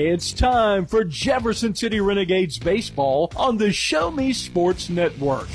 It's time for Jefferson City Renegades baseball on the Show Me Sports Network.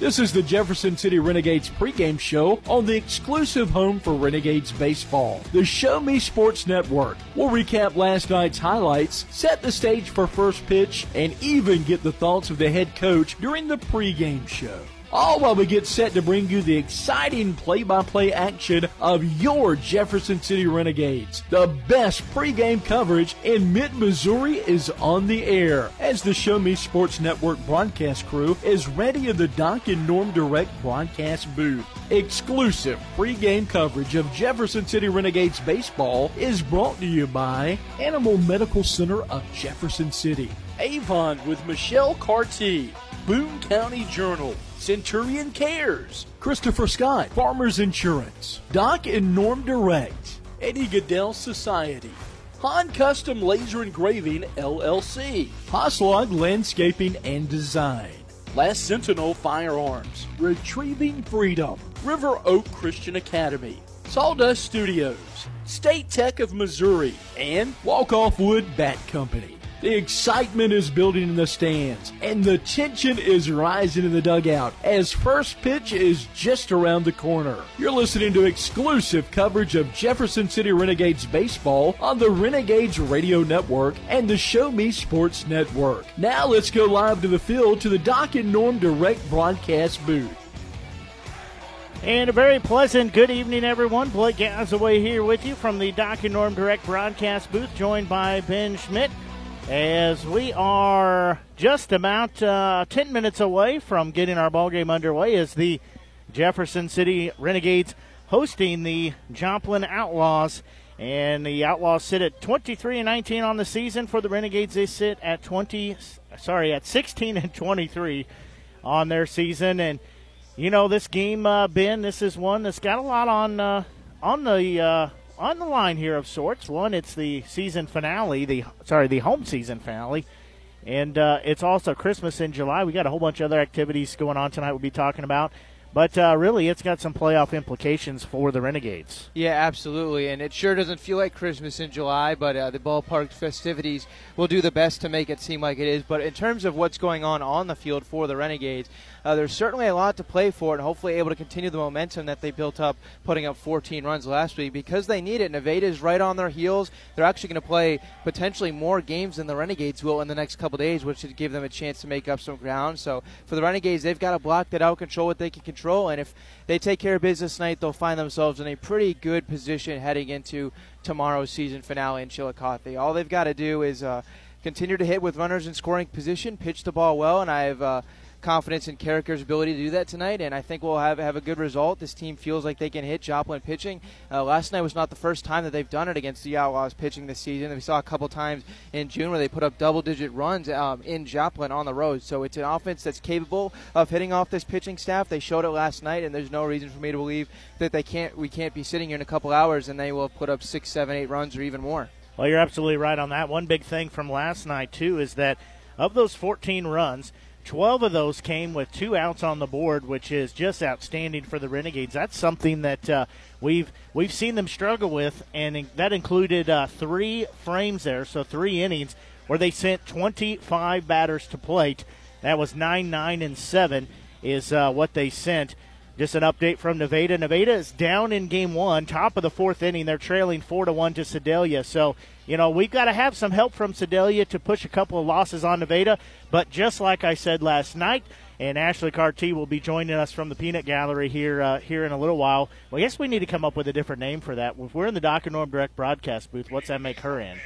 This is the Jefferson City Renegades pregame show on the exclusive home for Renegades baseball, the Show Me Sports Network. We'll recap last night's highlights, set the stage for first pitch, and even get the thoughts of the head coach during the pregame show all while we get set to bring you the exciting play by play action of your Jefferson City Renegades. The best pregame coverage in mid Missouri is on the air as the Show Me Sports Network broadcast crew is ready in the Doc and Norm Direct broadcast booth. Exclusive pregame coverage of Jefferson City Renegades baseball is brought to you by Animal Medical Center of Jefferson City, Avon with Michelle Carty, Boone County Journal, Centurion Cares, Christopher Scott, Farmers Insurance, Doc and Norm Direct, Eddie Gaedel Society, Han Custom Laser Engraving LLC, Hoslog Landscaping and Design, Last Sentinel Firearms, Retrieving Freedom, River Oak Christian Academy, Sawdust Studios, State Tech of Missouri, and Walk Off Wood Bat Company. The excitement is building in the stands, and the tension is rising in the dugout as first pitch is just around the corner. You're listening to exclusive coverage of Jefferson City Renegades baseball on the Renegades Radio Network and the Show Me Sports Network. Now let's go live to the field to the Doc and Norm Direct broadcast booth. And a very pleasant good evening, everyone. Blake Gazaway here with you from the Doc and Norm Direct broadcast booth, joined by Ben Schmidt as we are just about uh, 10 minutes away from getting our ball game underway as the Jefferson City Renegades hosting the Joplin Outlaws. And the Outlaws sit at 23 and 19 on the season. For the Renegades, they sit at 20, sorry, at 16 and 23 on their season. And you know, this game, uh, Ben, this is one that's got a lot on uh, on the uh, on the line here of sorts. One, it's the season finale, the sorry, the home season finale, and uh, it's also Christmas in July. We got a whole bunch of other activities going on tonight. We'll be talking about. But uh, really, it's got some playoff implications for the Renegades. Yeah, absolutely. And it sure doesn't feel like Christmas in July, but uh, the ballpark festivities will do the best to make it seem like it is. But in terms of what's going on on the field for the Renegades, uh, there's certainly a lot to play for, and hopefully able to continue the momentum that they built up, putting up 14 runs last week because they need it. Nevada is right on their heels. They're actually going to play potentially more games than the Renegades will in the next couple days, which should give them a chance to make up some ground. So for the Renegades, they've got to block that out, control what they can control, and if they take care of business tonight, they'll find themselves in a pretty good position heading into tomorrow's season finale in Chillicothe. All they've got to do is uh, continue to hit with runners in scoring position, pitch the ball well, and I've uh, confidence in Carricker's ability to do that tonight, and I think we'll have have a good result. This team feels like they can hit Joplin pitching. Uh, last night was not the first time that they've done it against the Outlaws pitching this season. We saw a couple times in June where they put up double-digit runs um, in Joplin on the road. So it's an offense that's capable of hitting off this pitching staff. They showed it last night, and there's no reason for me to believe that they can't. We can't be sitting here in a couple hours and they will put up six, seven, eight runs or even more. Well, you're absolutely right on that. One big thing from last night too is that of those 14 runs 12 of those came with two outs on the board, which is just outstanding for the Renegades. That's something that uh, we've we've seen them struggle with, and that included uh, three frames there, so three innings where they sent 25 batters to plate. That was nine, nine, and seven is uh, what they sent. Just an update from Nevada. Nevada is down in game one, top of the fourth inning. They're trailing four to one to Sedalia. So, you know, we've got to have some help from Sedalia to push a couple of losses on Nevada. But just like I said last night, and Ashley Carty will be joining us from the Peanut Gallery here uh, here in a little while. Well, I guess we need to come up with a different name for that. If we're in the Doc and Norm Direct broadcast booth, what's that make her in?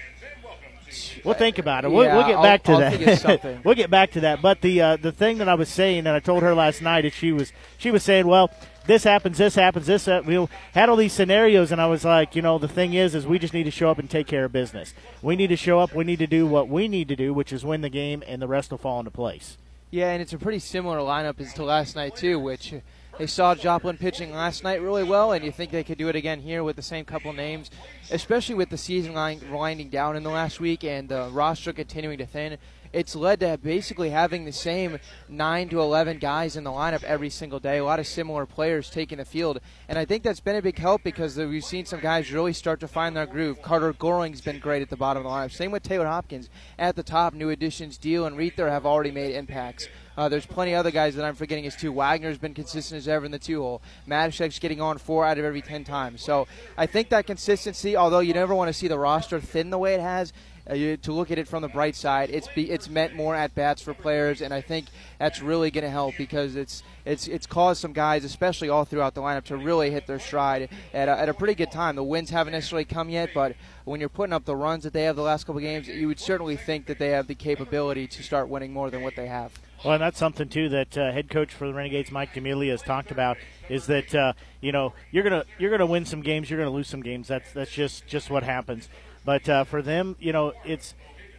We'll think about it. We'll, Yeah, we'll get I'll- back to I'll that. think of something. we'll get back to that. But the uh, the thing that I was saying, and I told her last night, is she was she was saying, well, this happens, this happens, this. Uh, we had all these scenarios, and I was like, you know, the thing is, is we just need to show up and take care of business. We need to show up. We need to do what we need to do, which is win the game, and the rest will fall into place. Yeah, and it's a pretty similar lineup as to last night too, which they saw Joplin pitching last night really well, and you think they could do it again here with the same couple names, especially with the season line winding down in the last week and the roster continuing to thin. It's led to basically having the same nine to eleven guys in the lineup every single day. A lot of similar players taking the field, and I think that's been a big help because we've seen some guys really start to find their groove. Carter Gorling's been great at the bottom of the lineup. Same with Taylor Hopkins at the top. New additions, Deal and Reether have already made impacts. Uh, there's plenty of other guys that I'm forgetting as too. Wagner's been consistent as ever in the two hole. Matashek's getting on four out of every ten times. So I think that consistency, although you never want to see the roster thin the way it has, uh, to look at it from the bright side, it's be, it's meant more at bats for players, and I think that's really going to help because it's it's it's caused some guys, especially all throughout the lineup, to really hit their stride at a, at a pretty good time. The wins haven't necessarily come yet, but when you're putting up the runs that they have the last couple games, you would certainly think that they have the capability to start winning more than what they have. Well, and that's something too that uh, head coach for the Renegades, Mike D'Amelia, has talked about. Is that uh, you know you're gonna you're gonna win some games, you're gonna lose some games. That's that's just just what happens. But uh, for them, you know, it's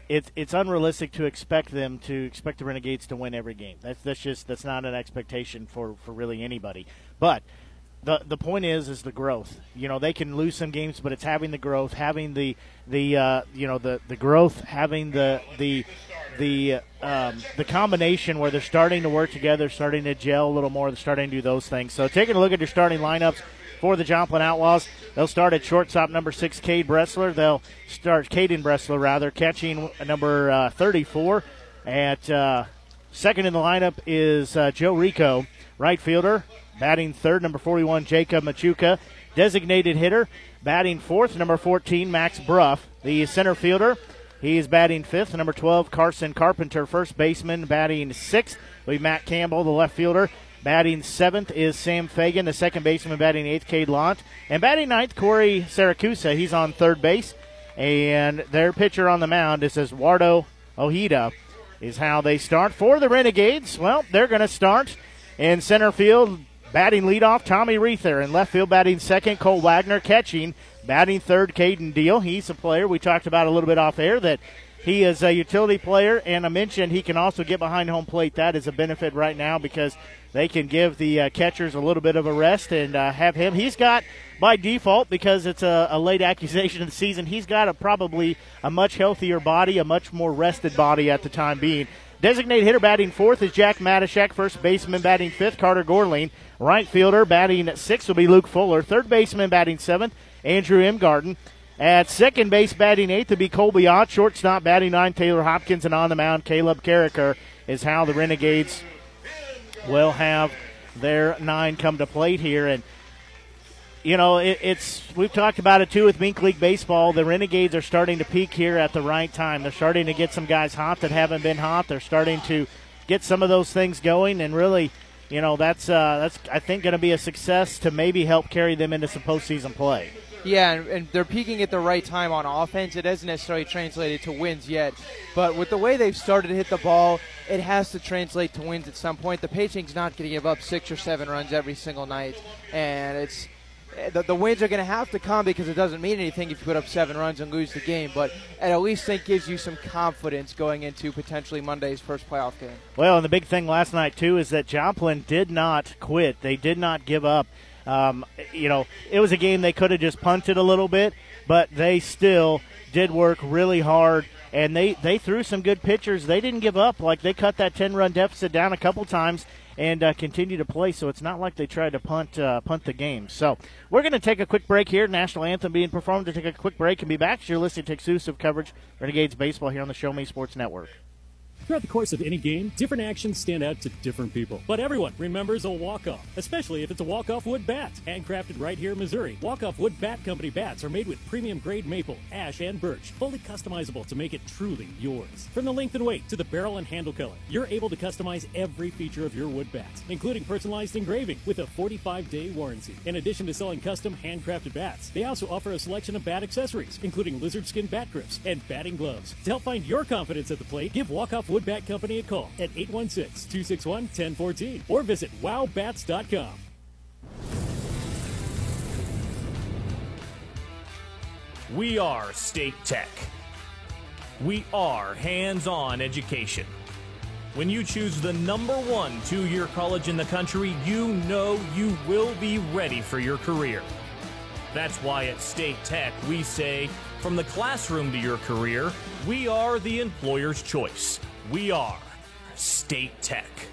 it's it's unrealistic to expect them to expect the Renegades to win every game. That's that's just that's not an expectation for for really anybody. But the the point is is the growth. You know, they can lose some games, but it's having the growth, having the the uh, you know the the growth, having the the the um, the combination where they're starting to work together, starting to gel a little more, they're starting to do those things. So taking a look at your starting lineups for the Joplin Outlaws, they'll start at shortstop number six, Cade Bressler. They'll start Caden Bressler rather, catching number uh, 34. At uh, second in the lineup is uh, Joe Rico, right fielder. Batting third, number 41, Jacob Machuca. Designated hitter, batting fourth, number 14, Max Bruff. The center fielder, he is batting fifth, number 12, Carson Carpenter. First baseman, batting sixth, be Matt Campbell, the left fielder. Batting seventh is Sam Fagan, the second baseman, batting eighth, Cade Lant. And batting ninth, Corey Saracusa. He's on third base. And their pitcher on the mound is Eduardo Ojeda, is how they start for the Renegades. Well, they're going to start in center field, batting leadoff, Tommy Reether. In left field, batting second, Cole Wagner. Catching, batting third, Caden Deal. He's a player we talked about a little bit off air that he is a utility player, and I mentioned he can also get behind home plate. That is a benefit right now because they can give the uh, catchers a little bit of a rest and uh, have him. He's got, by default, because it's a, a late accusation of the season, he's got a, probably a much healthier body, a much more rested body at the time being. Designated hitter batting fourth is Jack Matashek. First baseman batting fifth, Carter Gorling. Right fielder batting sixth will be Luke Fuller. Third baseman batting seventh, Andrew M. Garden. At second base, batting eighth to be Colby Ott. Shortstop, batting nine, Taylor Hopkins. And on the mound, Caleb Carricker is how the Renegades will have their nine come to plate here. And, you know, it, it's we've talked about it too with MINK League Baseball. The Renegades are starting to peak here at the right time. They're starting to get some guys hot that haven't been hot. They're starting to get some of those things going and really – you know that's uh, that's I think going to be a success to maybe help carry them into some postseason play. Yeah, and, and, they're peaking at the right time on offense. It hasn't necessarily translated to wins yet, but with the way they've started to hit the ball, it has to translate to wins at some point. The pitching's not going to give up six or seven runs every single night, and it's the, the wins are going to have to come because it doesn't mean anything if you put up seven runs and lose the game. But at least think gives you some confidence going into potentially Monday's first playoff game. Well, and the big thing last night too is that Joplin did not quit. They did not give up. Um, you know, it was a game they could have just punted a little bit, but they still did work really hard. And they, they threw some good pitchers. They didn't give up. Like they cut that ten run deficit down a couple times and uh, continue to play. So it's not like they tried to punt uh, punt the game. So we're going to take a quick break here. National anthem being performed. To take a quick break and be back. You're listening to exclusive coverage Renegades baseball here on the Show Me Sports Network. Throughout the course of any game, different actions stand out to different people. But everyone remembers a walk-off, especially if it's a walk-off wood bat. Handcrafted right here in Missouri, walk-off wood bat company bats are made with premium grade maple, ash, and birch, fully customizable to make it truly yours. From the length and weight to the barrel and handle color, you're able to customize every feature of your wood bat, including personalized engraving with a 45-day warranty. In addition to selling custom handcrafted bats, they also offer a selection of bat accessories, including lizard skin bat grips and batting gloves. To help find your confidence at the plate, give Walk-Off Wood Bat Company a call at 816-261-1014 or visit wowbats.com. We are State Tech. We are hands on education. When you choose the number one two year college in the country, you know you will be ready for your career. That's why at State Tech we say, from the classroom to your career, we are the employer's choice. We are State Tech.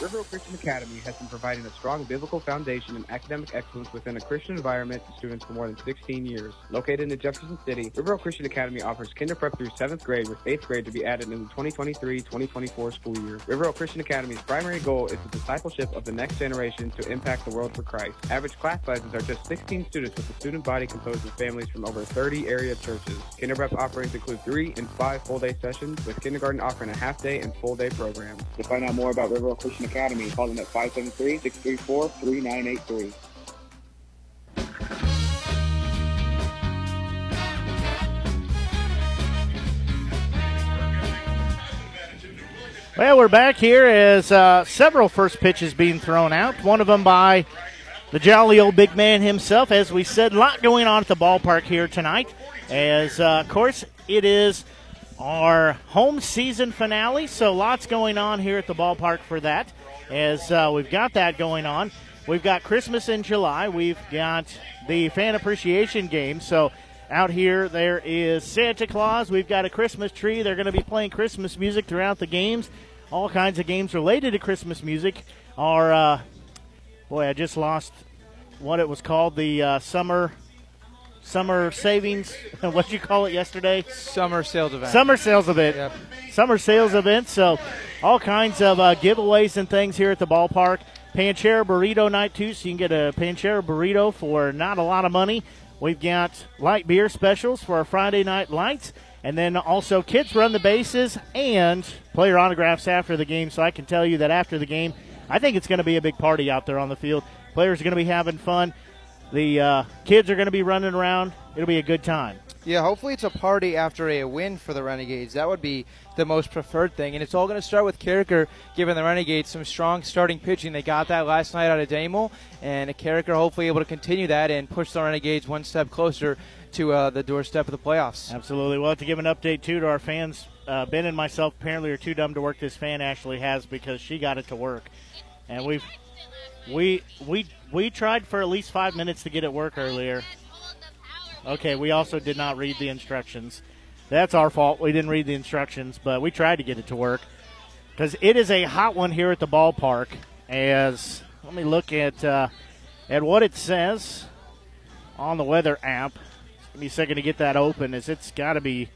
River Oak Christian Academy has been providing a strong biblical foundation and academic excellence within a Christian environment to students for more than 16 years. Located in Jefferson City, River Oak Christian Academy offers kinder prep through 7th grade with 8th grade to be added in the 2023-2024 school year. River Oak Christian Academy's primary goal is the discipleship of the next generation to impact the world for Christ. Average class sizes are just 16 students with a student body composed of families from over 30 area churches. Kinder prep offerings include 3 and 5 full-day sessions, with kindergarten offering a half-day and full-day program. To find out more about River Oak Christian Academy, call them at 573-634-3983. Well, we're back here as uh, several first pitches being thrown out. One of them by the jolly old big man himself. As we said, a lot going on at the ballpark here tonight. As, uh, of course, it is our home season finale, so lots going on here at the ballpark for that. As uh, we've got that going on, we've got Christmas in July. We've got the fan appreciation game. So out here, there is Santa Claus. We've got a Christmas tree. They're going to be playing Christmas music throughout the games. All kinds of games related to Christmas music are. Uh, boy, I just lost what it was called the uh, summer summer savings. What'd you call it yesterday? Summer sales event. Summer sales event. Yep. Summer sales event. So, all kinds of uh, giveaways and things here at the ballpark. Panchera burrito night too, so you can get a Panchera burrito for not a lot of money. We've got light beer specials for our Friday night lights, and then also kids run the bases and player autographs after the game. So I can tell you that after the game, I think it's going to be a big party out there on the field. Players are going to be having fun. The uh, kids are going to be running around. It'll be a good time. Yeah, hopefully it's a party after a win for the Renegades. That would be the most preferred thing. And it's all going to start with Carricker giving the Renegades some strong starting pitching. They got that last night out of Damel, and Carricker hopefully able to continue that and push the Renegades one step closer to uh, the doorstep of the playoffs. Absolutely. We'll have to give an update, too, to our fans, uh, Ben and myself apparently are too dumb to work. This fan actually has because she got it to work. And we've. We we we tried for at least five minutes to get it work earlier. Okay, we also did not read the instructions. That's our fault. We didn't read the instructions, but we tried to get it to work because it is a hot one here at the ballpark. As let me look at uh, at what it says on the weather app. Give me a second to get that open. As it's got to be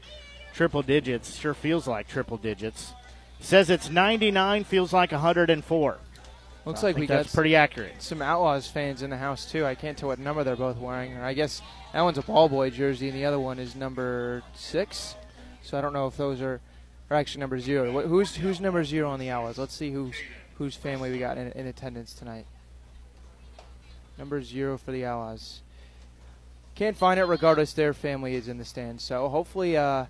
triple digits. Sure feels like triple digits. Says it's 99. Feels like 104. Looks I like we that's got pretty accurate. some Outlaws fans in the house too. I can't tell what number they're both wearing. I guess that one's a ball boy jersey, and the other one is number six. So I don't know if those are, or actually number zero. Who's who's number zero on the Outlaws? Let's see who's whose family we got in, in attendance tonight. Number zero for the Outlaws. Can't find it. Regardless, their family is in the stands. So hopefully, uh,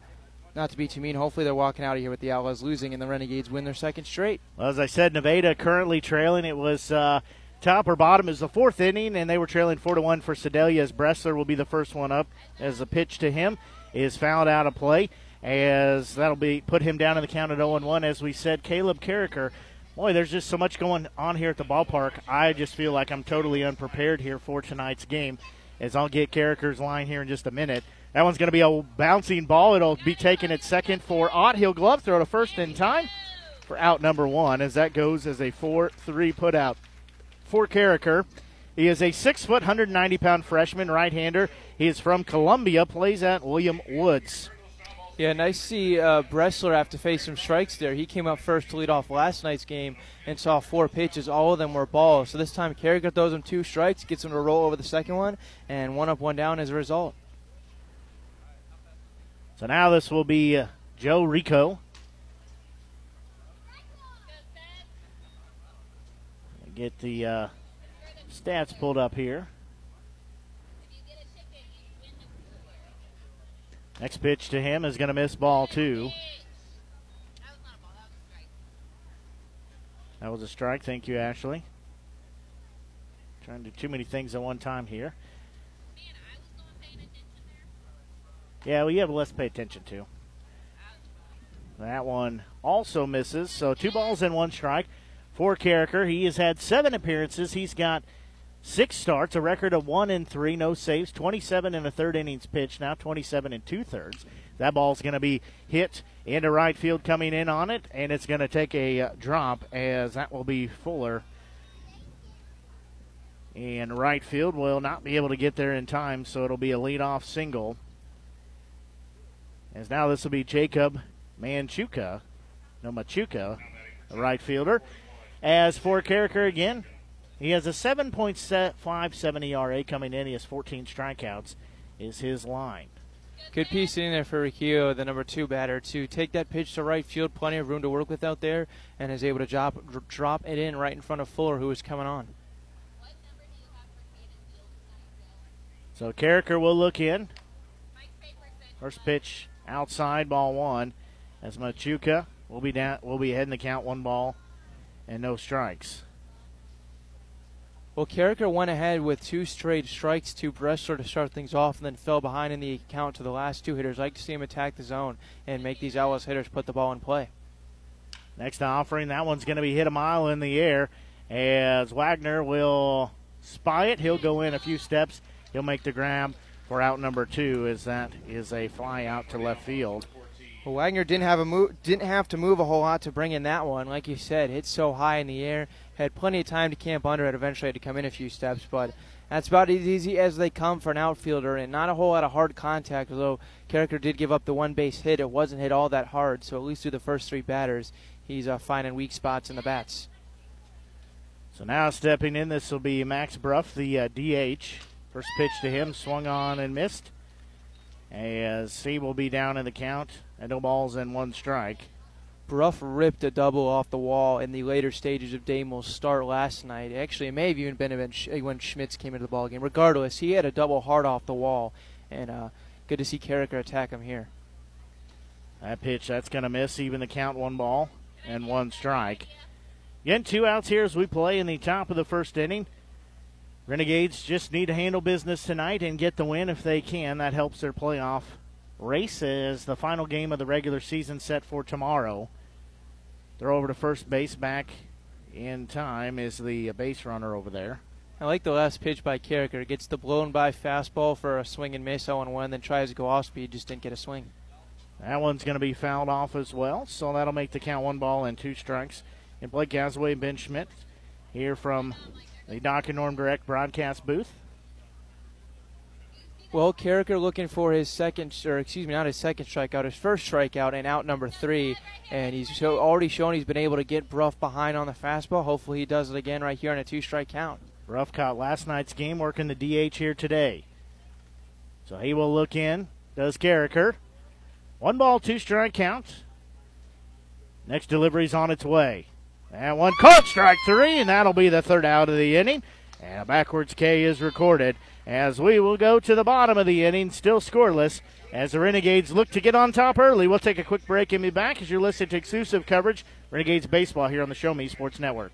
not to be too mean, hopefully they're walking out of here with the Outlaws losing and the Renegades win their second straight. Well, as I said, Nevada currently trailing. It was uh, top or bottom is the fourth inning, and they were trailing four to one for Sedalia as Bressler will be the first one up as the pitch to him is fouled out of play as that'll be put him down in the count at 0 1. As we said, Caleb Carricker. Boy, there's just so much going on here at the ballpark. I just feel like I'm totally unprepared here for tonight's game. As I'll get Carricker's line here in just a minute. That one's going to be a bouncing ball. It'll be taken at second for Ott. He'll glove throw to first in time for out number one as that goes as a 4 3 put out for Carricker. He is a six foot, 190 pound freshman right hander. He is from Columbia, plays at William Woods. Yeah, nice to see uh, Bressler have to face some strikes there. He came up first to lead off last night's game and saw four pitches. All of them were balls. So this time Carricker throws him two strikes, gets him to roll over the second one, and one up, one down as a result. So now this will be uh, Joe Rico. Get the uh, stats pulled up here. Next pitch to him is going to miss ball two. That was a strike. Thank you, Ashley. Trying to do too many things at one time here. Yeah, well, you have less to pay attention to. That one also misses. So two balls and one strike for Carricker. He has had seven appearances. He's got six starts, a record of one and three, no saves, 27 and a third innings pitch, now 27 and two thirds. That ball's going to be hit into right field coming in on it, and it's going to take a uh, drop as that will be Fuller. And right field will not be able to get there in time, so it'll be a leadoff single. As now this will be Jacob Manchuka, no Machuca, the right fielder. As for Carricker again, he has a 7.57 ERA coming in. He has 14 strikeouts, is his line. Good piece in there for Riccio, the number two batter, to take that pitch to right field. Plenty of room to work with out there, and is able to drop, drop it in right in front of Fuller, who is coming on. So Carricker will look in. First pitch outside, ball one. As Machuca will be down, will be heading the count one ball and no strikes. Well, Carricker went ahead with two straight strikes to Bressler to start things off and then fell behind in the count to the last two hitters. I like to see him attack the zone and make these LS hitters put the ball in play. Next offering, that one's going to be hit a mile in the air as Wagner will spy it. He'll go in a few steps. He'll make the grab for out number two as that is a fly out to left field. Well, Wagner didn't have a move, didn't have to move a whole lot to bring in that one. Like you said, hit so high in the air, had plenty of time to camp under it. Eventually, had to come in a few steps, but that's about as easy as they come for an outfielder, and not a whole lot of hard contact. Although Carricker did give up the one base hit, it wasn't hit all that hard. So at least through the first three batters, he's uh, finding weak spots in the bats. So now stepping in, this will be Max Bruff, the uh, DH. First pitch to him, swung on and missed. As he will be down in the count, and no balls and one strike. Bruff ripped a double off the wall in the later stages of Damel's start last night. Actually, it may have even been when Schmitz came into the ball game. Regardless, he had a double hard off the wall, and uh, good to see Carricker attack him here. That pitch, that's going to miss. Even the count, one ball and one strike. Again, two outs here as we play in the top of the first inning. Renegades just need to handle business tonight and get the win if they can. That helps their playoff race as the final game of the regular season set for tomorrow. Throw over to first base back in time is the base runner over there. I like the last pitch by Carricker. Gets the blown by fastball for a swing and miss 0 1, then tries to go off speed, just didn't get a swing. That one's going to be fouled off as well, so that'll make the count one ball and two strikes. And Blake Gasaway, Ben Schmidt here from the Norm Direct broadcast booth. Well, Carricker looking for his second, or excuse me, not his second strikeout, his first strikeout, and out number three. And he's show, already shown he's been able to get Bruff behind on the fastball. Hopefully, he does it again right here on a two-strike count. Bruff caught last night's game, working the DH here today. So he will look in. Does Carricker? One ball, two strike count. Next delivery's on its way. And one caught strike three, and that'll be the third out of the inning. And a backwards K is recorded as we will go to the bottom of the inning, still scoreless. As the Renegades look to get on top early, we'll take a quick break and be back as you're listening to exclusive coverage Renegades baseball here on the Show Me Sports Network.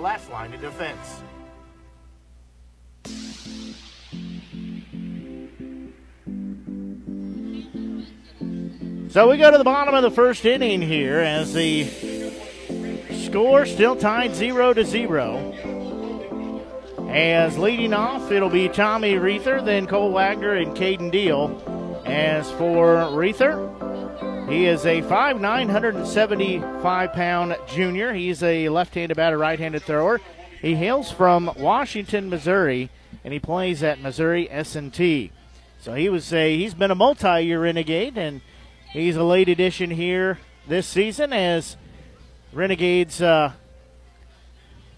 last line of defense. So we go to the bottom of the first inning here as the score still tied 0 to 0. As leading off, it'll be Tommy Reether, then Cole Wagner and Caden Deal. As for Reether, he is a 5'9", 175 pound junior. He's a left handed batter, right handed thrower. He hails from Washington, Missouri, and he plays at Missouri S&T. So he was a he's been a multi year renegade, and he's a late addition here this season as Renegades uh,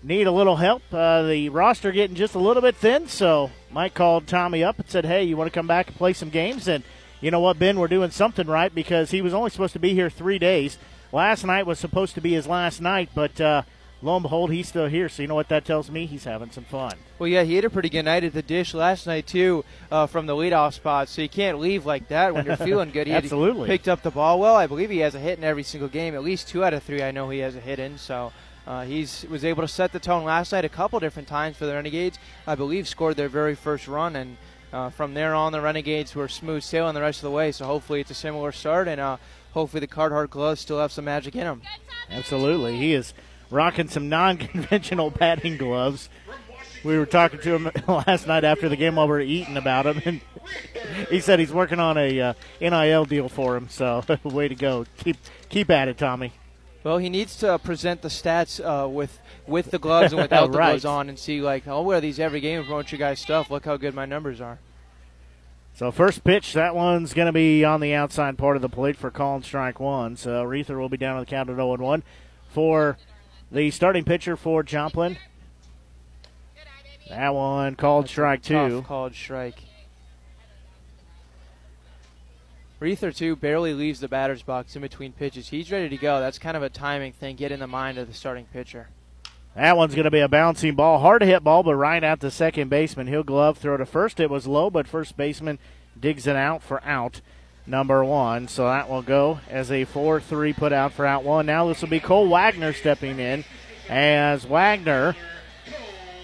need a little help. Uh, the roster getting just a little bit thin, so Mike called Tommy up and said, "Hey, you want to come back and play some games?" And you know what, Ben, we're doing something right because he was only supposed to be here three days. Last night was supposed to be his last night, but uh, lo and behold, he's still here. So you know what that tells me? He's having some fun. Well, yeah, he had a pretty good night at the dish last night too, uh, from the leadoff spot. So you can't leave like that when you're feeling good. He Absolutely picked up the ball well. I believe he has a hit in every single game. At least two out of three, I know he has a hit in. So. Uh, he's was able to set the tone last night a couple different times for the Renegades. I believe scored their very first run, and uh, from there on, the Renegades were smooth sailing the rest of the way. So hopefully it's a similar start, and uh, hopefully the Carhartt gloves still have some magic in them. Absolutely, he is rocking some non-conventional batting gloves. We were talking to him last night after the game while we were eating about him, and he said he's working on a uh, NIL deal for him. So, way to go! Keep keep at it, Tommy. Well, he needs to present the stats uh, with with the gloves and without the right. gloves on, and see like I'll wear these every game and promote your guys' stuff. Look how good my numbers are. So first pitch, that one's going to be on the outside part of the plate for call and strike one. So Reether will be down on the count at 0 1 for the starting pitcher for Joplin. That one called strike two. Tough called strike. Reether too barely leaves the batter's box in between pitches. He's ready to go. That's kind of a timing thing. Get in the mind of the starting pitcher. That one's going to be a bouncing ball, hard to hit ball, but right at the second baseman. He'll glove throw to first. It was low, but first baseman digs it out for out number one. So that will go as a 4 3 put out for out one. Now this will be Cole Wagner stepping in as Wagner.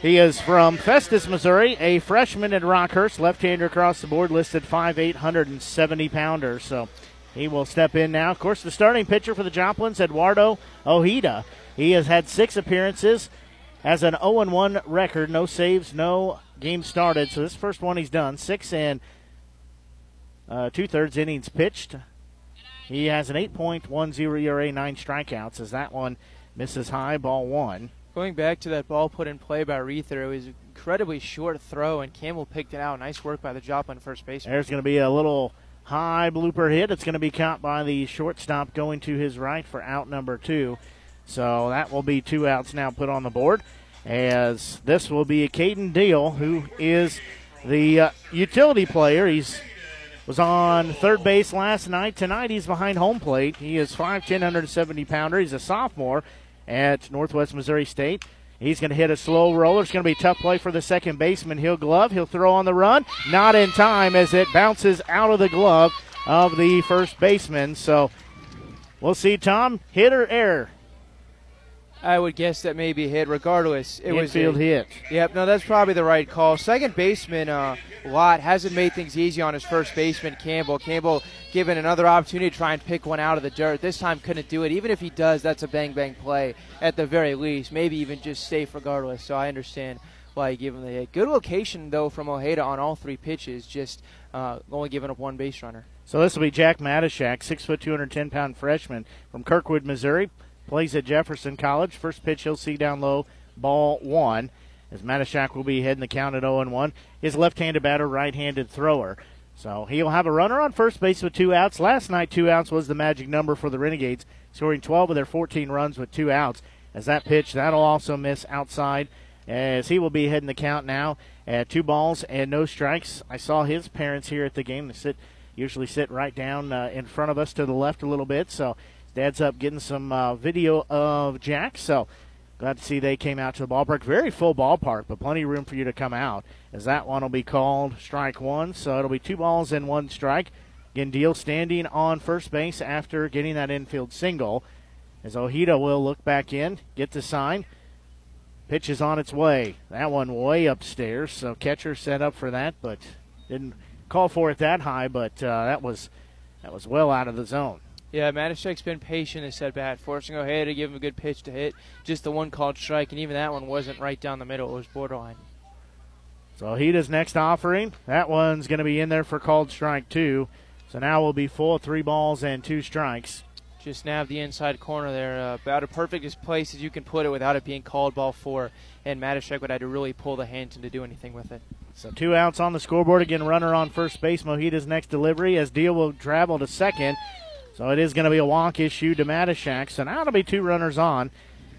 He is from Festus, Missouri, a freshman at Rockhurst, left hander across the board, listed 5'8, 170 pounder. So he will step in now. Of course, the starting pitcher for the Joplins, Eduardo Ojeda. He has had six appearances, has an 0 1 record, no saves, no games started. So this first one he's done, six and uh, two thirds innings pitched. He has an 8.10 ERA, nine strikeouts, as that one misses high, ball one. Going back to that ball put in play by Reether, it was an incredibly short throw, and Campbell picked it out. Nice work by the Joplin first baseman. There's going to be a little high blooper hit. It's going to be caught by the shortstop going to his right for out number two. So that will be two outs now put on the board. As this will be a Caden Deal, who is the uh, utility player. He's was on third base last night. Tonight he's behind home plate. He is 5'10", 170 pounder. He's a sophomore at Northwest Missouri State. He's going to hit a slow roller. It's going to be a tough play for the second baseman. He'll glove. He'll throw on the run. Not in time as it bounces out of the glove of the first baseman. So we'll see Tom hit or error. I would guess that maybe a hit. Regardless, it was Infield a, hit. Yep, no, that's probably the right call. Second baseman uh, Lott hasn't made things easy on his first baseman Campbell. Campbell given another opportunity to try and pick one out of the dirt. This time couldn't do it. Even if he does, that's a bang bang play at the very least. Maybe even just safe regardless. So I understand why you give him the hit. Good location though from Ojeda on all three pitches. Just uh, only giving up one base runner. So this will be Jack Matashak, six foot, 210 pound freshman from Kirkwood, Missouri. Plays at Jefferson College. First pitch he'll see down low, ball one. As Matashak will be heading the count at 0 1. His left handed batter, right handed thrower. So he'll have a runner on first base with two outs. Last night, two outs was the magic number for the Renegades, scoring 12 of their 14 runs with two outs. As that pitch, that'll also miss outside, as he will be heading the count now at two balls and no strikes. I saw his parents here at the game. They sit usually sit right down uh, in front of us to the left a little bit. So Dad's up getting some uh, video of Jack. So glad to see they came out to the ballpark. Very full ballpark, but plenty of room for you to come out. As that one will be called strike one. So it'll be two balls and one strike. Again, Deal standing on first base after getting that infield single. As Ojeda will look back in, get the sign. Pitch is on its way. That one way upstairs. So catcher set up for that, but didn't call for it that high. But uh, that was that was well out of the zone. Yeah, Matashek's been patient this at bat, forcing Ojeda to give him a good pitch to hit. Just the one called strike, and even that one wasn't right down the middle. It was borderline. So Ojeda's next offering. That one's going to be in there for called strike two. So now we'll be full three balls and two strikes. Just nabbed the inside corner there. Uh, about as perfect as place as you can put it without it being called ball four. And Matashek would have to really pull the Hanson to do anything with it. So two outs on the scoreboard. Again, runner on first base. Mojida's next delivery as Deal will travel to second. So it is going to be a walk issue to Matashak. So now it'll be two runners on.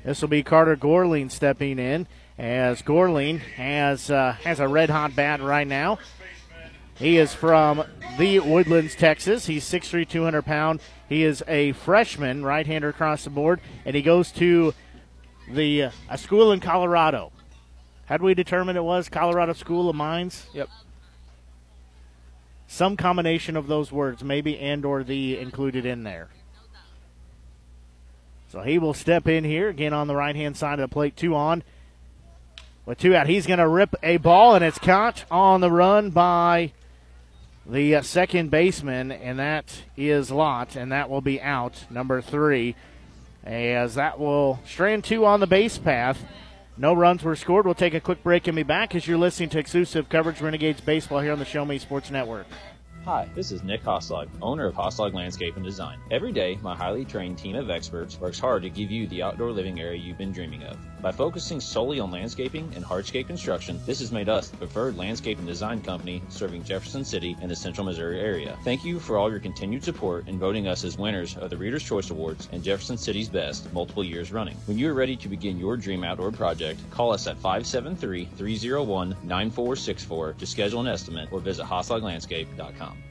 This will be Carter Gorling stepping in as Gorling has uh, has a red hot bat right now. He is from the Woodlands, Texas. He's 6'3", 200 pound. He is a freshman, right-hander across the board, and he goes to the uh, a school in Colorado. Do we determine it was Colorado School of Mines? Yep. Some combination of those words, maybe and or the included in there. So he will step in here again on the right hand side of the plate, two on. With two out, he's going to rip a ball, and it's caught on the run by the uh, second baseman, and that is Lott, and that will be out, number three, as that will strand two on the base path. No runs were scored. We'll take a quick break and be back as you're listening to exclusive coverage Renegades Baseball here on the Show Me Sports Network. Hi, this is Nick Hoslag, owner of Hoslag Landscape and Design. Every day, my highly trained team of experts works hard to give you the outdoor living area you've been dreaming of. By focusing solely on landscaping and hardscape construction, this has made us the preferred landscape and design company serving Jefferson City and the central Missouri area. Thank you for all your continued support in voting us as winners of the Reader's Choice Awards and Jefferson City's Best multiple years running. When you are ready to begin your dream outdoor project, call us at 573 301 9464 to schedule an estimate or visit hosloglandscape.com.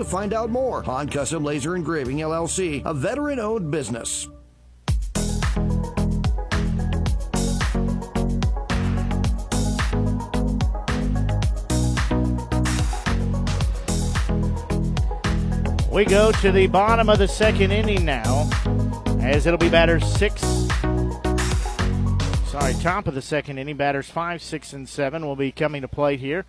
to find out more on Custom Laser Engraving LLC, a veteran owned business. We go to the bottom of the second inning now, as it'll be batters six. Sorry, top of the second inning, batters five, six, and seven will be coming to plate here.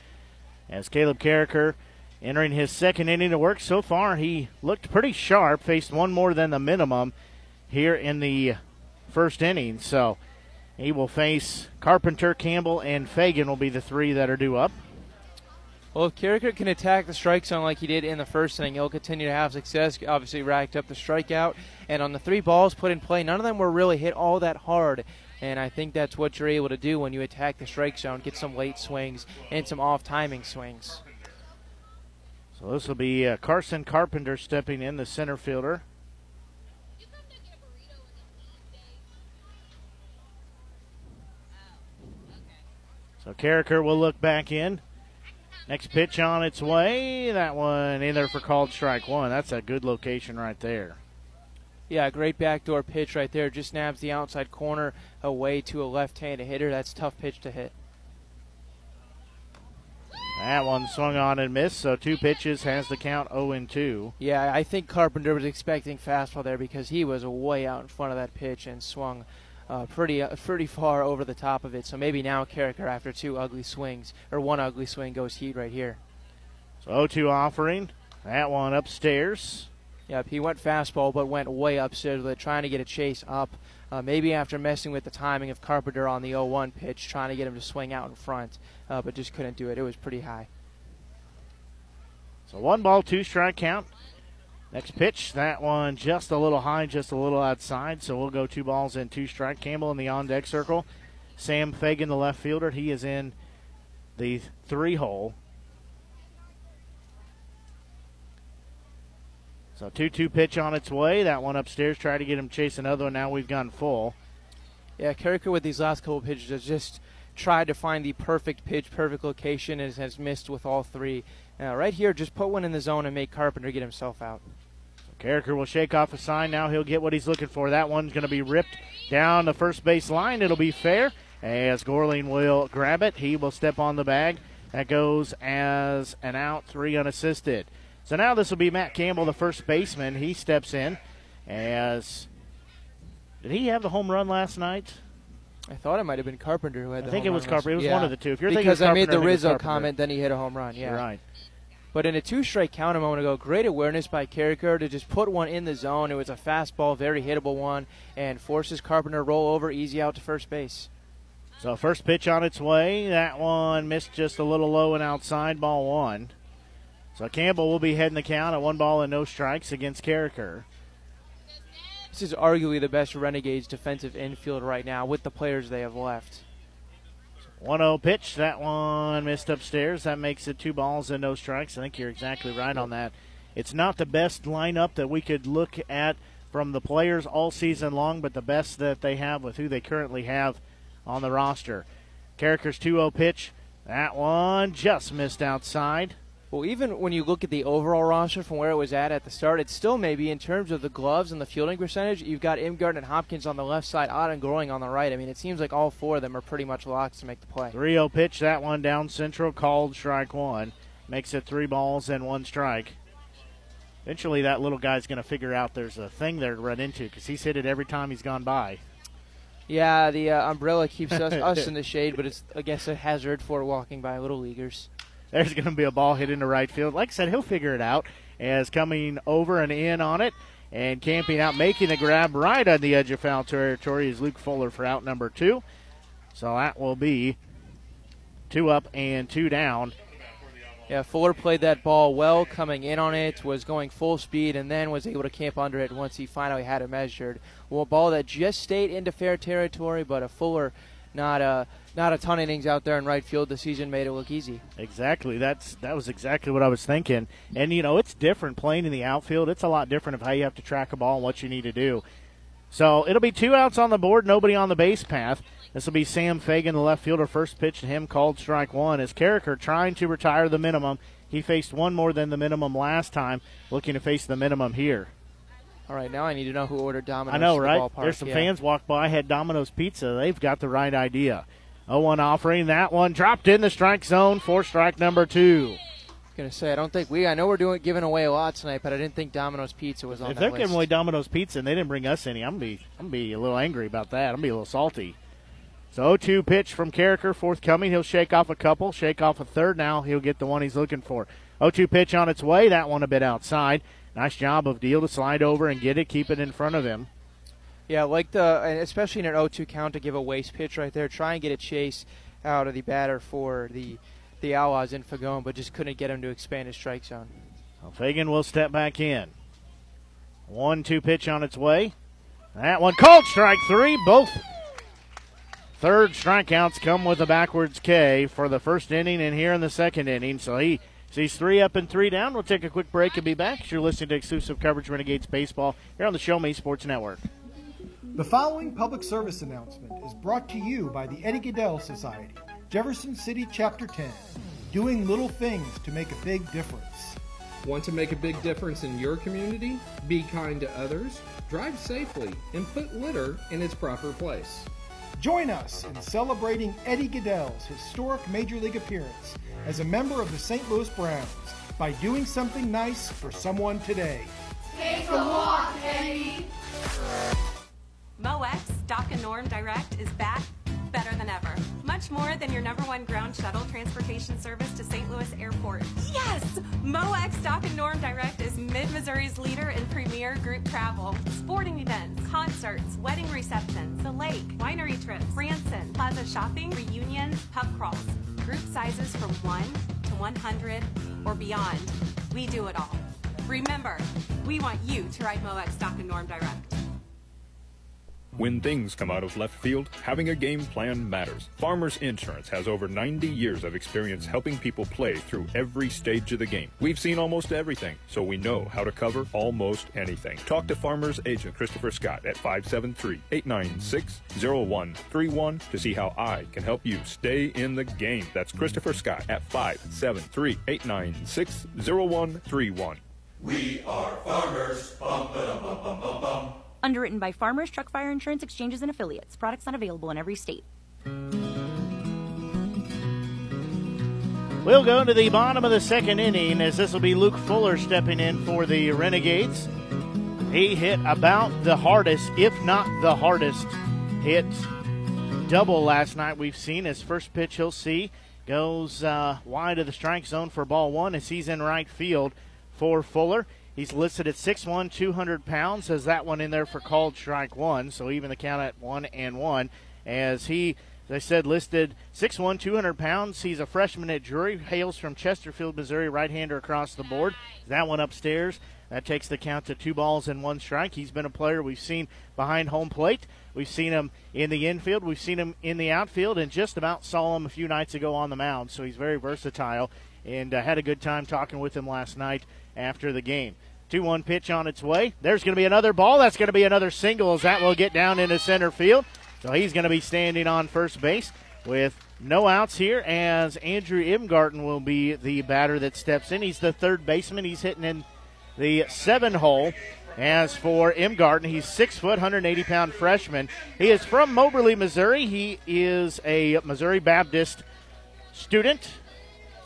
As Caleb Carricker entering his second inning of work so far, he looked pretty sharp, faced one more than the minimum here in the first inning. So he will face Carpenter, Campbell, and Fagan will be the three that are due up. Well, if Carricker can attack the strike zone like he did in the first inning, he'll continue to have success. Obviously, racked up the strikeout. And on the three balls put in play, none of them were really hit all that hard. And I think that's what you're able to do when you attack the strike zone, get some late swings and some off timing swings. So this will be uh, Carson Carpenter stepping in, the center fielder. So Carricker will look back in. Next pitch on its way. That one in there for called strike one. That's a good location right there. Yeah, great backdoor pitch right there. Just nabs the outside corner away to a left handed hitter. That's tough pitch to hit. That one swung on and missed, so two pitches has the count 0 and 2. Yeah, I think Carpenter was expecting fastball there because he was way out in front of that pitch and swung uh, pretty uh, pretty far over the top of it. So maybe now Carricker, after two ugly swings or one ugly swing, goes heat right here. So 0 2 offering. That one upstairs. Yep, he went fastball, but went way upstairs with it, trying to get a chase up. Uh, maybe after messing with the timing of Carpenter on the 0-1 pitch, trying to get him to swing out in front, uh, but just couldn't do it. It was pretty high. So one ball, two strike count. Next pitch, that one just a little high, just a little outside. So we'll go two balls and two strike. Campbell in the on deck circle. Sam Fagan, the left fielder, he is in the three hole. So 2 2 pitch on its way. That one upstairs. Try to get him chase another one. Now we've gone full. Yeah, Carricker with these last couple pitches has just tried to find the perfect pitch, perfect location, and has missed with all three. Uh, right here, just put one in the zone and make Carpenter get himself out. Carricker will shake off a sign. Now he'll get what he's looking for. That one's going to be ripped down the first base line. It'll be fair as Gorling will grab it. He will step on the bag. That goes as an out, three unassisted. So now this will be Matt Campbell, the first baseman. He steps in as. Did he have the home run last night? I thought it might have been Carpenter who had I think it was Carpenter. It was yeah. one of the two. If you're because thinking I made the Carpenter, I think it's Rizzo comment, then he hit a home run. Yeah, right. But in a two-strike count a moment ago, great awareness by Carricker to just put one in the zone. It was a fastball, very hittable one, and forces Carpenter to roll over, easy out to first base. So first pitch on its way. That one missed just a little low and outside, ball one. So Campbell will be heading the count at one ball and no strikes against Carricker. This is arguably the best Renegades defensive infield right now with the players they have left. 1 0 pitch. That one missed upstairs. That makes it two balls and no strikes. I think you're exactly right on that. It's not the best lineup that we could look at from the players all season long, but the best that they have with who they currently have on the roster. Carricker's 2 0 pitch. That one just missed outside. Well, even when you look at the overall roster from where it was at at the start, it's still maybe in terms of the gloves and the fielding percentage. You've got Imgard and Hopkins on the left side, Ott and Gorling on the right. I mean, it seems like all four of them are pretty much locked to make the play. 3 0 pitch. That one down central, called strike one. Makes it three balls and one strike. Eventually, that little guy's going to figure out there's a thing there to run into because he's hit it every time he's gone by. Yeah, the uh, umbrella keeps us, us in the shade, but it's, I guess, a hazard for walking by little leaguers. There's going to be a ball hit into right field. Like I said, he'll figure it out as coming over and in on it and camping out, making the grab right on the edge of foul territory is Luke Fuller for out number two. So that will be two up and two down. Yeah, Fuller played that ball well, coming in on it, was going full speed, and then was able to camp under it once he finally had it measured. Well, ball that just stayed into fair territory, but a Fuller not a not a ton of innings out there in right field. The season made it look easy. Exactly. That's that was exactly what I was thinking. And you know, it's different playing in the outfield. It's a lot different of how you have to track a ball and what you need to do. So it'll be two outs on the board, nobody on the base path. This will be Sam Fagan, the left fielder. First pitch to him called strike one. As Carricker trying to retire the minimum. He faced one more than the minimum last time, looking to face the minimum here. All right, now I need to know who ordered Domino's. I know, the right? ballpark. There's some Yeah. fans walk by, had Domino's Pizza. They've got the right idea. 0-1 offering. That one dropped in the strike zone for strike number two. Gonna say I don't think we. I know we're doing giving away a lot tonight, but I didn't think Domino's Pizza was on If they're list. giving away Domino's Pizza and they didn't bring us any, I'm gonna be I'm gonna be a little angry about that. I'm gonna be a little salty. So 0-2 pitch from Carricker, forthcoming. He'll shake off a couple, shake off a third. Now he'll get the one he's looking for. 0-2 pitch on its way. That one a bit outside. Nice job of Deal to slide over and get it, keep it in front of him. Yeah, like the especially in an 0-2 count to give a waste pitch right there. Try and get a chase out of the batter for the the Outlaws in Fagan, but just couldn't get him to expand his strike zone. Well, Fagan will step back in. One-two pitch on its way. That one called strike three. Both third strikeouts come with a backwards K for the first inning and here in the second inning. So he sees three up and three down. We'll take a quick break and be back. You're listening to exclusive coverage Renegades baseball here on the Show Me Sports Network. The following public service announcement is brought to you by the Eddie Gaedel Society. Jefferson City Chapter 10, doing little things to make a big difference. Want to make a big difference in your community? Be kind to others, drive safely, and put litter in its proper place. Join us in celebrating Eddie Gaedel's historic Major League appearance as a member of the St. Louis Browns by doing something nice for someone today. Take a walk, Eddie. MoX Doc and Norm Direct is back better than ever. Much more than your number one ground shuttle transportation service to St. Louis Airport. Yes! MoX Doc and Norm Direct is Mid Missouri's leader in premier group travel, sporting events, concerts, wedding receptions, the lake, winery trips, Branson, plaza shopping, reunions, pub crawls. Group sizes from 1 to 100 or beyond. We do it all. Remember, we want you to ride MoX Doc and Norm Direct. When things come out of left field, having a game plan matters. Farmers Insurance has over 90 years of experience helping people play through every stage of the game. We've seen almost everything, so we know how to cover almost anything. Talk to Farmers Agent Christopher Scott at 573-896-0131 to see how I can help you stay in the game. That's Christopher Scott at 573-896-0131. We are farmers. Bum, ba, bum, bum, bum. Underwritten by Farmers Truck Fire Insurance Exchanges and Affiliates. Products not available in every state. We'll go to the bottom of the second inning as this will be Luke Fuller stepping in for the Renegades. He hit about the hardest, if not the hardest, hit double last night we've seen. His first pitch he'll see goes uh, wide of the strike zone for ball one as he's in right field for Fuller. He's listed at 6'1", 200 pounds. Has that one in there for called strike one. So even the count at one and one. As he, as I said, listed 6'1", 200 pounds. He's a freshman at Drury. Hails from Chesterfield, Missouri. Right-hander across the board. That one upstairs. That takes the count to two balls and one strike. He's been a player we've seen behind home plate. We've seen him in the infield. We've seen him in the outfield, and just about saw him a few nights ago on the mound. So he's very versatile, and uh, had a good time talking with him last night after the game. 2 1 pitch on its way. There's going to be another ball. That's going to be another single as that will get down into center field. So he's going to be standing on first base with no outs here as Andrew Imgarten will be the batter that steps in. He's the third baseman. He's hitting in the seven hole. As for Imgarten, he's six foot, 180 pound freshman. He is from Moberly, Missouri. He is a Missouri Baptist student,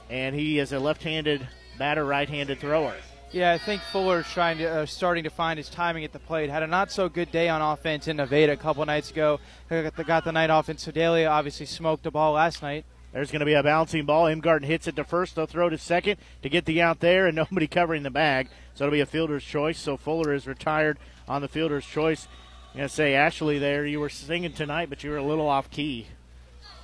and he is a left handed batter, right handed thrower. Yeah, I think Fuller's trying to uh, starting to find his timing at the plate. Had a not so good day on offense in Nevada a couple nights ago. Got the, got the night off in Sedalia. Obviously smoked the ball last night. There's going to be a bouncing ball. Imgarten hits it to first. They'll throw to second to get the out there, and nobody covering the bag. So it'll be a fielder's choice. So Fuller is retired on the fielder's choice. I'm going to say, Ashley, there, you were singing tonight, but you were a little off key.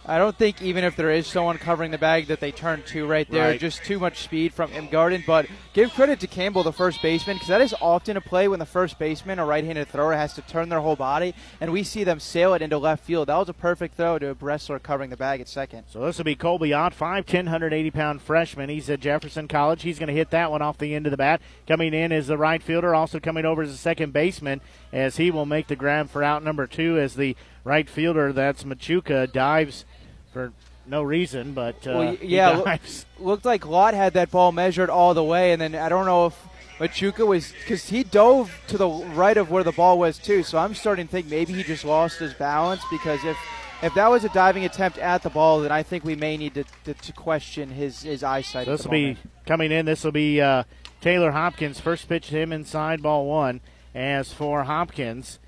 I don't think even if there is someone covering the bag that they turn to right there. Right. Just too much speed from Imgarten. But give credit to Campbell, the first baseman, because that is often a play when the first baseman, a right-handed thrower, has to turn their whole body, and we see them sail it into left field. That was a perfect throw to a wrestler covering the bag at second. So this will be Colby Ott, 5'10", 180-pound freshman. He's at Jefferson College. He's going to hit that one off the end of the bat. Coming in is the right fielder, also coming over as a second baseman, as he will make the grab for out number two as the right fielder, that's Machuca, dives for no reason, but uh, well, yeah, dives. looked like Lott had that ball measured all the way, and then I don't know if Machuca was because he dove to the right of where the ball was too. So I'm starting to think maybe he just lost his balance because if if that was a diving attempt at the ball, then I think we may need to, to, to question his his eyesight. This will be coming in. This will be uh, Taylor Hopkins. First pitch to him inside ball one. As for Hopkins,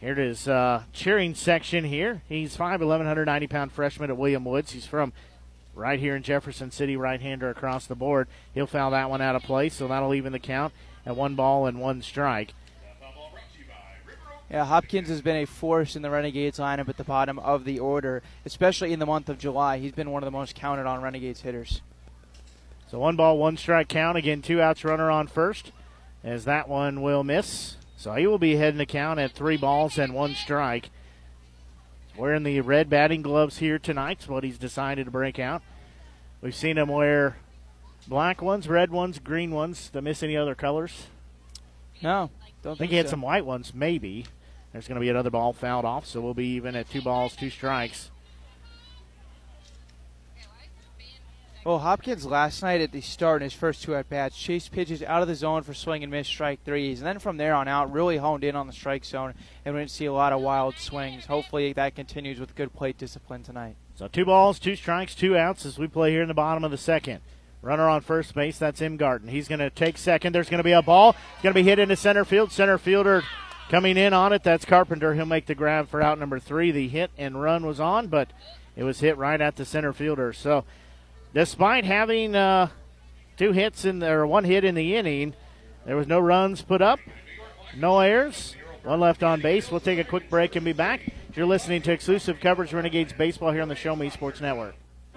here it is uh, cheering section here. He's 5'11", 190 pound freshman at William Woods. He's from right here in Jefferson City, right hander across the board. He'll foul that one out of play, so that'll even the count at one ball and one strike. Yeah, Hopkins has been a force in the Renegades lineup at the bottom of the order, especially in the month of July. He's been one of the most counted on Renegades hitters. So one ball, one strike count. Again, two outs, runner on first, as that one will miss. So he will be heading the count at three balls and one strike. Wearing the red batting gloves here tonight is what he's decided to break out. We've seen him wear black ones, red ones, green ones. Did I miss any other colors? No, I don't think think he had so. some white ones, maybe. There's going to be another ball fouled off, so we'll be even at two balls, two strikes. Well, Hopkins last night at the start in his first two at bats chased pitches out of the zone for swing and miss strike threes, and then from there on out really honed in on the strike zone, and we didn't see a lot of wild swings. Hopefully that continues with good plate discipline tonight. So two balls, two strikes, two outs as we play here in the bottom of the second. Runner on first base, that's Imgarten. He's going to take second. There's going to be a ball. It's going to be hit into center field. Center fielder coming in on it. That's Carpenter. He'll make the grab for out number three. The hit and run was on, but it was hit right at the center fielder. So despite having uh, two hits in there, one hit in the inning, there was no runs put up, no errors, one left on base. We'll take a quick break and be back. You're listening to exclusive coverage Renegades baseball here on the Show Me Sports Network.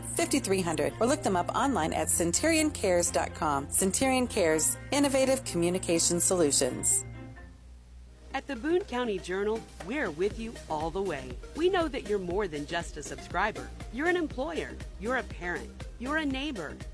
5300 or look them up online at centurioncares.com. Centurion Cares, innovative communication solutions. At the Boone County Journal, we're with you all the way. We know that you're more than just a subscriber. You're an employer, you're a parent, you're a neighbor.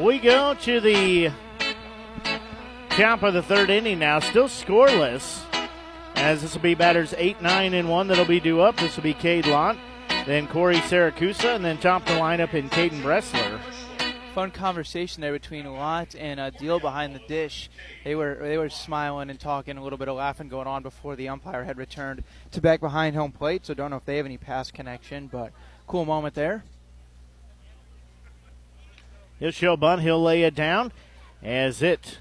We go to the top of the third inning now, still scoreless. As this will be batters 8, 9, and 1 that'll be due up. This will be Cade Lott, then Corey Saracusa, and then top the lineup in Caden Bressler. Fun conversation there between Lott and uh, Deal behind the dish. They were they were smiling and talking, a little bit of laughing going on before the umpire had returned to back behind home plate. So don't know if they have any pass connection, but cool moment there. He'll show bunt. He'll lay it down as it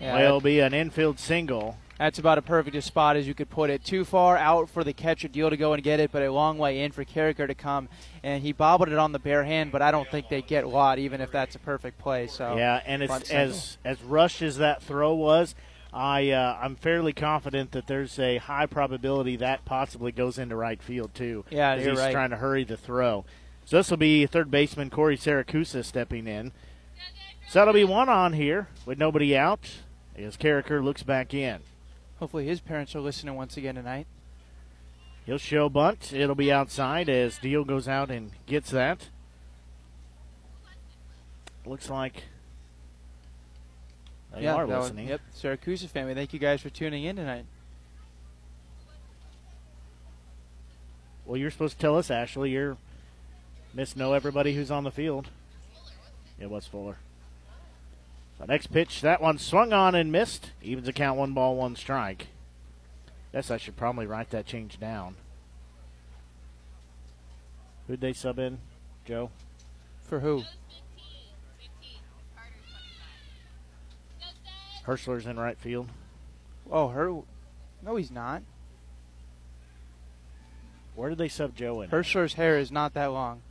Yeah, will be an infield single. That's about a perfect spot as you could put it. Too far out for the catcher deal to go and get it, but a long way in for Carricker to come. And he bobbled it on the bare hand, but I don't think they get Lott, even if that's a perfect play. So Yeah, and it's as as rushed as that throw was. I uh, I'm fairly confident that there's a high probability that possibly goes into right field too. Yeah, you're he's right. trying to hurry the throw. So this will be third baseman Corey Saracusa stepping in. So that'll be one on here with nobody out as Carricker looks back in. Hopefully his parents are listening once again tonight. He'll show bunt. It'll be outside as Deal goes out and gets that. Looks like they yeah, are listening. yep, Syracuse family. Thank you guys for tuning in tonight. Well, you're supposed to tell us, Ashley. You're Miss Know everybody who's on the field. It was Fuller. So next pitch, that one swung on and missed. Evens the count, one ball, one strike. Guess I should probably write that change down. Who'd they sub in, Joe? For who? Hirschler's in right field. Oh, her. No, he's not. Where did they sub Joe in? Hirschler's hair is not that long.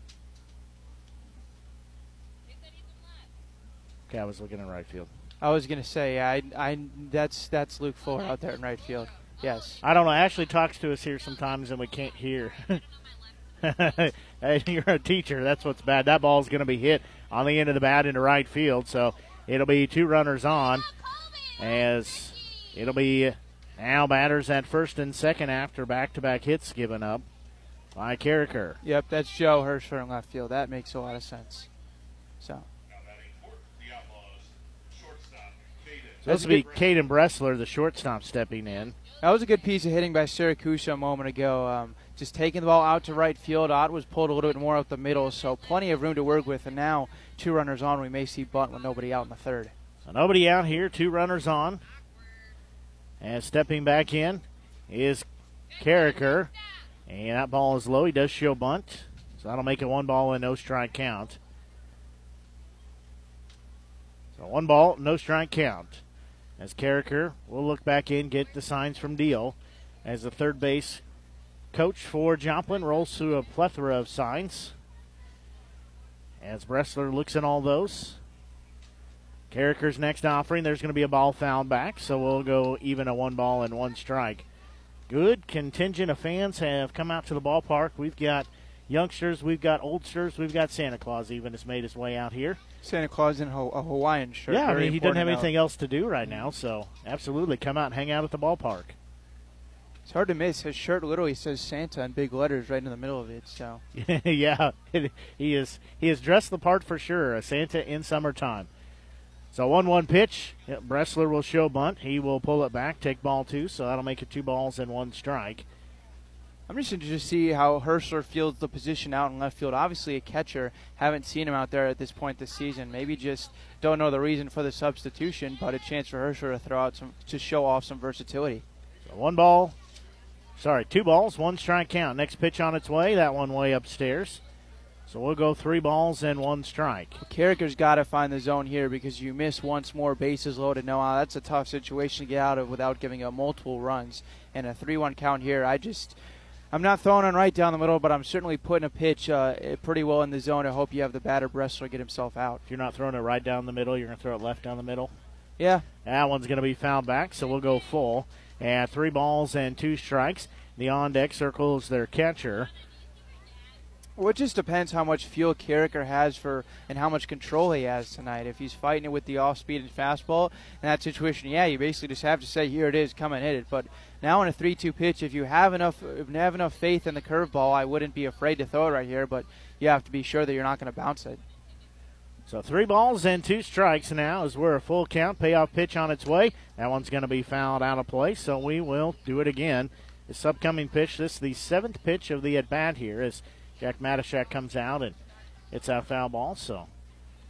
Okay, I was looking in right field. I was gonna say, I, I, that's that's Luke Fuller out there in right field. Yes. I don't know. Ashley talks to us here sometimes and we can't hear. Hey, You're a teacher. That's what's bad. That ball's going to be hit on the end of the bat into right field. So it'll be two runners on as it'll be now batters at first and second after back to back hits given up by Carricker. Yep, that's Joe Hirschler in left field. That makes a lot of sense. So. So this will be Caden Bressler, the shortstop, stepping in. That was a good piece of hitting by Syracuse a moment ago. Um, just taking the ball out to right field. Ott was pulled a little bit more up the middle, so plenty of room to work with. And now two runners on. We may see bunt with nobody out in the third. So nobody out here, two runners on. And stepping back in is Carricker. And that ball is low. He does show bunt. So that'll make it one ball and no strike count. So one ball, no strike count. As Carricker will look back in, get the signs from Deal. As the third base coach for Joplin rolls through a plethora of signs. As Bressler looks in all those. Carricker's next offering, there's going to be a ball fouled back, so we'll go even a one ball and one strike. Good contingent of fans have come out to the ballpark. We've got youngsters, we've got oldsters, we've got Santa Claus even has made his way out here. Santa Claus in a Hawaiian shirt. Yeah, I mean, he doesn't have anything else to do right now, so absolutely come out and hang out at the ballpark. It's hard to miss. His shirt literally says Santa in big letters right in the middle of it. So yeah, he is he is dressed the part for sure. A Santa in summertime. So one-one pitch. Yep, Bressler will show bunt. He will pull it back, take ball two. So that'll make it two balls and one strike. I'm just interested to see how Hirschler fields the position out in left field. Obviously, a catcher. Haven't seen him out there at this point this season. Maybe just don't know the reason for the substitution, but a chance for Hirschler to throw out some to show off some versatility. So one ball, sorry, two balls, one strike count. Next pitch on its way. That one way upstairs. So we'll go three balls and one strike. Carricker's got to find the zone here because you miss once more, bases loaded. No, that's a tough situation to get out of without giving up multiple runs. And a 3 1 count here, I just. I'm not throwing it right down the middle, but I'm certainly putting a pitch uh, pretty well in the zone. I hope you have the batter Bressler get himself out. If you're not throwing it right down the middle, you're going to throw it left down the middle. Yeah. That one's going to be fouled back, so we'll go full. And three balls and two strikes. The on deck circles their catcher. Well, it just depends how much fuel Carricker has for and how much control he has tonight. If he's fighting it with the off speed and fastball, in that situation, yeah, you basically just have to say, "Here it is, come and hit it." But now in a three-two pitch, if you have enough if you have enough faith in the curveball, I wouldn't be afraid to throw it right here. But you have to be sure that you're not going to bounce it. So three balls and two strikes now as we're a full count. Payoff pitch on its way. That one's going to be fouled out of play, so we will do it again. This upcoming pitch, this is the seventh pitch of the at bat here as Jack Matashak comes out and it's a foul ball. So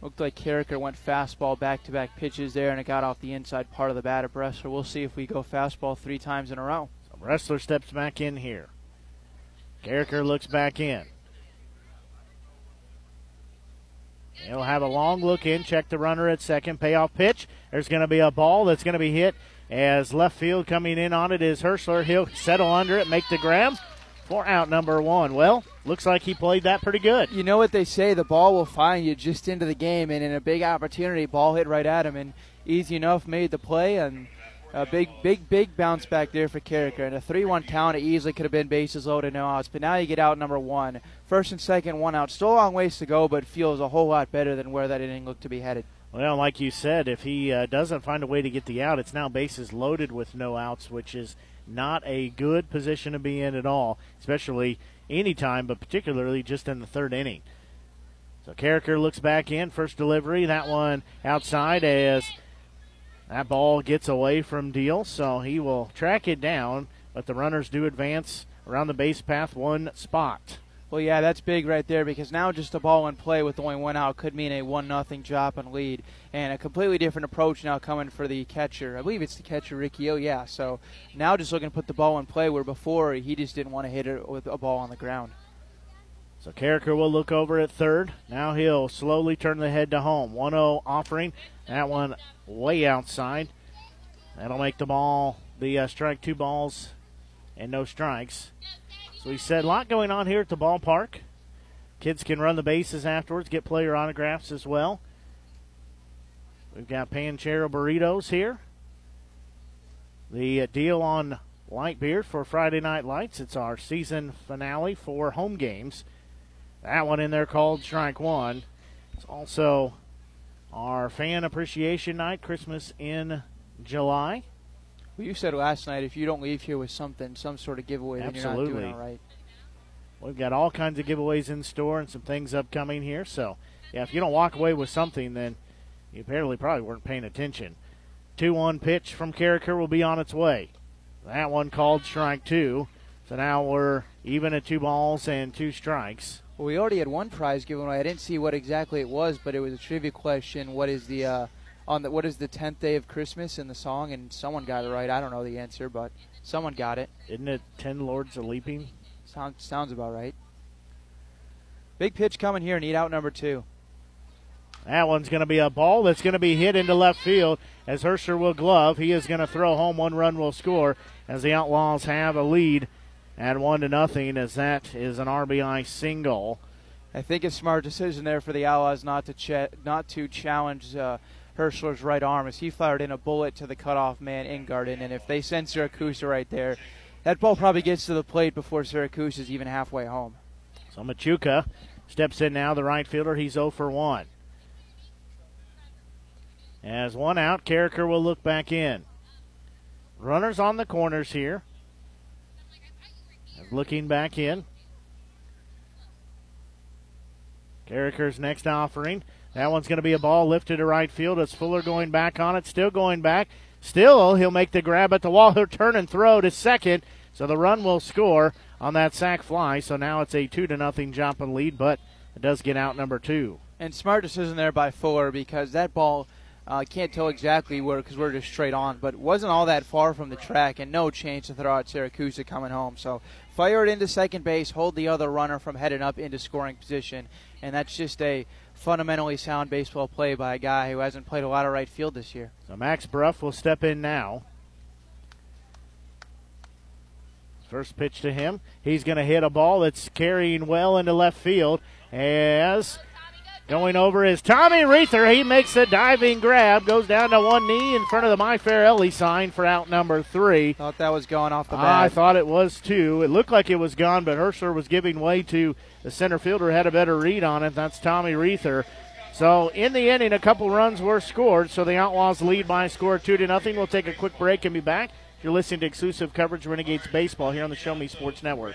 looked like Carricker went fastball back-to-back pitches there, and it got off the inside part of the bat of Bressler. We'll see if we go fastball three times in a row. So Bressler steps back in here. Carricker looks back in. He'll have a long look in, check the runner at second, payoff pitch. There's going to be a ball that's going to be hit as left field coming in on it is Hirschler. He'll settle under it, make the grab for out number one. Well, looks like he played that pretty good. You know what they say, the ball will find you just into the game, and in a big opportunity, ball hit right at him, and easy enough made the play, and a big, big, big bounce back there for Carricker. And a 3 1 count, it easily could have been bases loaded, no outs. But now you get out number one. First and second, one out. Still a long ways to go, but feels a whole lot better than where that inning looked to be headed. Well, like you said, if he uh, doesn't find a way to get the out, it's now bases loaded with no outs, which is not a good position to be in at all, especially anytime, but particularly just in the third inning. So Carricker looks back in, first delivery, that one outside as that ball gets away from Deal, so he will track it down, but the runners do advance around the base path one spot. Well, yeah, that's big right there because now just a ball in play with only one out could mean a one nothing drop and lead, and a completely different approach now coming for the catcher. I believe it's the catcher Ricky. Oh yeah, so now just looking to put the ball in play where before he just didn't want to hit it with a ball on the ground. So Carricker will look over at third. Now he'll slowly turn the head to home. 1 0 offering. That one way outside. That'll make the ball the uh, strike two balls and no strikes. So he said a lot going on here at the ballpark. Kids can run the bases afterwards, get player autographs as well. We've got Panchero burritos here. The uh, deal on light beer for Friday Night Lights. It's our season finale for home games. That one in there called Strike One. It's also our fan appreciation night, Christmas in July. Well, you said last night if you don't leave here with something, some sort of giveaway, then you're not doing all right. We've got all kinds of giveaways in store and some things upcoming here. So, yeah, if you don't walk away with something, then you apparently probably weren't paying attention. 2 1 pitch from Carricker will be on its way. That one called strike two. So now we're even at two balls and two strikes. Well, we already had one prize given away. I didn't see what exactly it was, but it was a trivia question. What is the uh, on the what is the tenth day of Christmas in the song, and someone got it right. I don't know the answer, but someone got it. Isn't it Ten Lords of Leaping? Sounds sounds about right. Big pitch coming here, need out number two. That one's going to be a ball that's going to be hit into left field as Hirschler will glove. He is going to throw home. One run will score as the Outlaws have a lead at one to nothing. As that is an RBI single. I think a smart decision there for the Outlaws not to ch- not to challenge uh, Hirschler's right arm as he fired in a bullet to the cutoff man Imgarten. And if they send Siracusa right there, that ball probably gets to the plate before Syracuse is even halfway home. So Machuca steps in now, the right fielder. He's 0 for 1. As one out, Carricker will look back in. Runners on the corners here. Looking back in. Carricker's next offering. That one's going to be a ball lifted to right field. It's Fuller going back on it, still going back. Still, he'll make the grab at the wall. He'll turn and throw to second. So the run will score on that sac fly. So now it's a two to nothing Joplin lead, but it does get out number two. And smart decision there by Fuller because that ball I uh, can't tell exactly where because we're just straight on, but wasn't all that far from the track and no chance to throw out Syracuse coming home. So fire it into second base, hold the other runner from heading up into scoring position, and that's just a fundamentally sound baseball play by a guy who hasn't played a lot of right field this year. So Max Bruff will step in now. First pitch to him. He's going to hit a ball that's carrying well into left field as Going over is Tommy Reether. He makes a diving grab, goes down to one knee in front of the My Fair Ellie sign for out number three. Thought that was going off the bat. I thought it was too. It looked like it was gone, but Hirschler was giving way to the center fielder, had a better read on it. That's Tommy Reether. So in the inning, a couple runs were scored. So the Outlaws lead by a score two to nothing. We'll take a quick break and be back. You're listening to exclusive coverage Renegades baseball here on the Show Me Sports Network.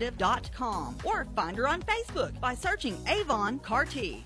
or find her on Facebook by searching Avon Carty.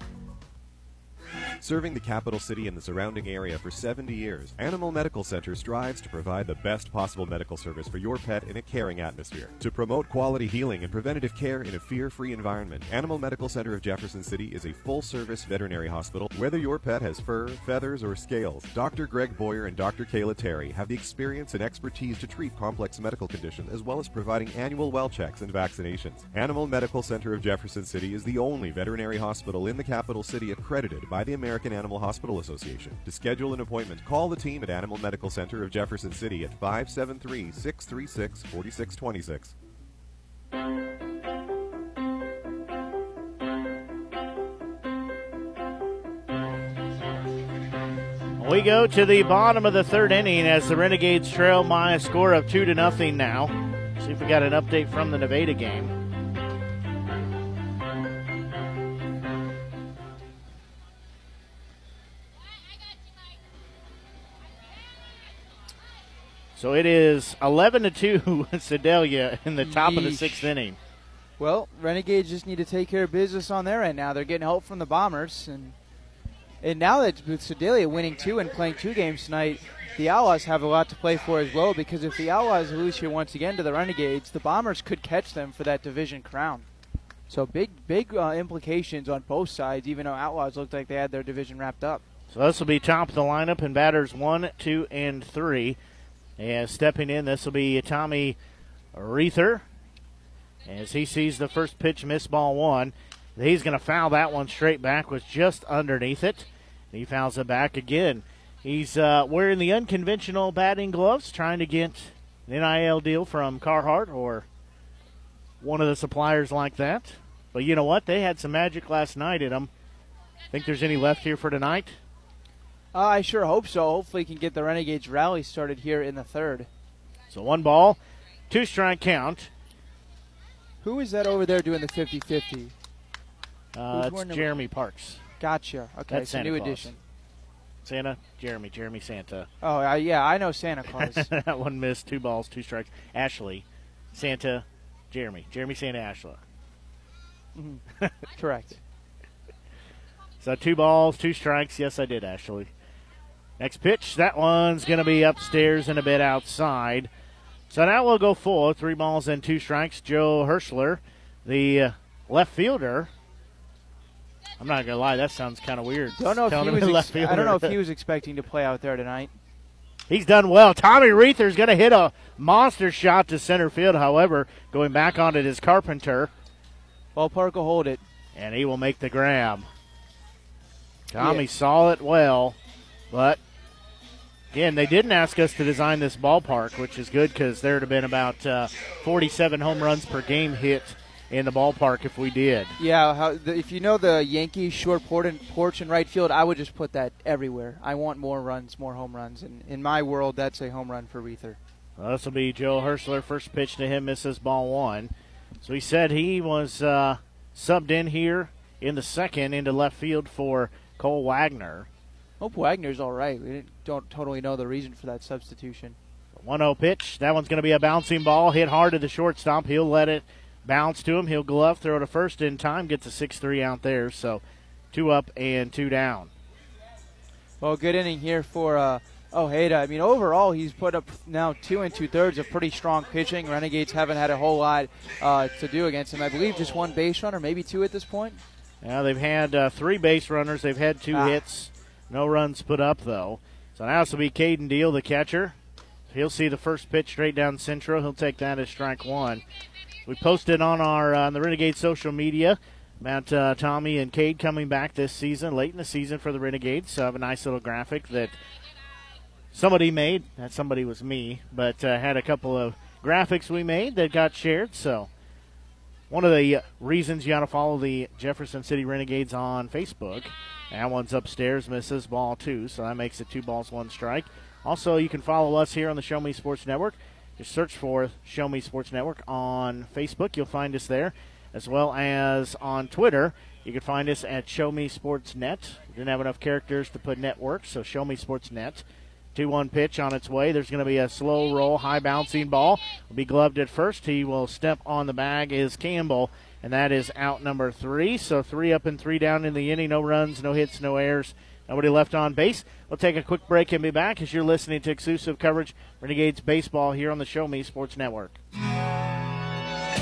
Serving the capital city and the surrounding area for 70 years, Animal Medical Center strives to provide the best possible medical service for your pet in a caring atmosphere. To promote quality healing and preventative care in a fear free environment, Animal Medical Center of Jefferson City is a full service veterinary hospital. Whether your pet has fur, feathers, or scales, Dr. Greg Boyer and Dr. Kayla Terry have the experience and expertise to treat complex medical conditions as well as providing annual well checks and vaccinations. Animal Medical Center of Jefferson City is the only veterinary hospital in the capital city accredited by the American Animal Hospital Association. To schedule an appointment, call the team at Animal Medical Center of Jefferson City at 573 636 4626. We go to the bottom of the third inning as the Renegades trail by a score of two to nothing now. See if we got an update from the Nevada game. So it is 11 to 2 Sedalia in the top Yeesh. of the sixth inning. Well, Renegades just need to take care of business on their end now. They're getting help from the Bombers. And and now that with Sedalia winning two and playing two games tonight, the Outlaws have a lot to play for as well because if the Outlaws lose here once again to the Renegades, the Bombers could catch them for that division crown. So big, big uh, implications on both sides, even though Outlaws looked like they had their division wrapped up. So this will be top of the lineup in batters one, two, and three. And stepping in, this will be Tommy Reether as he sees the first pitch miss ball one. He's going to foul that one straight back, was just underneath it. He fouls it back again. He's uh, wearing the unconventional batting gloves, trying to get an NIL deal from Carhartt or one of the suppliers like that. But you know what? They had some magic last night in them. Think there's any left here for tonight? Uh, I sure hope so. Hopefully, can get the Renegades rally started here in the third. So one ball, two strike count. Who is that over there doing the 50 50? Uh, it's Jeremy Parks. Gotcha. Okay, That's so Santa new Claus. addition. Santa, Jeremy, Jeremy Santa. Oh, uh, yeah, I know Santa Claus. that one missed. Two balls, two strikes. Ashley, Santa, Jeremy, Jeremy Santa, Ashley. Mm-hmm. Correct. So two balls, two strikes. Yes, I did, Ashley. Next pitch, that one's going to be upstairs and a bit outside. So now we'll go full. Three balls and two strikes. Joe Hirschler, the uh, left fielder. I'm not gonna lie, that sounds kind of weird. Don't know if he was. Ex- I don't know if he was expecting to play out there tonight. He's done well. Tommy Reether's going to hit a monster shot to center field. However, going back on it is Carpenter. Ballpark will hold it. And he will make the grab. Tommy Yeah. saw it well, but again, they didn't ask us to design this ballpark, which is good because there would have been about uh, 47 home runs per game hit in the ballpark if we did. Yeah, how, the, if you know the Yankees short port and, porch in right field, I would just put that everywhere. I want more runs, more home runs, and in my world, that's a home run for Reether. Well, this will be Joe Hirschler. First pitch to him misses ball one. So he said he was uh, subbed in here in the second into left field for Cole Wagner. Hope Wagner's all right. We didn't, don't totally know the reason for that substitution. 1 0 pitch. That one's going to be a bouncing ball. Hit hard to the shortstop. He'll let it bounce to him. He'll glove, throw to first in time. Gets a 6 3 out there. So two up and two down. Well, good inning here for uh, Ojeda. I mean, overall, he's put up now two and two thirds of pretty strong pitching. Renegades haven't had a whole lot uh, to do against him. I believe just one base runner, maybe two at this point. Yeah, they've had uh, three base runners. They've had two Ah. hits. No runs put up though. So now this will be Caden Deal, the catcher. He'll see the first pitch straight down central. He'll take that as strike one. We posted on our uh, on the Renegade social media about uh, Tommy and Cade coming back this season, late in the season for the Renegades. So I have a nice little graphic that somebody made. That somebody was me, but uh, had a couple of graphics we made that got shared. So one of the reasons you got to follow the Jefferson City Renegades on Facebook. That one's upstairs, misses ball two, so that makes it two balls, one strike. Also, you can follow us here on the Show Me Sports Network. Just search for Show Me Sports Network on Facebook. You'll find us there, as well as on Twitter. You can find us at Show Me Sports Net. Didn't have enough characters to put network, so Show Me Sports Net. 2 1 pitch on its way. There's going to be a slow roll, high bouncing ball. Will be gloved at first. He will step on the bag, is Campbell, and that is out number three. So three up and three down in the inning. No runs, no hits, no errors. Nobody left on base. We'll take a quick break and be back as you're listening to exclusive coverage Renegades Baseball here on the Show Me Sports Network.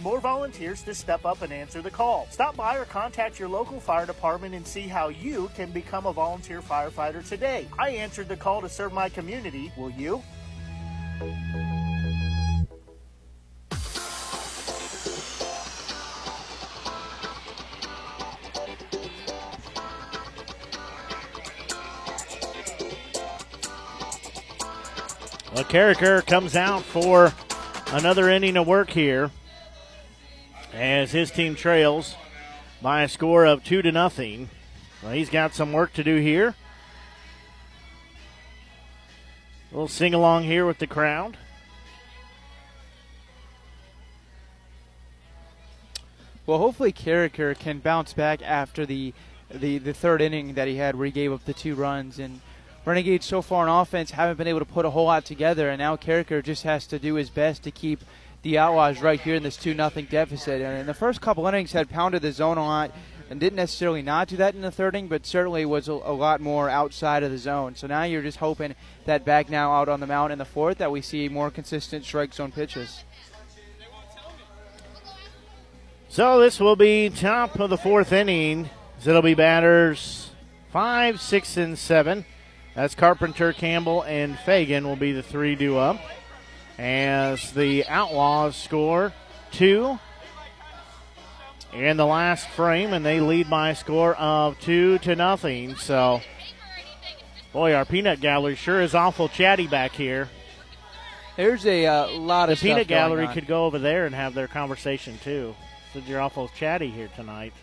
more volunteers to step up and answer the call. Stop by or contact your local fire department and see how you can become a volunteer firefighter today. I answered the call to serve my community. Will you? Well, Carricker comes out for another inning of work here as his team trails by a score of two to nothing. Well, he's got some work to do here. A little sing along here with the crowd. Well, hopefully Carricker can bounce back after the, the the third inning that he had, where he gave up the two runs. And Renegades so far on offense haven't been able to put a whole lot together, and now Carricker just has to do his best to keep the Outlaws right here in this two nothing deficit. And in the first couple innings, had pounded the zone a lot, and didn't necessarily not do that in the third inning, but certainly was a, a lot more outside of the zone. So now you're just hoping that back now out on the mound in the fourth that we see more consistent strike zone pitches. So this will be top of the fourth inning. It'll be batters five, six, and seven. That's Carpenter, Campbell, and Fagan will be the three due up. As the Outlaws score two in the last frame, and they lead by a score of two to nothing. So Boy, our peanut gallery sure is awful chatty back here. There's a uh, lot the of peanut gallery could go over there and have their conversation too. Said you're awful chatty here tonight.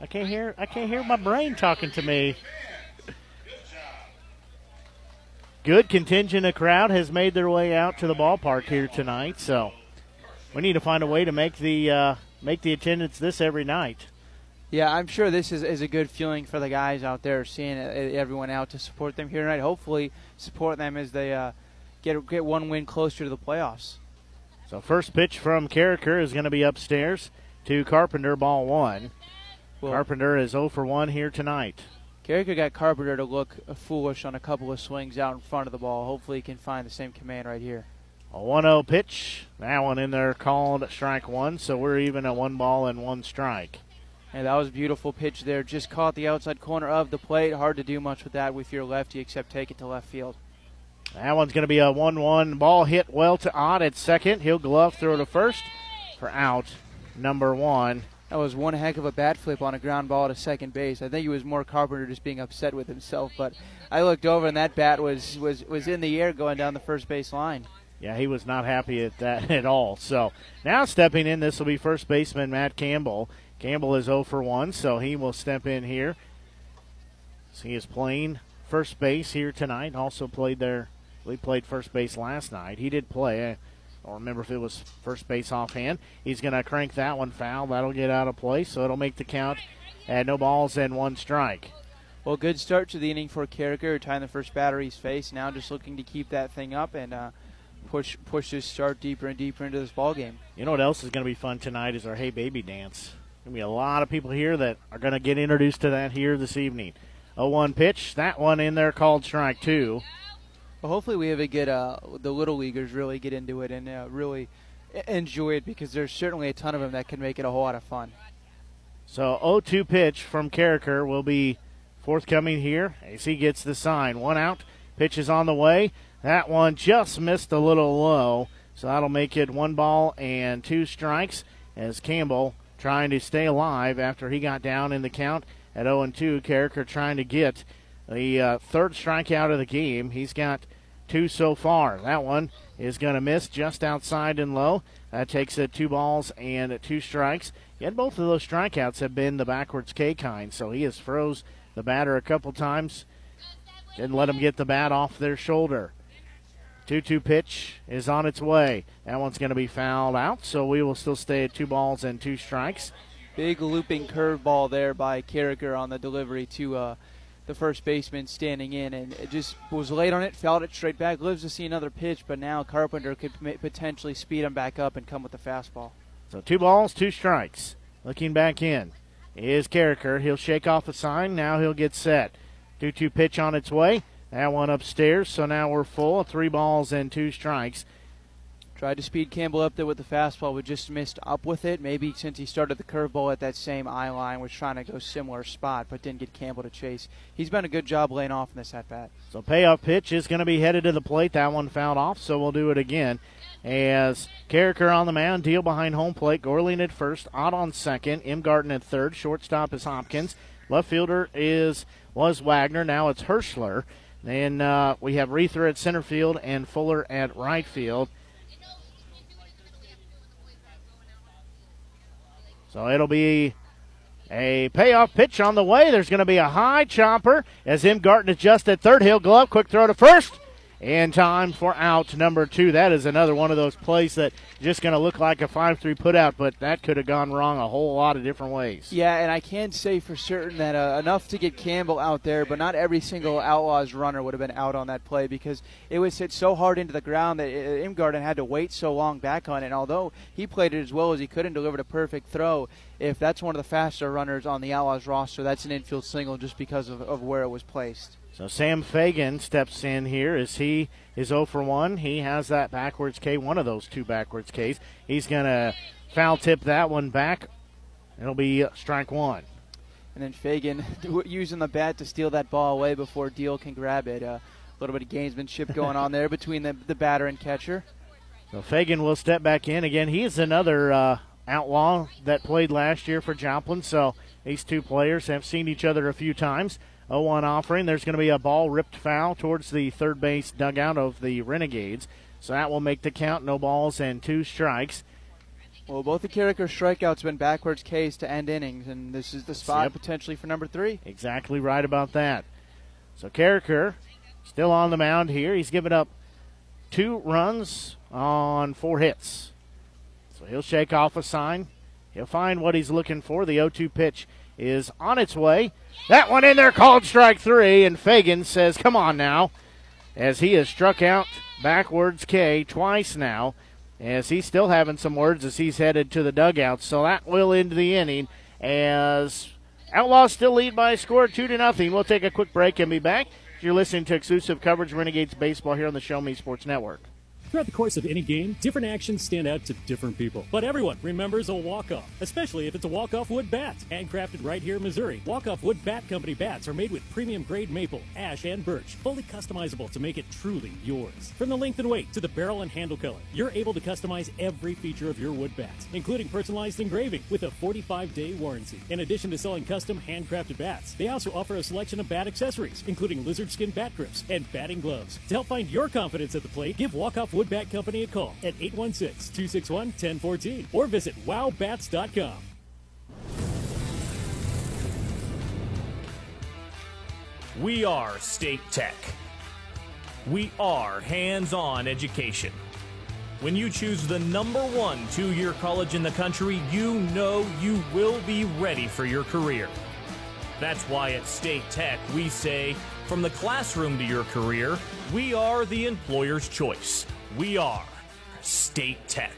I can't hear. I can't hear my brain talking to me. Good contingent of crowd has made their way out to the ballpark here tonight, so we need to find a way to make the uh, make the attendance this every night. Yeah, I'm sure this is, is a good feeling for the guys out there, seeing uh, everyone out to support them here tonight. Hopefully, support them as they uh, get get one win closer to the playoffs. So first pitch from Carricker is going to be upstairs to Carpenter, ball one. Well- Carpenter is 0 for 1 here tonight. Carricker got Carpenter to look foolish on a couple of swings out in front of the ball. Hopefully, he can find the same command right here. A 1 0 pitch. That one in there called strike one, so we're even at one ball and one strike. And that was a beautiful pitch there. Just caught the outside corner of the plate. Hard to do much with that with your lefty except take it to left field. That one's going to be a 1 1 ball hit well to Ott at second. He'll glove throw to first for out number one. That was one heck of a bat flip on a ground ball to second base. I think it was more Carpenter just being upset with himself. But I looked over and that bat was was, was in the air going down the first base line. Yeah, he was not happy at that at all. So now stepping in, this will be first baseman Matt Campbell. Campbell is 0 for 1, so he will step in here. So he is playing first base here tonight. Also played there. He played first base last night. He did play. Uh, I remember if it was first base offhand. He's going to crank that one foul. That'll get out of play, so it'll make the count at no balls and one strike. Well, good start to the inning for Carricker, tying the first battery's face. Now just looking to keep that thing up and uh, push push this start deeper and deeper into this ball game. You know what else is going to be fun tonight is our Hey Baby dance. Going to be a lot of people here that are going to get introduced to that here this evening. 0-1 pitch, that one in there called strike two. Well, hopefully we have a good uh, the little leaguers really get into it and uh, really enjoy it because there's certainly a ton of them that can make it a whole lot of fun. So 0-2 pitch from Carricker will be forthcoming here he gets the sign. One out, pitch is on the way. That one just missed a little low, so that'll make it one ball and two strikes as Campbell trying to stay alive after he got down in the count at 0-2. Carricker trying to get the uh, third strikeout of the game. He's got two so far. That one is going to miss just outside and low. That takes it two balls and two strikes. Yet both of those strikeouts have been the backwards K kind, so he has froze the batter a couple times. Didn't let him get the bat off their shoulder. 2 2 pitch is on its way. That one's going to be fouled out, so we will still stay at two balls and two strikes. Big looping curveball there by Carricker on the delivery to uh, the first baseman standing in, and it just was late on it, fouled it straight back. Lives to see another pitch, but now Carpenter could potentially speed him back up and come with the fastball. So two balls, two strikes. Looking back in is Carricker. He'll shake off a sign. Now he'll get set. 2 2 pitch on its way. That one upstairs. So now we're full. Three balls and two strikes. Tried to speed Campbell up there with the fastball, but just missed up with it. Maybe since he started the curveball at that same eye line, was trying to go similar spot, but didn't get Campbell to chase. He's been a good job laying off in this at bat. So payoff pitch is going to be headed to the plate. That one fouled off, so we'll do it again. As Carricker on the mound, deal behind home plate. Gorling at first, Ott on second, Imgarten at third. Shortstop is Hopkins. Left fielder is was Wagner. Now it's Hirschler. Then uh, we have Reether at center field and Fuller at right field. So it'll be a payoff pitch on the way. There's going to be a high chopper as Imgarten is at third. He'll glove, quick throw to first. In time for out number two. That is another one of those plays that just going to look like a 5 3 putout, but that could have gone wrong a whole lot of different ways. Yeah, and I can say for certain that uh, enough to get Campbell out there, but not every single Outlaws runner would have been out on that play because it was hit so hard into the ground that uh, Imgarten had to wait so long back on it. And although he played it as well as he could and delivered a perfect throw, if that's one of the faster runners on the Outlaws roster, that's an infield single just because of, of where it was placed. So Sam Fagan steps in here as he is 0 for 1. He has that backwards K, one of those two backwards Ks. He's going to foul tip that one back. It'll be strike one. And then Fagan using the bat to steal that ball away before Deal can grab it. A uh, little bit of gamesmanship going on there between the, the batter and catcher. So Fagan will step back in again. He is another uh, outlaw that played last year for Joplin. So these two players have seen each other a few times. 0 1 offering. There's going to be a ball ripped foul towards the third base dugout of the Renegades. So that will make the count. No balls and two strikes. Well, both the Carricker strikeouts have been backwards K's to end innings, and this is the spot Yep. potentially for number three. Exactly right about that. So Carricker still on the mound here. He's given up two runs on four hits. So he'll shake off a sign. He'll find what he's looking for. The 0 2 pitch is on its way. That one in there called strike three, and Fagan says, Come on now, as he has struck out backwards K twice now, as he's still having some words as he's headed to the dugout. So that will end the inning as Outlaws still lead by a score two to nothing. We'll take a quick break and be back. You're listening to exclusive coverage Renegades baseball here on the Show Me Sports Network. Throughout the course of any game, different actions stand out to different people. But everyone remembers a walk-off, especially if it's a walk-off wood bat. Handcrafted right here in Missouri, walk-off wood bat company bats are made with premium grade maple, ash, and birch, fully customizable to make it truly yours. From the length and weight to the barrel and handle color, you're able to customize every feature of your wood bat, including personalized engraving with a 45-day warranty. In addition to selling custom handcrafted bats, they also offer a selection of bat accessories, including lizard skin bat grips and batting gloves. To help find your confidence at the plate, give Walk Off Wood Bat Company a call at 816-261-1014 or visit wowbats.com. We are State Tech. We are hands on education. When you choose the number one two year college in the country, you know you will be ready for your career. That's why at State Tech we say, from the classroom to your career, we are the employer's choice. We are State Tech.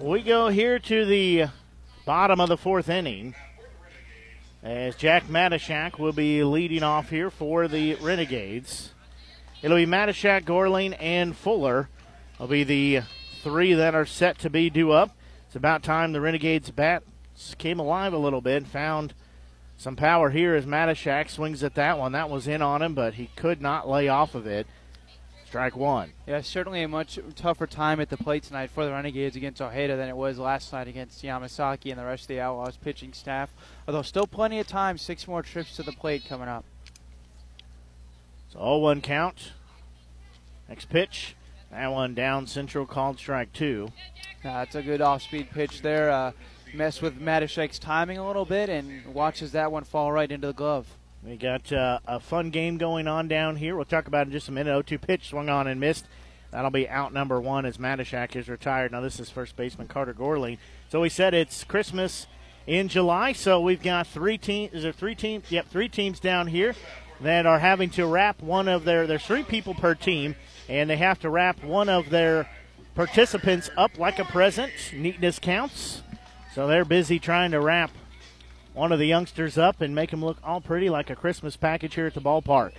We go here to the bottom of the fourth inning as Jack Matashak will be leading off here for the Renegades. It'll be Matashak, Gorling, and Fuller will be the three that are set to be due up. It's about time the Renegades bat came alive a little bit, found some power here as Matashak swings at that one. That was in on him, but he could not lay off of it. Strike one. Yeah, certainly a much tougher time at the plate tonight for the Renegades against Ojeda than it was last night against Yamasaki and the rest of the Outlaws pitching staff. Although still plenty of time, six more trips to the plate coming up. So 0 1 count. Next pitch. That one down central called strike two. That's a good off-speed pitch there. Uh, mess with Matashak's timing a little bit and watches that one fall right into the glove. We got uh, a fun game going on down here. We'll talk about it in just a minute. 0 2 pitch swung on and missed. That'll be out number one as Matashak is retired. Now, this is first baseman Carter Gorling. So we said it's Christmas in July. So we've got three teams. Is there three teams? Yep, three teams down here that are having to wrap one of their. There's three people per team, and they have to wrap one of their participants up like a present. Neatness counts. So they're busy trying to wrap one of the youngsters up and make him look all pretty like a Christmas package here at the ballpark.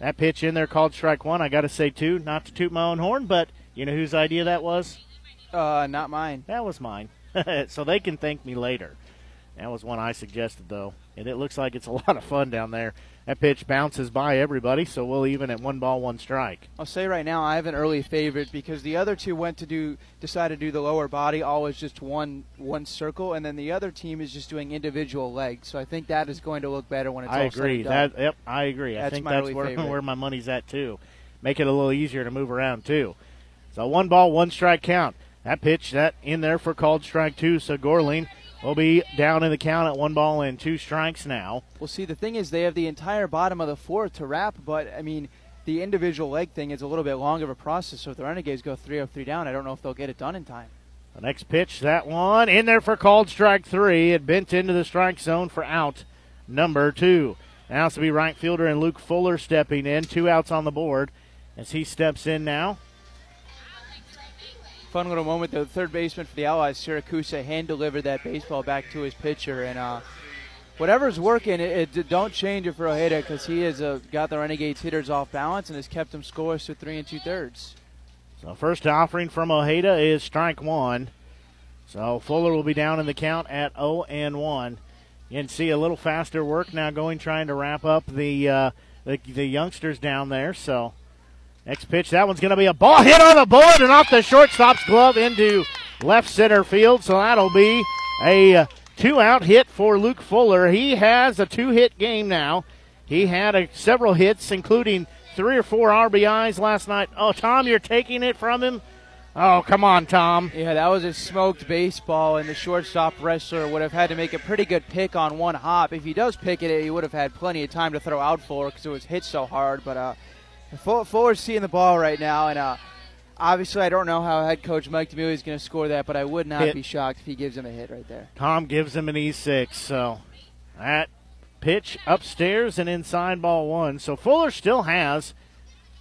That pitch in there called strike one. I got to say, too, not to toot my own horn, but you know whose idea that was? Uh, not mine. That was mine. so they can thank me later. That was one I suggested, though. And it looks like it's a lot of fun down there. That pitch bounces by everybody, so we'll even at one ball, one strike. I'll say right now I have an early favorite because the other two went to do decide to do the lower body always just one one circle, and then the other team is just doing individual legs. So I think that is going to look better when it's I all said agree. and done. That yep, I agree. I That's think my that's where, favorite. where my money's at too. Make it a little easier to move around too. So one ball, one strike count. That pitch that in there for called strike two. So Gorling will be down in the count at one ball and two strikes now. Well, see, the thing is, they have the entire bottom of the fourth to wrap, but I mean, the individual leg thing is a little bit longer of a process. So if the Renegades go three up, three down, I don't know if they'll get it done in time. The next pitch, that one in there for called strike three. It bent into the strike zone for out number two. Now it's to be right fielder and Luke Fuller stepping in. Two outs on the board as he steps in now. Fun little moment. The third baseman for the Allies, Siracusa, hand delivered that baseball back to his pitcher, and uh, whatever's working, it, it don't change it for Ojeda because he has uh, got the Renegades hitters off balance and has kept them scoreless to three and two thirds. So first offering from Ojeda is strike one. So Fuller will be down in the count at 0 and 1. You can see a little faster work now going trying to wrap up the uh, the, the youngsters down there. So next pitch, that one's going to be a ball hit on the bullet and off the shortstop's glove into left center field. So that'll be a uh, two out hit for Luke Fuller. He has a two hit game now. He had a, several hits, including three or four RBIs last night. Oh, Tom, you're taking it from him. Oh, come on, Tom. Yeah, that was a smoked baseball, and the shortstop wrestler would have had to make a pretty good pick on one hop. If he does pick it, he would have had plenty of time to throw out Fuller because it was hit so hard. But uh, Fuller's seeing the ball right now, and uh, obviously I don't know how head coach Mike DeMille is going to score that, but I would not Hit. be shocked if he gives him a hit right there. Tom gives him an E6. So that pitch upstairs and inside ball one. So Fuller still has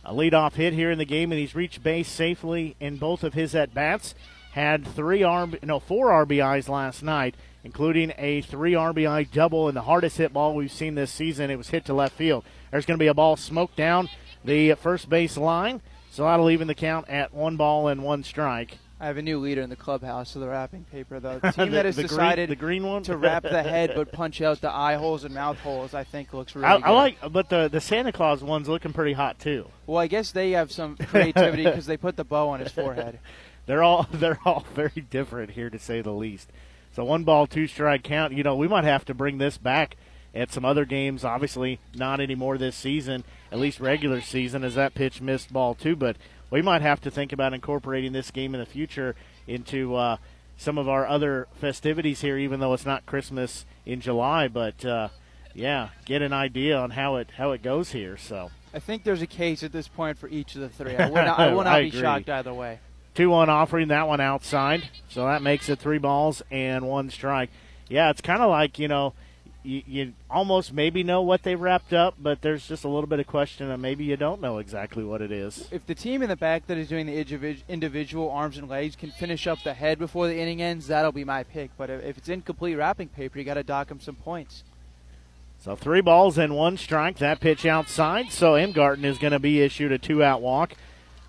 a leadoff hit here in the game, and he's reached base safely in both of his at bats. Had three RB, no four RBIs last night, including a three RBI double and the hardest hit ball we've seen this season. It was hit to left field. There's going to be a ball smoked down the first base line, so that'll even the count at one ball and one strike. I have a new leader in the clubhouse of the wrapping paper, though. The team The- that has green- decided the green one? to wrap the head but punch out the eye holes and mouth holes, I think looks really I, good. I like, but the the Santa Claus one's looking pretty hot too. Well, I guess they have some creativity because they put the bow on his forehead. they're all they're all very different here to say the least. So one ball, two strike count. You know, we might have to bring this back at some other games. Obviously, not anymore this season, at least regular season, as that pitch missed ball too. But we might have to think about incorporating this game in the future into uh, some of our other festivities here, even though it's not Christmas in July. But uh, yeah, get an idea on how it how it goes here. So. I think there's a case at this point for each of the three. I will not, I will not I be agree. shocked either way. 2 1 offering, that one outside. So that makes it three balls and one strike. Yeah, it's kind of like, you know, you, you almost maybe know what they wrapped up, but there's just a little bit of question and maybe you don't know exactly what it is. If the team in the back that is doing the individ- individual arms and legs can finish up the head before the inning ends, that'll be my pick. But if it's incomplete wrapping paper, you got to dock them some points. So three balls and one strike. That pitch outside. So Imgarten is going to be issued a two out walk.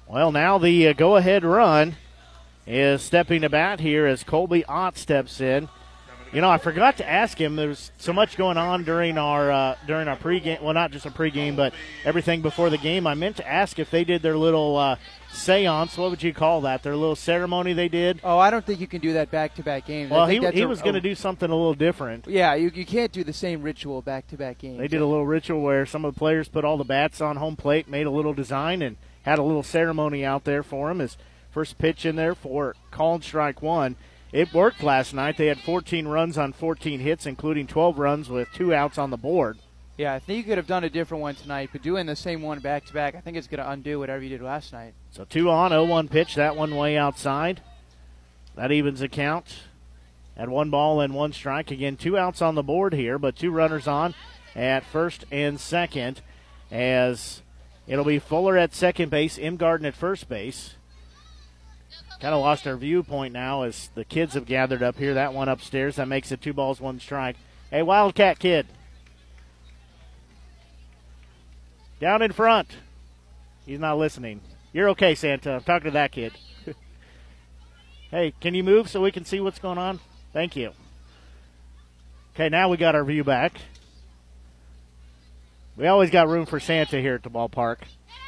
Well, now the uh, go ahead run is stepping to bat here as Colby Ott steps in. You know, I forgot to ask him. There's so much going on during our uh, during our pregame. Well, not just a pregame, but everything before the game. I meant to ask if they did their little uh, séance. What would you call that? Their little ceremony they did. Oh, I don't think you can do that back to back games. Well, he, he a- was going to a- do something a little different. Yeah, you, you can't do the same ritual back to back games. They did a little ritual where some of the players put all the bats on home plate, made a little design, and had a little ceremony out there for him. His first pitch in there for called strike one. It worked last night. They had 14 runs on 14 hits, including 12 runs with two outs on the board. Yeah, I think you could have done a different one tonight, but doing the same one back to back, I think it's going to undo whatever you did last night. So two on, 0-1 pitch. That one way outside. That evens the count. At one ball and one strike. Again, two outs on the board here, but two runners on at first and second. As it'll be Fuller at second base, Imgarten at first base. Kind of lost our viewpoint now as the kids have gathered up here. That one upstairs. That makes it two balls, one strike. Hey, Wildcat kid. Down in front. He's not listening. You're okay, Santa. I'm talking to that kid. hey, can you move so we can see what's going on? Thank you. Okay, now we got our view back. We always got room for Santa here at the ballpark.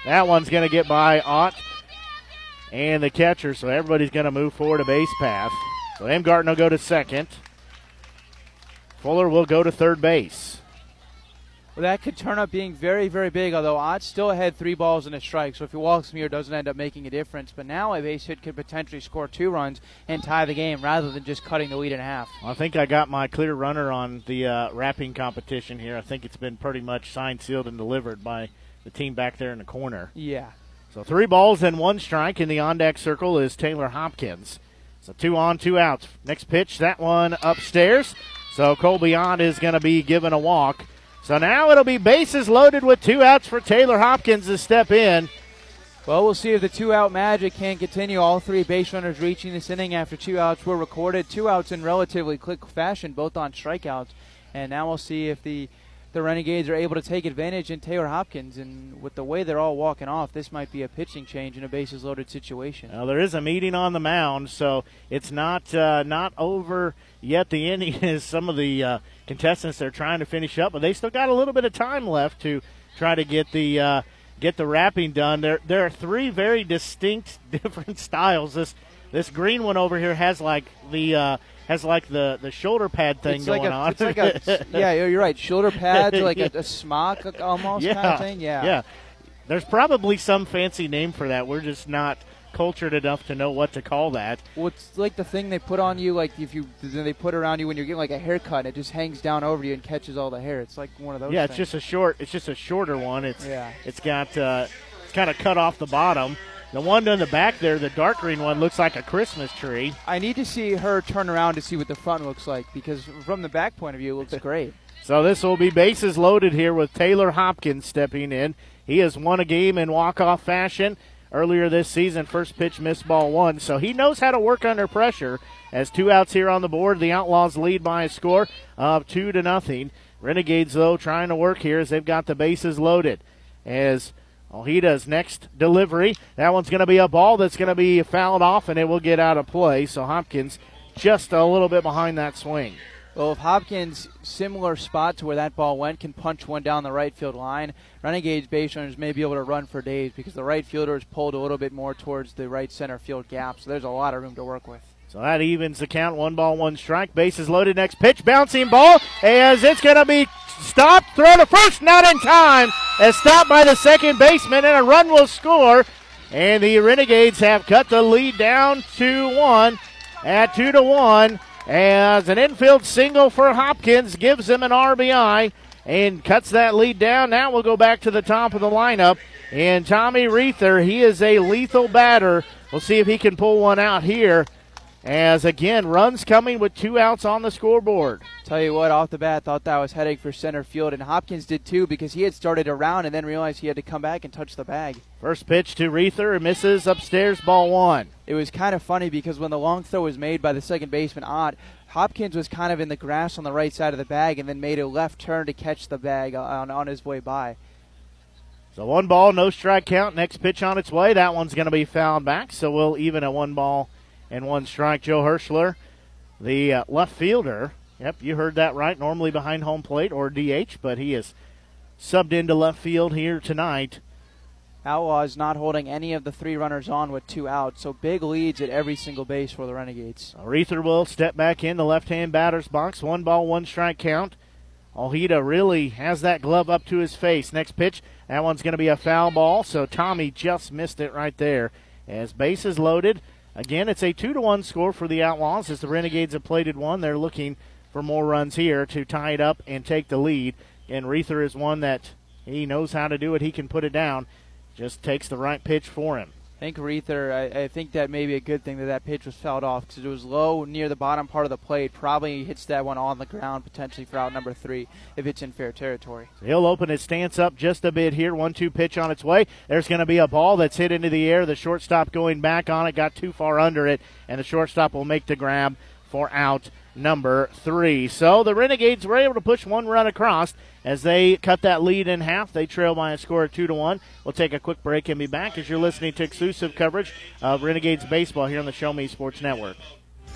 That one's going to get by Ott and the catcher, so everybody's going to move forward a base path. So Imgarten will go to second. Fuller will go to third base. Well, that could turn up being very, very big, although Ott still had three balls and a strike, so if he walks me or doesn't end up making a difference. But now a base hit could potentially score two runs and tie the game rather than just cutting the lead in half. I think I got my clear runner on the uh, wrapping competition here. I think it's been pretty much signed, sealed, and delivered by the team back there in the corner. Yeah. So three balls and one strike in the on deck circle is Taylor Hopkins. So two on, two outs. Next pitch, that one upstairs. So Cole Ott is going to be given a walk. So now it'll be bases loaded with two outs for Taylor Hopkins to step in. Well, we'll see if the two out magic can continue. All three base runners reaching this inning after two outs were recorded. Two outs in relatively quick fashion, both on strikeouts. And now we'll see if the the Renegades are able to take advantage in Taylor Hopkins. And with the way they're all walking off, this might be a pitching change in a bases loaded situation. Well, there is a meeting on the mound, so it's not uh, not over yet. The inning is some of the uh, contestants they're trying to finish up, but they still got a little bit of time left to try to get the uh, get the wrapping done. There there are three very distinct different styles. This this green one over here has like the uh, has like the, the shoulder pad thing it's going like a, on. It's like a, yeah, you're right. Shoulder pads, like a, a smock almost yeah, kind of thing. Yeah, yeah. There's probably some fancy name for that. We're just not cultured enough to know what to call that. Well, it's like the thing they put on you, like if you they put around you when you're getting like a haircut, it just hangs down over you and catches all the hair. It's like one of those. Yeah, things. it's just a short. It's just a shorter one. It's yeah. It's got uh, it's kind of cut off the bottom. The one in the back there, the dark green one, looks like a Christmas tree. I need to see her turn around to see what the front looks like because from the back point of view, it looks great. So this will be bases loaded here with Taylor Hopkins stepping in. He has won a game in walk-off fashion earlier this season. First pitch missed ball one, so he knows how to work under pressure. As two outs here on the board, the Outlaws lead by a score of two to nothing. Renegades though trying to work here as they've got the bases loaded. As Ojeda's next delivery. That one's going to be a ball that's going to be fouled off, and it will get out of play. So Hopkins just a little bit behind that swing. Well, if Hopkins, similar spot to where that ball went, can punch one down the right field line, Renegades base runners may be able to run for days because the right fielder is pulled a little bit more towards the right center field gap. So there's a lot of room to work with. So that evens the count. One ball, one strike. Bases loaded. Next pitch, bouncing ball as it's going to be stopped. Throw to first, not in time. As stopped by the second baseman, and a run will score. And the Renegades have cut the lead down to one at two to one. As an infield single for Hopkins gives them an RBI and cuts that lead down. Now we'll go back to the top of the lineup. And Tommy Reether, he is a lethal batter. We'll see if he can pull one out here. As again, runs coming with two outs on the scoreboard. Tell you what, off the bat, thought that was heading for center field, and Hopkins did too because he had started around and then realized he had to come back and touch the bag. First pitch to Reether, misses upstairs, ball one. It was kind of funny because when the long throw was made by the second baseman, Ott, Hopkins was kind of in the grass on the right side of the bag and then made a left turn to catch the bag on, on his way by. So one ball, no strike count. Next pitch on its way. That one's going to be fouled back, so we'll even a one ball and one strike. Joe Hirschler, the uh, left fielder. Yep, you heard that right. Normally behind home plate or DH, but he is subbed into left field here tonight. Outlaw is not holding any of the three runners on with two outs, so big leads at every single base for the Renegades. Reether will step back in the left-hand batter's box. One ball, one strike count. Ojeda really has that glove up to his face. Next pitch, that one's going to be a foul ball, so Tommy just missed it right there. As bases loaded, again, it's a two to one score for the Outlaws. As the Renegades have plated one, they're looking for more runs here to tie it up and take the lead. And Reether is one that he knows how to do it. He can put it down. Just takes the right pitch for him. I think Reether, I, I think that may be a good thing that that pitch was fouled off because it was low near the bottom part of the plate. Probably hits that one on the ground potentially for out number three if it's in fair territory. He'll open his stance up just a bit here. One two pitch on its way. There's going to be a ball that's hit into the air. The shortstop going back on it got too far under it, and the shortstop will make the grab for out number three. So the Renegades were able to push one run across as they cut that lead in half. They trail by a score of two to one. We'll take a quick break and be back as you're listening to exclusive coverage of Renegades baseball here on the Show Me Sports Network.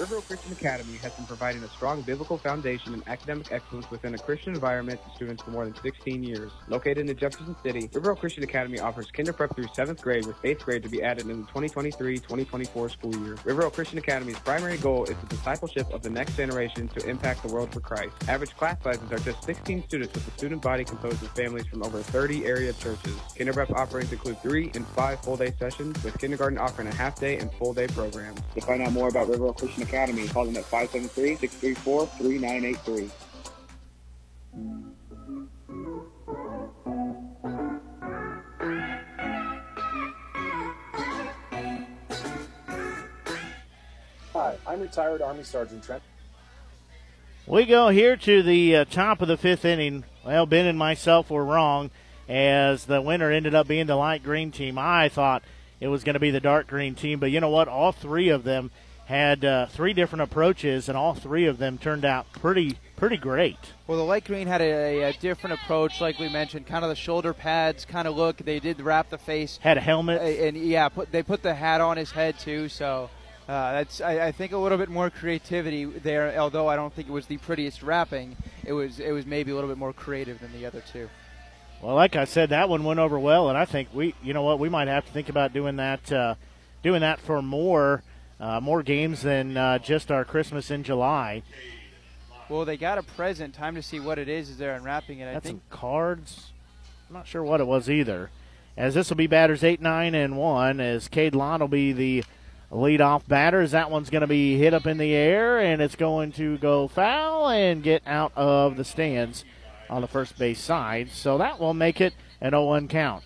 Riverville Christian Academy has been providing a strong biblical foundation and academic excellence within a Christian environment to students for more than 16 years. Located in Jefferson City, Riverville Christian Academy offers kinder prep through 7th grade with 8th grade to be added in the 2023-2024 school year. Riverville Christian Academy's primary goal is the discipleship of the next generation to impact the world for Christ. Average class sizes are just 16 students with a student body composed of families from over 30 area churches. Kinder prep offerings include 3 and 5 full-day sessions with kindergarten offering a half-day and full-day programs. To find out more about Riverville Christian Academy. Call them at 573-634-3983. Hi, I'm retired Army Sergeant Trent. We go here to the uh, top of the fifth inning. Well, Ben and myself were wrong as the winner ended up being the light green team. I thought it was going to be the dark green team, but you know what? All three of them had uh, three different approaches, and all three of them turned out pretty pretty great. Well, the light green had a, a, different approach, like we mentioned, kind of the shoulder pads kind of look. They did wrap the face. Had a helmet, and, and yeah, put, they put the hat on his head too. So uh, that's I, I, think a little bit more creativity there. Although I don't think it was the prettiest wrapping, it was it was maybe a little bit more creative than the other two. Well, like I said, that one went over well, and I think we, you know what, we might have to think about doing that, uh, doing that for more, uh, more games than uh, just our Christmas in July. Well, they got a present. Time to see what it is as they're unwrapping it. I think some cards. I'm not sure what it was either. As this will be batters eight, nine, and one. As Cade Lott will be the leadoff batter. As that one's going to be hit up in the air, and it's going to go foul and get out of the stands on the first base side. So that will make it an 0-1 count.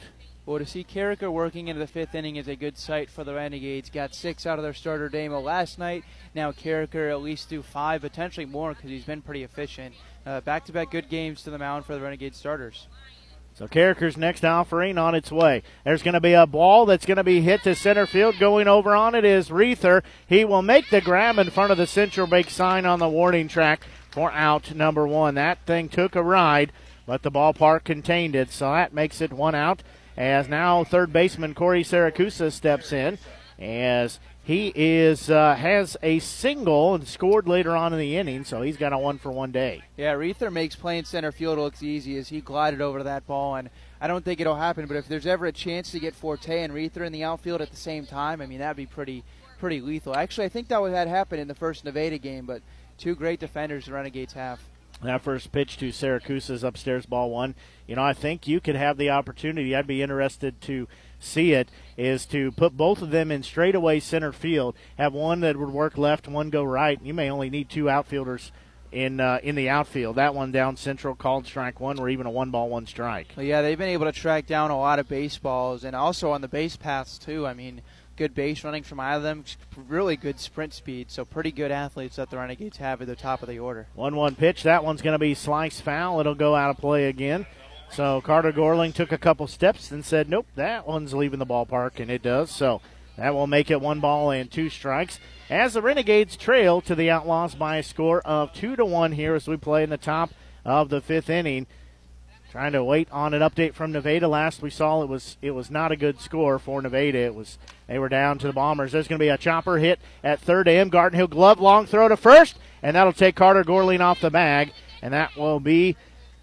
Well, to see Carricker working into the fifth inning is a good sight for the Renegades. Got six out of their starter Damo last night. Now Carricker at least do five, potentially more, because he's been pretty efficient. Uh, back-to-back good games to the mound for the Renegade starters. So Carricker's next offering on its way. There's going to be a ball that's going to be hit to center field. Going over on it is Reether. He will make the grab in front of the Central Bake sign on the warning track for out number one. That thing took a ride, but the ballpark contained it, so that makes it one out. As now third baseman Corey Saracusa steps in, as he is uh, has a single and scored later on in the inning, so he's got a one for one day. Yeah, Reether makes playing center field looks easy as he glided over to that ball, and I don't think it'll happen. But if there's ever a chance to get Forte and Reether in the outfield at the same time, I mean that'd be pretty pretty lethal. Actually, I think that would had happened in the first Nevada game, but two great defenders the Renegades have. That first pitch to Saracusa's upstairs ball one. You know, I think you could have the opportunity. I'd be interested to see it. Is to put both of them in straightaway center field. Have one that would work left, one go right. You may only need two outfielders in uh, in the outfield. That one down central called strike one, or even a one ball one strike. Yeah, they've been able to track down a lot of baseballs, and also on the base paths too. I mean, good base running from either of them, really good sprint speed. So pretty good athletes that the Renegades have at the top of the order. One-one pitch. That one's going to be sliced foul. It'll go out of play again. So Carter Gorling took a couple steps and said, "Nope, that one's leaving the ballpark," and it does. So that will make it one ball and two strikes. As the Renegades trail to the Outlaws by a score of two to one here as we play in the top of the fifth inning. Trying to wait on an update from Nevada. Last we saw, it was it was not a good score for Nevada. It was they were down to the Bombers. There's going to be a chopper hit at third to Imgarten. He'll glove long throw to first, and that'll take Carter Gorling off the bag, and that will be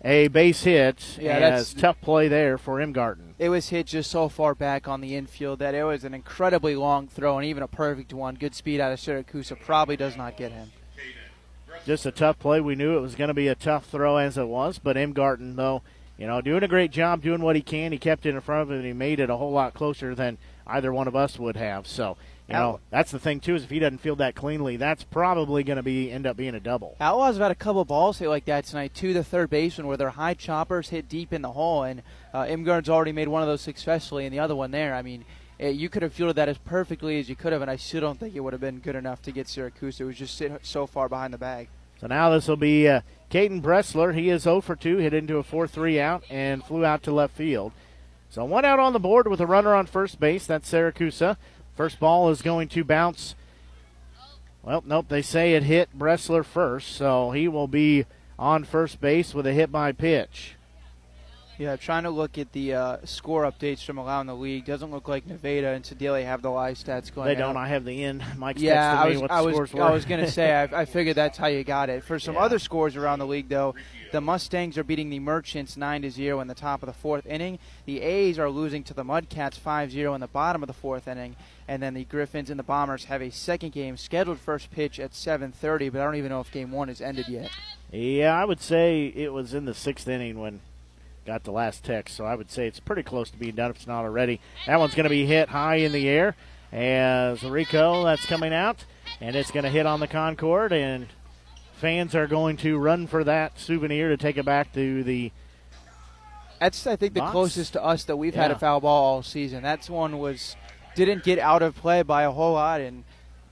a base hit. Yeah, that's tough play there for Imgarten. It was hit just so far back on the infield that it was an incredibly long throw and even a perfect one. Good speed out of Siracusa probably does not get him. Just a tough play. We knew it was going to be a tough throw as it was, but Imgarten though you know, doing a great job, doing what he can. He kept it in front of him, and he made it a whole lot closer than either one of us would have. So, you know, that's the thing too is if he doesn't field that cleanly, that's probably going to be end up being a double. Outlaws have had a couple balls hit like that tonight to the third baseman where their high choppers hit deep in the hole, and uh, Imgarten's already made one of those successfully, and the other one there. I mean, it, you could have fielded that as perfectly as you could have, and I still don't think it would have been good enough to get Siracusa. It was just so far behind the bag. So now this will be uh, Caden Bressler. He is 0 for 2, hit into a 4 3 out and flew out to left field. So one out on the board with a runner on first base. That's Saracusa. First ball is going to bounce. Well, nope, they say it hit Bressler first, so he will be on first base with a hit by pitch. Yeah, trying to look at the uh, score updates from around the league. Doesn't look like Nevada and Sedalia have the live stats going. They don't. Out. I have the end. Mike's yeah, I was, I was, I was going to say. I, I, figured that's how you got it. For some yeah. other scores around the league, though, the Mustangs are beating the Merchants nine to zero in the top of the fourth inning. The A's are losing to the Mudcats 5-0 in the bottom of the fourth inning, and then the Griffins and the Bombers have a second game scheduled first pitch at 7:30. But I don't even know if game one has ended yet. Yeah, I would say it was in the sixth inning when got the last text, so I would say it's pretty close to being done if it's not already. That one's going to be hit high in the air as Rico, that's coming out. and it's going to hit on the Concord, and fans are going to run for that souvenir to take it back to the. That's I think the Box? closest to us that we've had a foul ball all season. That's one was didn't get out of play by a whole lot, and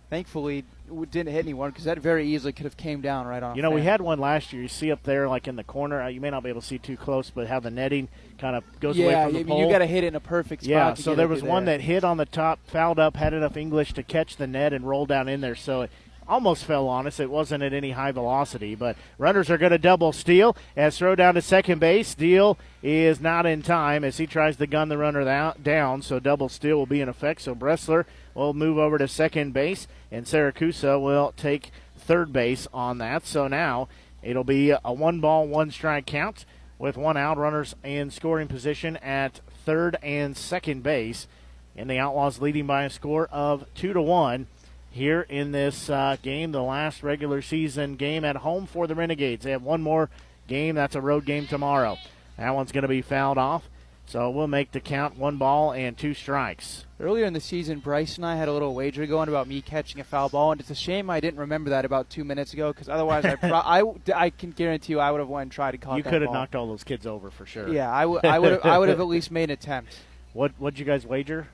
thankfully didn't hit anyone because that very easily could have came down right on. You know, we had one last year. You see up there, like in the corner. uh, You may not be able to see too close, but how the netting kind of goes away from the I mean, pole. you got to hit it in a perfect spot. Yeah, so there was to one there. that hit on the top, fouled up, had enough English to catch the net and roll down in there. So it almost fell on us. It wasn't at any high velocity, but runners are going to double steal as throw down to second base. Steal is not in time as he tries to gun the runner down. So double steal will be in effect. So Bressler will move over to second base, and Saracusa will take third base on that. So now it'll be a one ball, one strike count with one out, runners in scoring position at third and second base. And the Outlaws leading by a score of two to one here in this uh, game, the last regular season game at home for the Renegades. They have one more game. That's a road game tomorrow. That one's going to be fouled off. So we'll make the count one ball and two strikes. Earlier in the season, Bryce and I had a little wager going about me catching a foul ball, and it's a shame I didn't remember that about two minutes ago because otherwise, I, pro- I, I can guarantee you I would have went and tried to caught You could have knocked all those kids over for sure. Yeah, I would. I would. have- I would have at least made an attempt. What What'd you guys wager?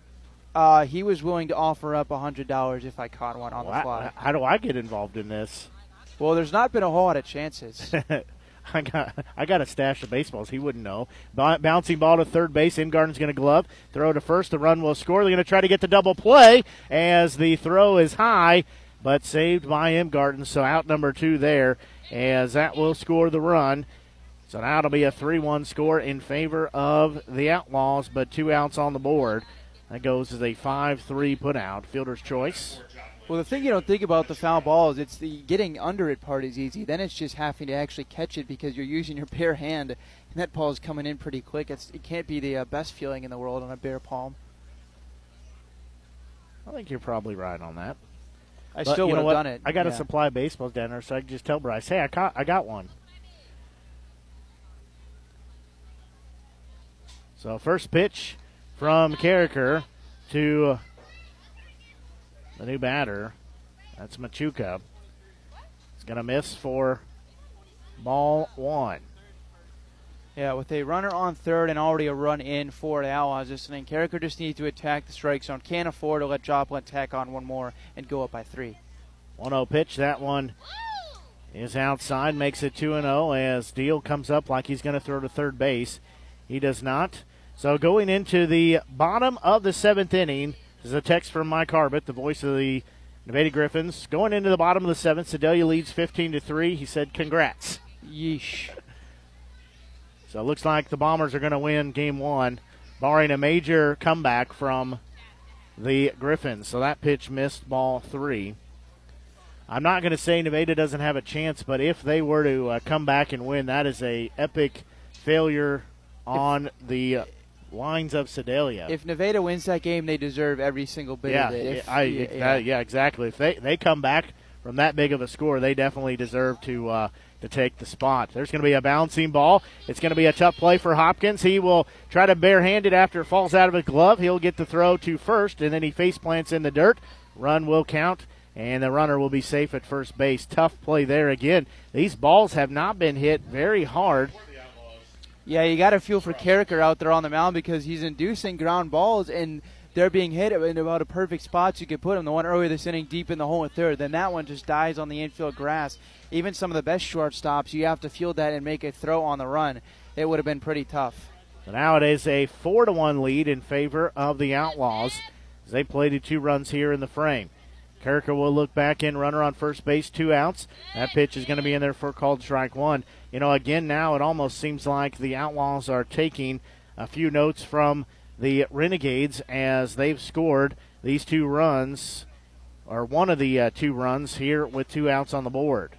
Uh, he was willing to offer up hundred dollars if I caught one on Well, the I- fly. how do I get involved in this? Well, there's not been a whole lot of chances. I got I got a stash of baseballs. He wouldn't know. B- bouncing ball to third base. Imgarten's going to glove. Throw to first. The run will score. They're going to try to get the double play as the throw is high, but saved by Imgarten. So out number two there as that will score the run. So now it'll be a 3 1 score in favor of the Outlaws, but two outs on the board. That goes as a 5 3 put out. Fielder's choice. Well, the thing you don't think about the foul ball is it's the getting under it part is easy. Then it's just having to actually catch it because you're using your bare hand, and that ball is coming in pretty quick. It's, it can't be the uh, best feeling in the world on a bare palm. I think you're probably right on that. I But still would have done it. I got a supply of baseballs down there, so I can just tell Bryce, hey, I caught, I got one. So first pitch from Carricker to the new batter. That's Machuca. He's going to miss for ball one. Yeah, with a runner on third and already a run in for the Outlaws, this inning, Carricker just needs to attack the strike zone. Can't afford to let Joplin tack on one more and go up by three. 1 0 pitch. That one is outside, makes it 2 0 as Deal comes up like he's going to throw to third base. He does not. So going into the bottom of the seventh inning, this is a text from Mike Harbit, the voice of the Nevada Griffins. Going into the bottom of the seventh, Sedalia leads 15 to 3. He said, Congrats. Yeesh. So it looks like the Bombers are going to win game one, barring a major comeback from the Griffins. So that pitch missed ball three. I'm not going to say Nevada doesn't have a chance, but if they were to uh, come back and win, that is a epic failure on the uh, lines of Sedalia. If Nevada wins that game, they deserve every single bit yeah, of it. If- I, yeah, yeah, yeah, exactly. If they they come back from that big of a score, they definitely deserve to uh, to take the spot. There's going to be a bouncing ball. It's going to be a tough play for Hopkins. He will try to barehand it after it falls out of his glove. He'll get the throw to first, and then he face plants in the dirt. Run will count, and the runner will be safe at first base. Tough play there again. These balls have not been hit very hard. Yeah, you got to feel for Carricker out there on the mound because he's inducing ground balls and they're being hit in about a perfect spot you could put them. The one earlier this inning, deep in the hole in third, then that one just dies on the infield grass. Even some of the best shortstops, you have to field that and make a throw on the run. It would have been pretty tough. So now it is a four to one lead in favor of the Outlaws as they play to two runs here in the frame. Carricker will look back in, runner on first base, two outs. That pitch is going to be in there for called strike one. You know, again, now it almost seems like the Outlaws are taking a few notes from the Renegades as they've scored these two runs, or one of the uh, two runs here with two outs on the board.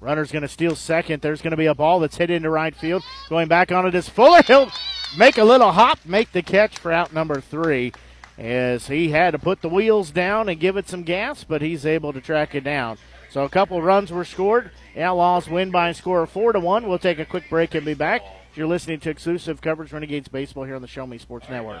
Runner's going to steal second. There's going to be a ball that's hit into right field. Going back on it is Fuller. He'll make a little hop, make the catch for out number three. As he had to put the wheels down and give it some gas, but he's able to track it down. So a couple runs were scored. Outlaws win by a score of four to one. We'll take a quick break and be back. You're listening to exclusive coverage Renegades baseball here on the Show Me Sports Network.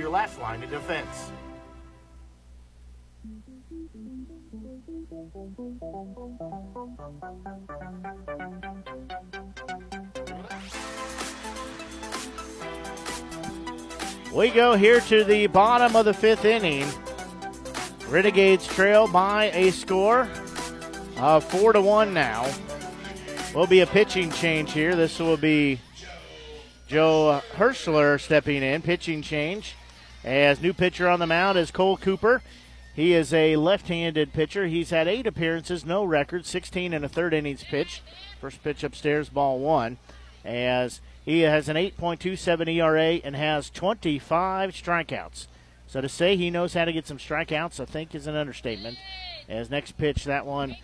your last line of defense. We go here to the bottom of the fifth inning. Renegades trail by a score of four to one now. Will be a pitching change here. This will be Joe Hirschler stepping in, pitching change. As new pitcher on the mound is Cole Cooper. He is a left-handed pitcher. He's had eight appearances, no record, 16 and a third innings pitched. First pitch upstairs, ball one. As he has an 8.27 ERA and has 25 strikeouts. So to say he knows how to get some strikeouts, I think is an understatement. As next pitch, that one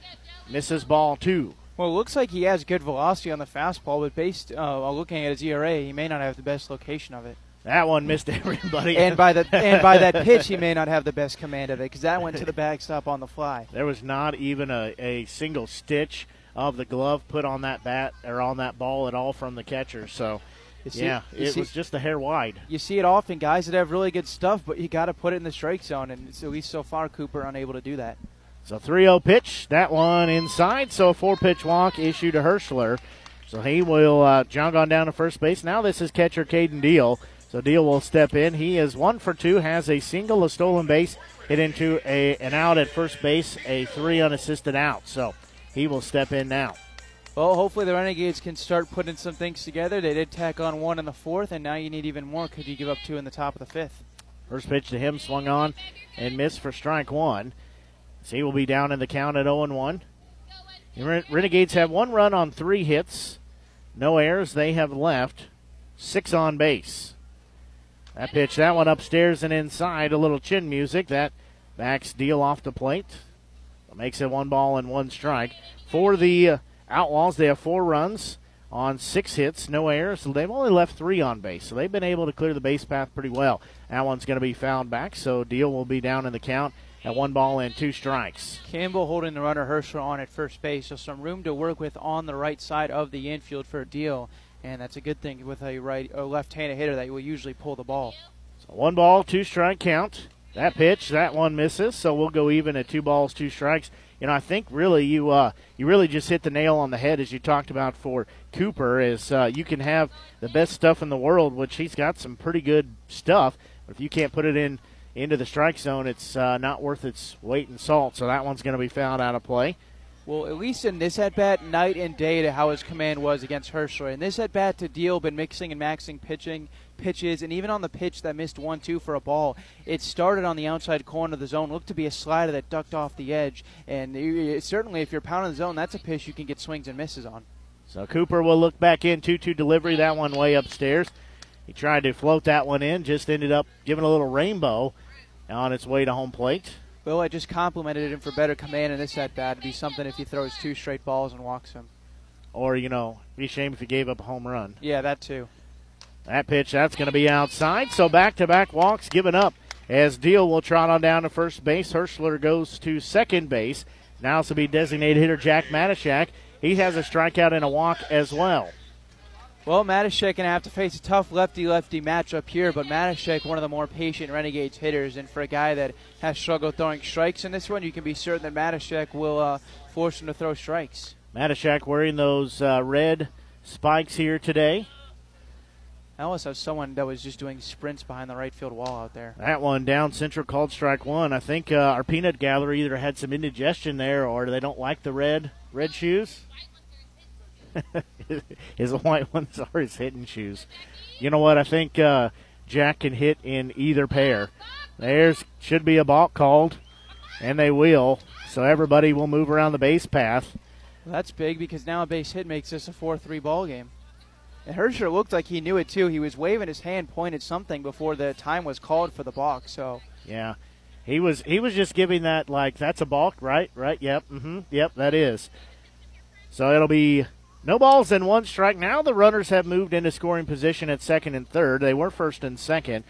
misses ball two. Well, it looks like he has good velocity on the fastball, but based uh, looking at his ERA, he may not have the best location of it. That one missed everybody. and by the and by that pitch, he may not have the best command of it because that went to the backstop on the fly. There was not even a, a single stitch of the glove put on that bat or on that ball at all from the catcher. So, see, yeah, it see, was just a hair wide. You see it often, guys that have really good stuff, but you got to put it in the strike zone, and at least so far, Cooper unable to do that. So 3-0 pitch, that one inside. So a four-pitch walk issued to Hirschler. So he will uh, jog on down to first base. Now this is catcher Caden Deal. So Deal will step in. He is one for two, has a single, a stolen base, hit into a an out at first base, a three unassisted out. So he will step in now. Well, hopefully the Renegades can start putting some things together. They did tack on one in the fourth, and now you need even more because you give up two in the top of the fifth. First pitch to him swung on and missed for strike one. So he will be down in the count at 0 1. Renegades have one run on three hits, no errors. They have left six on base. That pitch, that one upstairs and inside, a little chin music. That backs Deal off the plate. Makes it one ball and one strike. For the uh, Outlaws, they have four runs on six hits, no errors. So they've only left three on base, so they've been able to clear the base path pretty well. That one's going to be fouled back, so Deal will be down in the count at one ball and two strikes. Campbell holding the runner Hirschler on at first base, so some room to work with on the right side of the infield for a Deal, and that's a good thing with a right or left-handed hitter that will usually pull the ball. So one ball, two strike count. That pitch, that one misses, so we'll go even at two balls, two strikes. You know, I think really you uh, you really just hit the nail on the head as you talked about for Cooper. Is uh, you can have the best stuff in the world, which he's got some pretty good stuff, but if you can't put it in into the strike zone, it's uh, not worth its weight in salt. So that one's going to be fouled out of play. Well, at least in this at bat, night and day to how his command was against Hirschler. In this at bat to Deal, been mixing and maxing pitching pitches, and even on the pitch that missed one two for a ball, it started on the outside corner of the zone. Looked to be a slider that ducked off the edge, and certainly if you're pounding the zone, that's a pitch you can get swings and misses on. So Cooper will look back in two two delivery. That one way upstairs. He tried to float that one in, just ended up giving a little rainbow on its way to home plate. Well, I just complimented him for better command in this at bat. It'd be something if he throws two straight balls and walks him. Or, you know, be a shame if he gave up a home run. Yeah, that too. That pitch, that's going to be outside. So back to back walks given up as Deal will trot on down to first base. Hirschler goes to second base. Now it's to be designated hitter Jack Matashak. He has a strikeout and a walk as well. Well, Matashak going to have to face a tough lefty-lefty matchup here, but Matashak, one of the more patient Renegades hitters, and for a guy that has struggled throwing strikes in this one, you can be certain that Matashak will uh, force him to throw strikes. Matashak wearing those uh, red spikes here today. I almost have someone that was just doing sprints behind the right field wall out there. That one down central called strike one. I think uh, our peanut gallery either had some indigestion there or they don't like the red red shoes. His white ones are his hitting shoes. You know what? I think uh, Jack can hit in either pair. There's should be a balk called, and they will. So everybody will move around the base path. Well, that's big because now a base hit makes this a 4-3 ball game. And Hirschler looked like he knew it too. He was waving his hand, pointed something before the time was called for the balk. So yeah, he was he was just giving that like that's a balk, right? Right? Yep. Mm-hmm. Yep. That is. So it'll be no balls and one strike. Now the runners have moved into scoring position at second and third. They were first and second.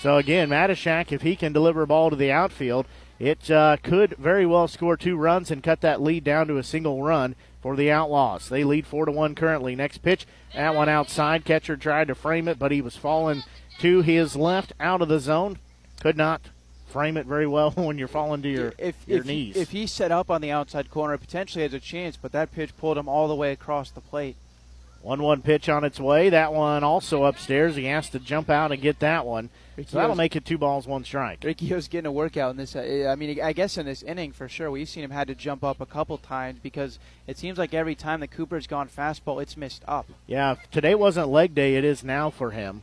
So again, Matashak, if he can deliver a ball to the outfield, it uh, could very well score two runs and cut that lead down to a single run for the Outlaws. They lead four to one currently. Next pitch, that one outside. Catcher tried to frame it, but he was falling to his left out of the zone. Could not frame it very well when you're falling to your, if, your if knees. He, if he's set up on the outside corner, potentially has a chance, but that pitch pulled him all the way across the plate. 1 1 pitch on its way. That one also upstairs. He has to jump out and get that one. so that'll make it two balls, one strike. Ricchio's getting a workout in this. Uh, I mean, I guess in this inning for sure. We've seen him had to jump up a couple times because it seems like every time the Cooper's gone fastball, it's missed up. Yeah, today wasn't leg day. It is now for him.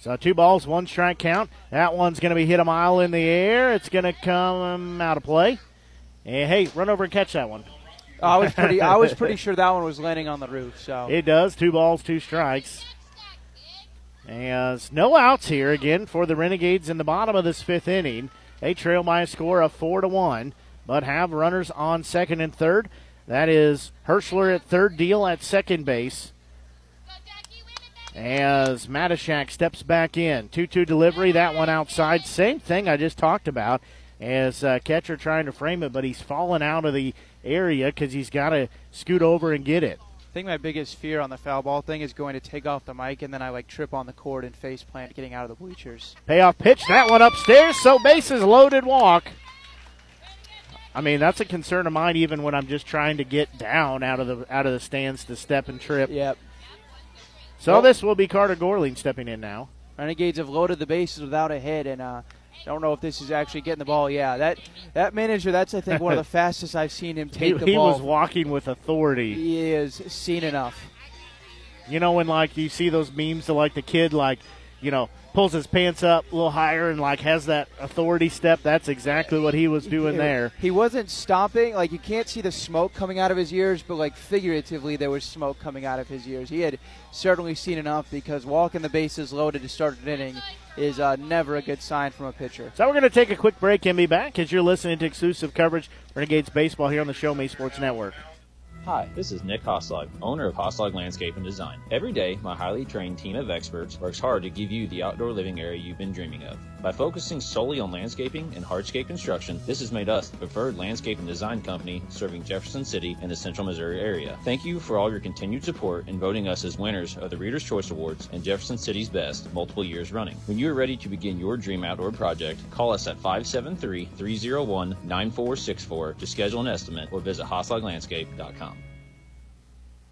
So two balls, one strike count. That one's going to be hit a mile in the air. It's going to come out of play. And hey, run over and catch that one. I was pretty. I was pretty sure that one was landing on the roof. So it does. Two balls, two strikes. As no outs here again for the Renegades in the bottom of this fifth inning. They trail by a score of four to one, but have runners on second and third. That is Hirschler at third, Deal at second base. As Matashak steps back in, 2 2 delivery, that one outside. Same thing I just talked about as uh, catcher trying to frame it, but he's fallen out of the area because he's got to scoot over and get it. I think my biggest fear on the foul ball thing is going to take off the mic and then I like trip on the cord and face plant getting out of the bleachers. Payoff pitch, that one upstairs, so bases loaded walk. I mean, that's a concern of mine even when I'm just trying to get down out of the out of the stands to step and trip. Yep. So well, this will be Carter Gorling stepping in now. Renegades have loaded the bases without a hit and uh don't know if this is actually getting the ball. Yeah, that that manager, that's I think one of the fastest I've seen him take he, the he ball. He was walking with authority. He is seen enough. You know when like you see those memes of like the kid like, you know, pulls his pants up a little higher and like has that authority step. That's exactly what he was doing there. He wasn't stomping. Like you can't see the smoke coming out of his ears, but like figuratively there was smoke coming out of his ears. He had certainly seen enough because walking the bases loaded to start an inning is uh, never a good sign from a pitcher. So we're going to take a quick break and be back as you're listening to exclusive coverage Renegades baseball here on the Show Me Sports Network. Hi, this is Nick Hoslag, owner of Hoslag Landscape and Design. Every day, my highly trained team of experts works hard to give you the outdoor living area you've been dreaming of. By focusing solely on landscaping and hardscape construction, this has made us the preferred landscape and design company serving Jefferson City and the central Missouri area. Thank you for all your continued support in voting us as winners of the Reader's Choice Awards and Jefferson City's Best multiple years running. When you are ready to begin your dream outdoor project, call us at 573 301 9464 to schedule an estimate or visit hosloglandscape.com.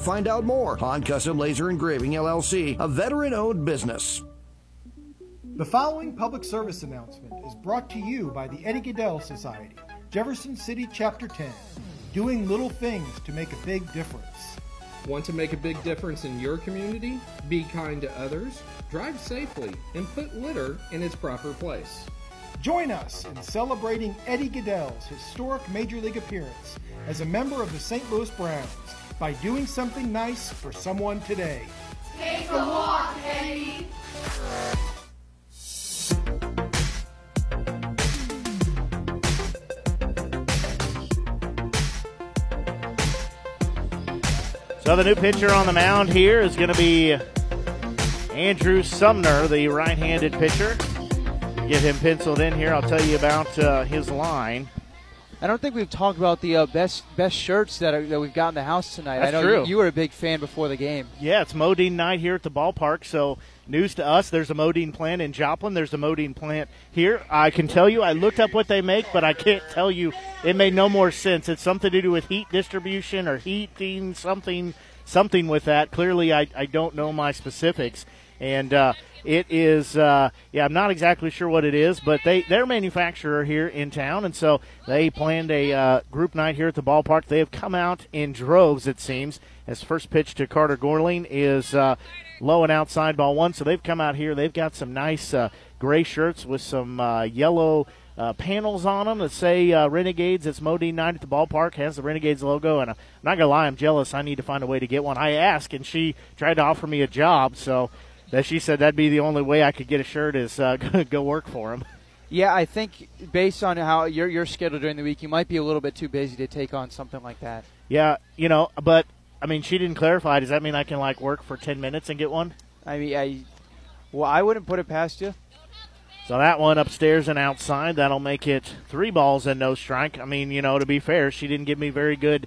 find out more. on Custom Laser Engraving LLC, a veteran owned business. The following public service announcement is brought to you by the Eddie Gaedel Society, Jefferson City Chapter 10, doing little things to make a big difference. Want to make a big difference in your community? Be kind to others, drive safely, and put litter in its proper place. Join us in celebrating Eddie Gaedel's historic Major League appearance as a member of the St. Louis Browns by doing something nice for someone today. Take a walk, Eddie. So the new pitcher on the mound here is going to be Andrew Sumner, the right-handed pitcher. Get him penciled in here. I'll tell you about uh, his line. I don't think we've talked about the uh, best best shirts that, are, that we've got in the house tonight. That's I know true. You, you were a big fan before the game. Yeah, it's Modine night here at the ballpark. So news to us. There's a Modine plant in Joplin. There's a Modine plant here. I can tell you. I looked up what they make, but I can't tell you. It made no more sense. It's something to do with heat distribution or heating something something with that. Clearly, I, I don't know my specifics. And uh, it is, uh, yeah, I'm not exactly sure what it is, but they they're a manufacturer here in town, and so they planned a uh, group night here at the ballpark. They have come out in droves, it seems. As first pitch to Carter Gorling is uh, low and outside ball one, so they've come out here. They've got some nice uh, gray shirts with some uh, yellow. Uh, panels on them that say uh, Renegades. It's Modine Night at the ballpark. Has the Renegades logo, and I'm not gonna lie, I'm jealous. I need to find a way to get one. I asked, and she tried to offer me a job, so that she said that'd be the only way I could get a shirt is uh, go work for him. Yeah, I think based on how your your schedule during the week, you might be a little bit too busy to take on something like that. Yeah, you know, but I mean, she didn't clarify. Does that mean I can like work for ten minutes and get one? I mean, I well, I wouldn't put it past you. So that one upstairs and outside, that'll make it three balls and no strike. I mean, you know, to be fair, she didn't give me very good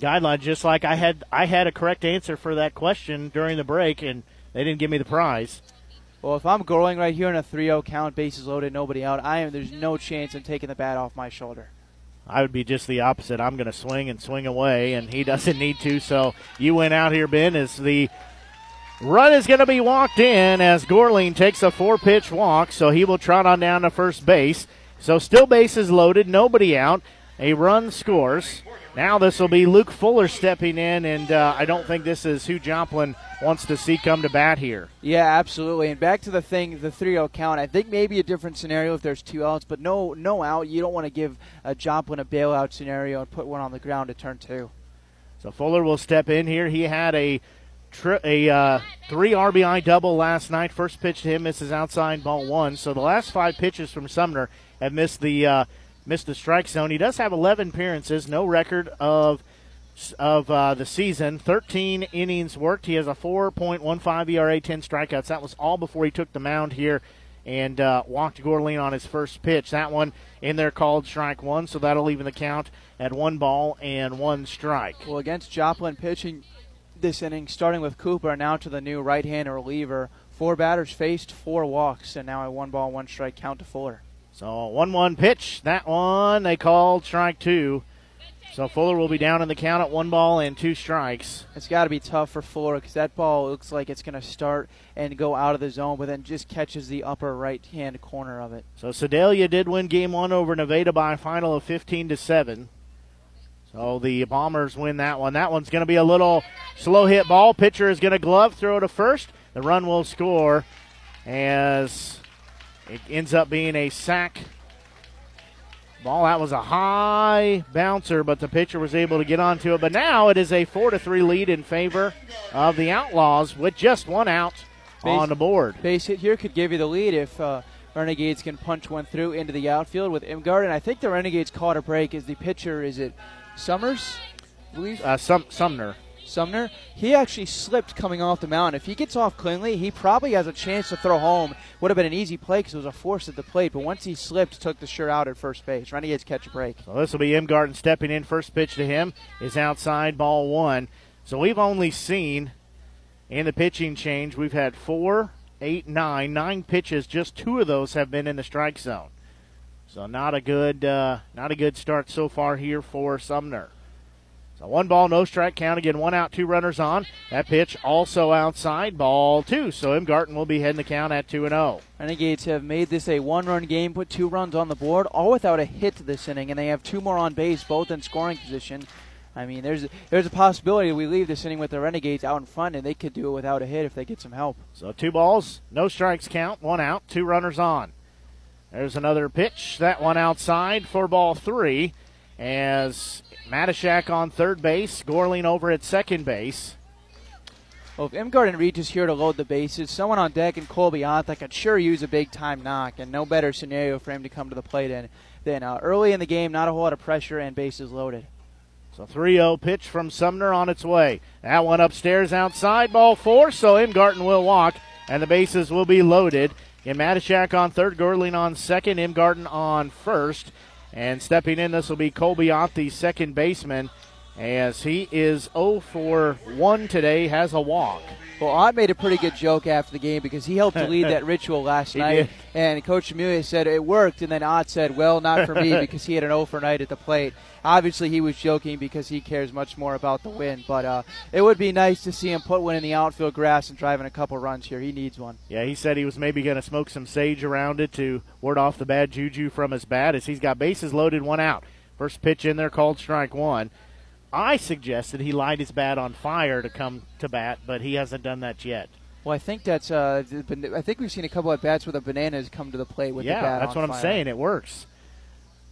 guidelines. Just like I had, I had a correct answer for that question during the break, and they didn't give me the prize. Well, if I'm going right here in a 3-0 count, bases loaded, nobody out, I am. There's no chance of taking the bat off my shoulder. I would be just the opposite. I'm going to swing and swing away, and he doesn't need to. So you went out here, Ben, as the run is going to be walked in as Gorling takes a four pitch walk. So he will trot on down to first base. So still bases loaded, nobody out. A run scores. Now this will be Luke Fuller stepping in, and uh, I don't think this is who Joplin wants to see come to bat here. Yeah, absolutely. And back to the thing, the 3-0 count. I think maybe a different scenario if there's two outs, but no, no out. You don't want to give a Joplin a bailout scenario and put one on the ground to turn two. So Fuller will step in here. He had a tri- a uh, three RBI double last night. First pitch to him misses outside ball one. So the last five pitches from Sumner have missed the uh, missed the strike zone. He does have 11 appearances, no record of of uh, the season. 13 innings worked. He has a 4.15 ERA, 10 strikeouts. That was all before he took the mound here and uh, walked Gorling on his first pitch. That one in there called strike one, so that'll even the count at one ball and one strike. Well, against Joplin pitching this inning, starting with Cooper, now to the new right-hand reliever. Four batters faced, four walks, and now a one ball, one strike count to Fuller. So 1 1 pitch. That one they called strike two. So Fuller will be down in the count at one ball and two strikes. It's got to be tough for Fuller because that ball looks like it's going to start and go out of the zone, but then just catches the upper right hand corner of it. So Sedalia did win game one over Nevada by a final of 15 to 7. So the Bombers win that one. That one's going to be a little slow hit ball. Pitcher is going to glove, throw to first. The run will score as it ends up being a sack ball. That was a high bouncer, but the pitcher was able to get onto it. But now it is a four to three lead in favor of the Outlaws with just one out on the board. Base hit here could give you the lead if uh, Renegades can punch one through into the outfield with Imgard. And I think the Renegades caught a break. Is the pitcher? Is it Summers? I believe Uh, Sum- Sumner. Sumner. He actually slipped coming off the mound. If he gets off cleanly, he probably has a chance to throw home. Would have been an easy play because it was a force at the plate. But once he slipped, took the shirt out at first base. Renegades catch a break. So this will be Imgarten stepping in. First pitch to him is outside ball one. So we've only seen in the pitching change, we've had four, eight, nine, nine pitches. Just two of those have been in the strike zone. So not a good, uh, not a good start so far here for Sumner. So one ball, no strike count again. One out, two runners on. That pitch also outside, ball two. So Imgarten will be heading the count at two and oh. zero. Renegades have made this a one-run game, put two runs on the board, all without a hit this inning, and they have two more on base, both in scoring position. I mean, there's there's a possibility we leave this inning with the Renegades out in front, and they could do it without a hit if they get some help. So two balls, no strikes count, one out, two runners on. There's another pitch. That one outside for ball three. As Matashak on third base, Gorling over at second base. Well, if Imgarten reaches here to load the bases, someone on deck and Colby Otha could sure use a big time knock, and no better scenario for him to come to the plate in than uh, early in the game, not a whole lot of pressure, and bases loaded. So 3 0 pitch from Sumner on its way. That one upstairs outside, ball four, so Imgarten will walk, and the bases will be loaded. In Matashak on third, Gorling on second, Imgarten on first. And stepping in, this will be Colby Ott, the second baseman, as he is 0 for 1 today, has a walk. Well, Ott made a pretty good joke after the game because he helped to lead that ritual last night. did. And Coach Amelia said it worked, and then Ott said, well, not for me because he had an 0 for night at the plate. Obviously, he was joking because he cares much more about the win, but uh, it would be nice to see him put one in the outfield grass and driving a couple runs here. He needs one. Yeah, he said he was maybe going to smoke some sage around it to ward off the bad juju from his bat as he's got bases loaded, one out. First pitch in there called strike one. I suggested he light his bat on fire to come to bat, but he hasn't done that yet. Well, I think that's. Uh, I think we've seen a couple of bats where the has come to the plate with yeah, the bat. that's what I'm fire. saying. It works.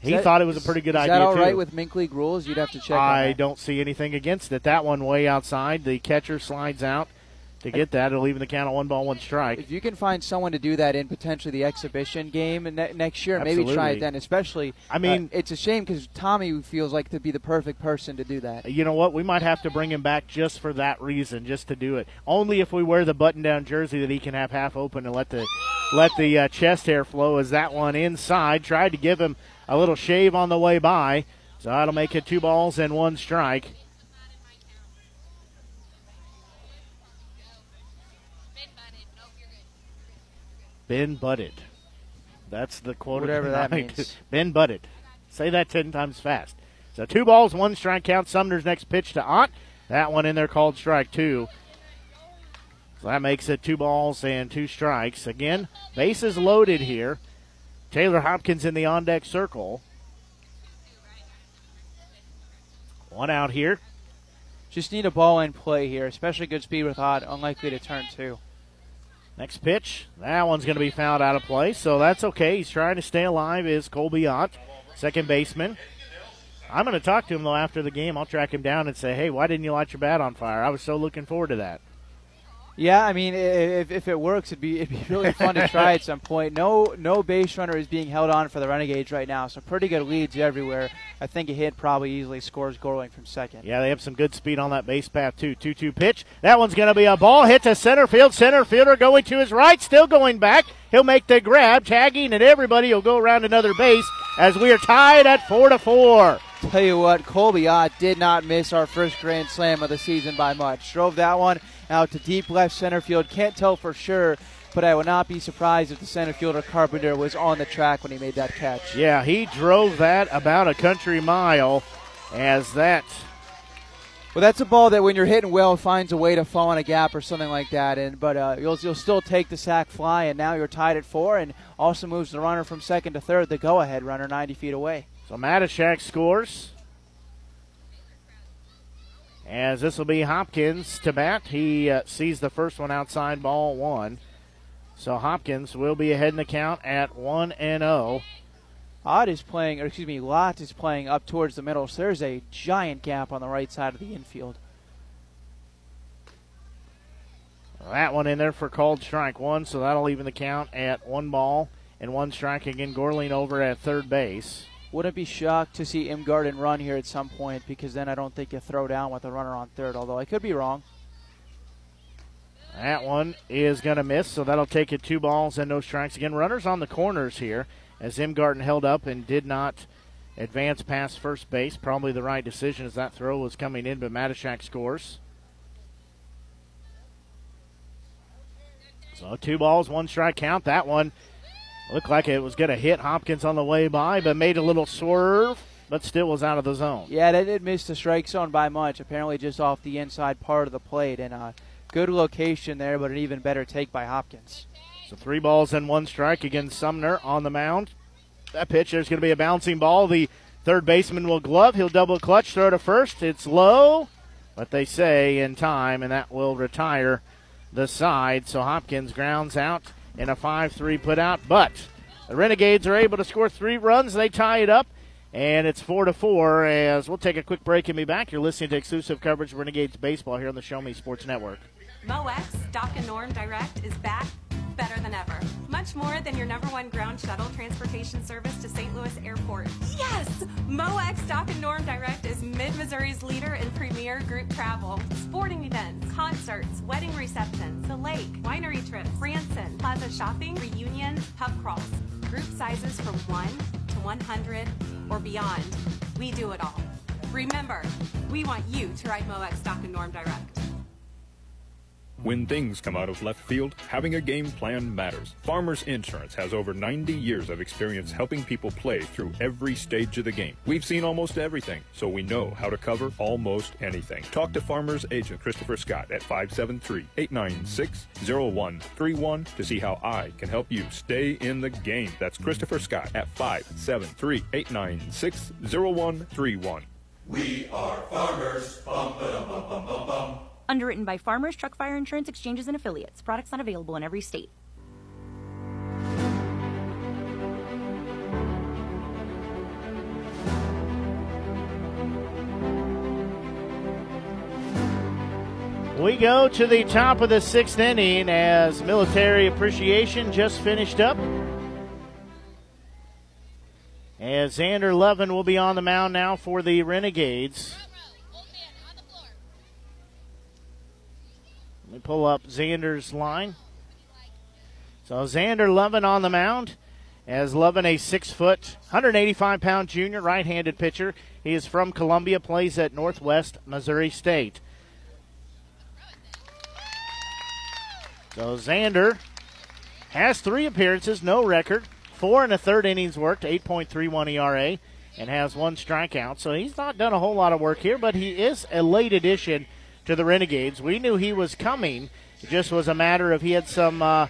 Is He that- thought it was a pretty good is idea that all right with mink league rules? You'd have to check. I don't see anything against it. That one way outside. The catcher slides out to get that. It'll even the count of one ball, one strike. If you can find someone to do that in potentially the exhibition game ne- next year, maybe try it then. Especially, I mean- uh, it's a shame because Tommy feels like to be the perfect person to do that. You know what? We might have to bring him back just for that reason, just to do it. Only if we wear the button-down jersey that he can have half open and let the let the uh, chest hair flow. As that one inside tried to give him a little shave on the way by, so that'll make it two balls and one strike. Ben butted. That's the quote. Whatever that means. Ben butted. Say that ten times fast. So two balls, one strike count. Sumner's next pitch to Ott. That one in there called strike two. So that makes it two balls and two strikes. Again, bases loaded here. Taylor Hopkins in the on deck circle. One out here. Just need a ball in play here, especially good speed with Ott, unlikely to turn two. Next pitch. That one's going to be fouled out of play, so that's okay. He's trying to stay alive, is Colby Ott, second baseman. I'm going to talk to him, though, after the game. I'll track him down and say, hey, why didn't you light your bat on fire? I was so looking forward to that. Yeah, I mean, if, if it works, it'd be it'd be really fun to try at some point. No no base runner is being held on for the Renegades right now, so pretty good leads everywhere. I think a hit probably easily scores Gorling from second. Yeah, they have some good speed on that base path, too. 2 2 pitch. That one's going to be a ball. Hit to center field. Center fielder going to his right, still going back. He'll make the grab, tagging, and everybody will go around another base as we are tied at 4 to 4. Tell you what, Colby Ott did not miss our first grand slam of the season by much. Drove that one out to deep left center field. Can't tell for sure, but I would not be surprised if the center fielder Carpenter was on the track when he made that catch. Yeah, he drove that about a country mile as that. Well, that's a ball that when you're hitting well finds a way to fall in a gap or something like that. And but uh, you'll you'll still take the sack fly, and now you're tied at four, and also moves the runner from second to third, the go-ahead runner 90 feet away. So Matashak scores. As this will be Hopkins to bat. He uh, sees the first one outside, ball one. So Hopkins will be ahead in the count at 1 and oh. 0. Ott is playing, or excuse me, Lott is playing up towards the middle, so there's a giant gap on the right side of the infield. That one in there for called strike one, so that'll even the count at one ball and one strike. Again, Gorling over at third base. Wouldn't be shocked to see Imgarten run here at some point because then I don't think you throw down with a runner on third, although I could be wrong. That one is going to miss, so that'll take it two balls and no strikes. Again, runners on the corners here as Imgarten held up and did not advance past first base. Probably the right decision as that throw was coming in, but Matashak scores. So two balls, one strike count. That one looked like it was going to hit Hopkins on the way by, but made a little swerve, but still was out of the zone. Yeah, they did miss the strike zone by much. Apparently, just off the inside part of the plate, and a good location there, but an even better take by Hopkins. So three balls and one strike against Sumner on the mound. That pitch, there's going to be a bouncing ball. The third baseman will glove. He'll double clutch, throw to first. It's low, but they say in time, and that will retire the side. So Hopkins grounds out in a 5 3 put out, but the Renegades are able to score three runs. They tie it up. And it's four to four. As we'll take a quick break and be back. You're listening to exclusive coverage of Renegades baseball here on the Show Me Sports Network. MoX Dock and Norm Direct is back better than ever. Much more than your number one ground shuttle transportation service to St. Louis Airport. Yes! MOEX Dock and Norm Direct is Mid Missouri's leader in premier group travel. Sporting events, concerts, wedding receptions, the lake, winery trips, Branson, plaza shopping, reunions, pub crawls. Group sizes from 1 to 100 or beyond. We do it all. Remember, we want you to ride MOEX Dock and Norm Direct. When things come out of left field, having a game plan matters. Farmers Insurance has over 90 years of experience helping people play through every stage of the game. We've seen almost everything, so we know how to cover almost anything. Talk to Farmers agent Christopher Scott at 573-896-0131 to see how I can help you stay in the game. That's Christopher Scott at 573-896-0131. We are farmers. Bum, bum, bum, bum, bum. Underwritten by Farmers Truck Fire Insurance Exchanges and Affiliates. Products not available in every state. We go to the top of the sixth inning as military appreciation just finished up. As Xander Levin will be on the mound now for the Renegades. Let me pull up Xander's line. So Xander Levin on the mound. As Levin, a six foot, 185 pound junior right handed pitcher. He is from Columbia, plays at Northwest Missouri State. So Xander has three appearances, no record, four and a third innings worked, 8.31 ERA, and has one strikeout. So he's not done a whole lot of work here, but he is a late addition to the Renegades. We knew he was coming. It just was a matter of he had some uh,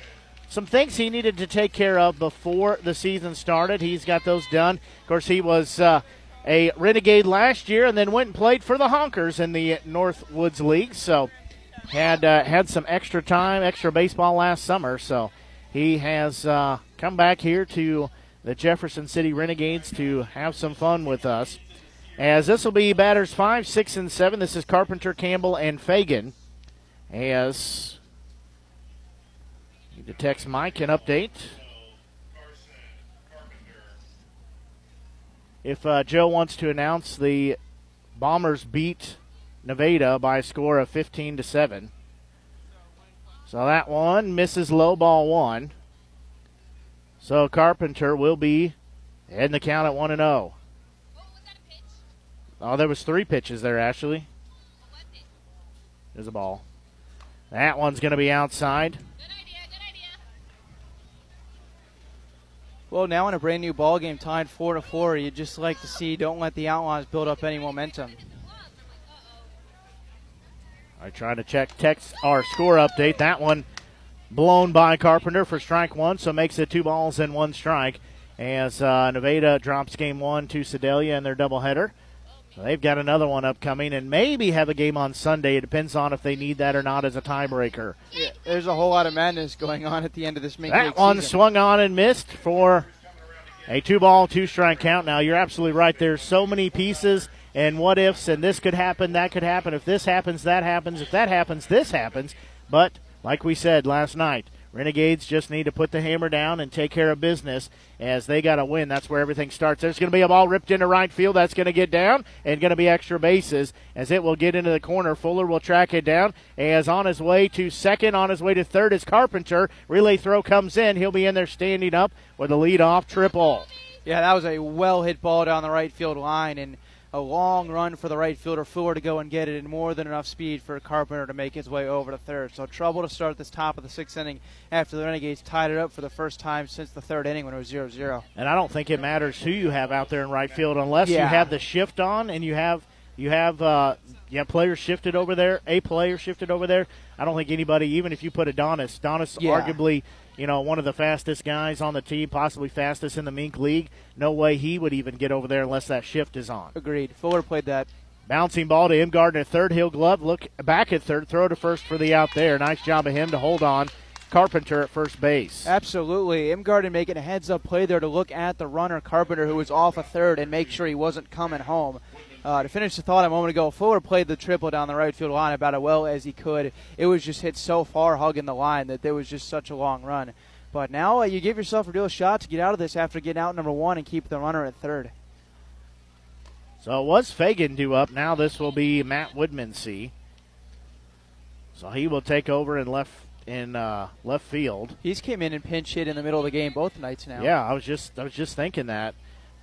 some things he needed to take care of before the season started. He's got those done. Of course, he was uh, a Renegade last year, and then went and played for the Honkers in the Northwoods League. So had uh, had some extra time, extra baseball last summer. So he has uh, come back here to the Jefferson City Renegades to have some fun with us. As this will be batters five, six, and seven. This is Carpenter, Campbell, and Fagan. As to text Mike an update. If uh, Joe wants to announce the Bombers beat Nevada by a score of 15 to 7. So that one misses low ball one. So Carpenter will be in the count at 1 and 0. Oh, there was three pitches there actually. There's a ball. That one's going to be outside. Well, now in a brand new ball game, tied four to four, you'd just like to see don't let the Outlaws build up any momentum. I try to check text our score update. That one blown by Carpenter for strike one, so makes it two balls and one strike. As uh, Nevada drops game one to Sedalia in their doubleheader. They've got another one upcoming and maybe have a game on Sunday. It depends on if they need that or not as a tiebreaker. Yeah, there's a whole lot of madness going on at the end of this main That one season. swung on and missed for a two ball, two strike count. Now, you're absolutely right. There's so many pieces and what ifs, and this could happen, that could happen. If this happens, that happens. If that happens, this happens. But, like we said last night, Renegades just need to put the hammer down and take care of business as they got to win. That's where everything starts. There's going to be a ball ripped into right field. That's going to get down and going to be extra bases as it will get into the corner. Fuller will track it down as on his way to second, on his way to third is Carpenter. Relay throw comes in. He'll be in there standing up with a lead off triple. Yeah, that was a well hit ball down the right field line and a long run for the right fielder Fuller to go and get it and more than enough speed for Carpenter to make his way over to third. So trouble to start this top of the sixth inning after the Renegades tied it up for the first time since the third inning when it was 0-0. And I don't think it matters who you have out there in right field unless Yeah. you have the shift on and you have you have uh, you have players shifted over there, a player shifted over there. I don't think anybody, even if you put Adonis, Adonis Yeah. arguably, you know, one of the fastest guys on the team, possibly fastest in the Mink League. No way he would even get over there unless that shift is on. Agreed. Fuller played that. Bouncing ball to Imgarten, third. Hill glove. Look back at third. Throw to first for the out there. Nice job of him to hold on. Carpenter at first base. Absolutely. Imgarten making a heads up play there to look at the runner Carpenter who was off a third and make sure he wasn't coming home. Uh, to finish the thought a moment ago, Fuller played the triple down the right field line about as well as he could. It was just hit so far hugging the line that there was just such a long run. But now uh, you give yourself a real shot to get out of this after getting out number one and keep the runner at third. So it was Fagan due up. Now this will be Matt Woodmansee. So he will take over in left in uh, left field. He's came in and pinch hit in the middle of the game both nights now. Yeah, I was just I was just thinking that.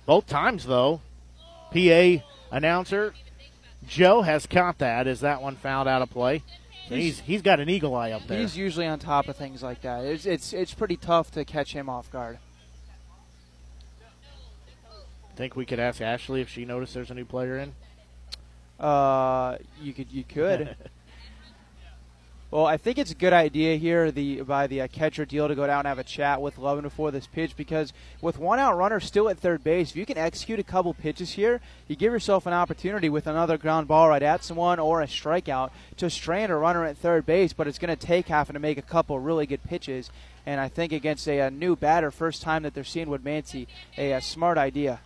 Both times though, PA announcer Joe has caught that. Is that one fouled out of play? he's he's got an eagle eye up there. He's usually on top of things like that. It's it's it's pretty tough to catch him off guard. Think we could ask Ashley if she noticed there's a new player in. Uh, you could you could. Well, I think it's a good idea here the by the uh, catcher Deal to go down and have a chat with Levin before this pitch because with one out runner still at third base, if you can execute a couple pitches here, you give yourself an opportunity with another ground ball right at someone or a strikeout to strand a runner at third base. But it's going to take having to make a couple really good pitches, and I think against a, a new batter, first time that they're seeing Woodmansee, a, a smart idea.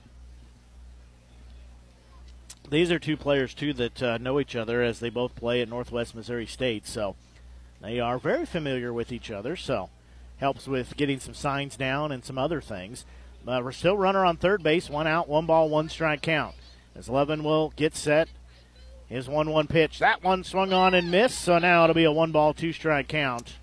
These are two players too that uh, know each other as they both play at Northwest Missouri State. So they are very familiar with each other, so helps with getting some signs down and some other things. Uh, we're still runner on third base, one out, one ball, one strike count. As Levin will get set, his 1 1 pitch. That one swung on and missed, so now it'll be a one ball, two strike count.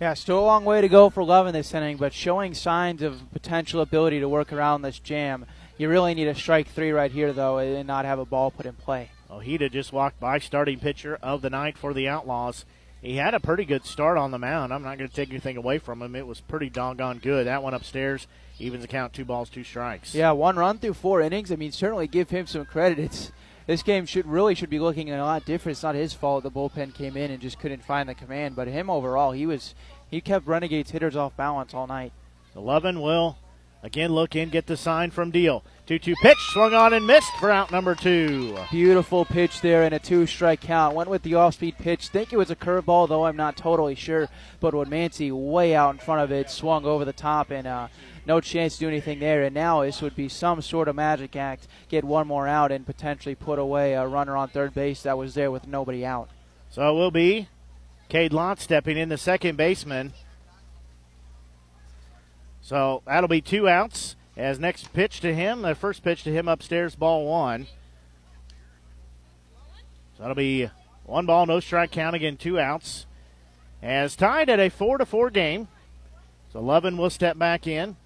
Yeah, still a long way to go for Levin this inning, but showing signs of potential ability to work around this jam. You really need a strike three right here, though, and not have a ball put in play. Ojeda just walked by, starting pitcher of the night for the Outlaws he had a pretty good start on the mound. I'm not going to take anything away from him. It was pretty doggone good. That one upstairs evens the count, two balls, two strikes. Yeah, one run through four innings. I mean, certainly give him some credit. It's this game should really should be looking a lot different. It's not his fault the bullpen came in and just couldn't find the command, but him overall, he was he kept Renegades hitters off balance all night. Eleven will again look in, get the sign from Deal. 2 2 pitch, swung on and missed for out number two. Beautiful pitch there and a two strike count. Went with the off speed pitch. Think it was a curveball, though I'm not totally sure. But Woodmansee way out in front of it, swung over the top, and uh, no chance to do anything there. And now this would be some sort of magic act. Get one more out and potentially put away a runner on third base that was there with nobody out. So it will be Cade Lott stepping in, the second baseman. So that'll be two outs. As next pitch to him, the first pitch to him upstairs, ball one. So that'll be one ball, no strike count again, two outs. As tied at a four to four game. So Levin will step back in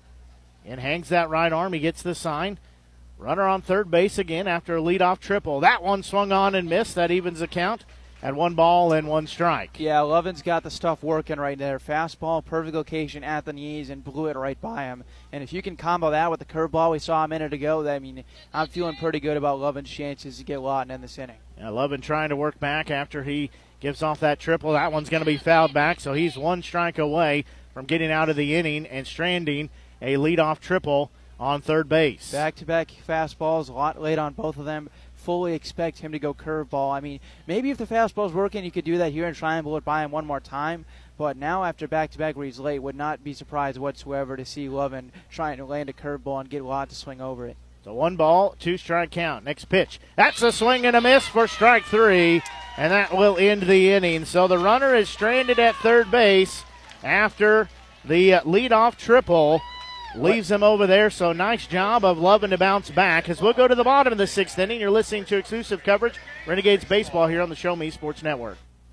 and hangs that right arm. He gets the sign. Runner on third base again after a leadoff triple. That one swung on and missed. That evens the count at one ball and one strike. Yeah, Levin's got the stuff working right there. Fastball, perfect location at the knees, and blew it right by him. And if you can combo that with the curveball we saw a minute ago, I mean, I'm feeling pretty good about Levin's chances to get Lawton in this inning. Yeah, Levin trying to work back after he gives off that triple. That one's going to be fouled back, so he's one strike away from getting out of the inning and stranding a leadoff triple on third base. Back to back fastballs, a lot late on both of them fully expect him to go curveball. I mean, maybe if the fastball's working, you could do that here and try and blow it by him one more time. But now, after back to back where he's late, would not be surprised whatsoever to see Levin trying to land a curveball and get Watt to swing over it. So one ball, two strike count. Next pitch. That's a swing and a miss for strike three, and that will end the inning. So the runner is stranded at third base after the uh, leadoff triple leaves him over there. So nice job of Levin to bounce back. As we'll go to the bottom of the sixth inning, you're listening to exclusive coverage Renegades baseball here on the Show Me Sports Network.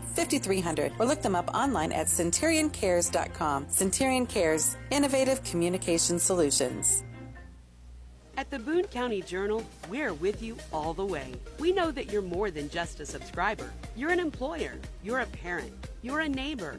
5300 or look them up online at centurioncares.com. Centurion Cares, innovative communication solutions. At the Boone County Journal, we're with you all the way. We know that you're more than just a subscriber. You're an employer, you're a parent, you're a neighbor.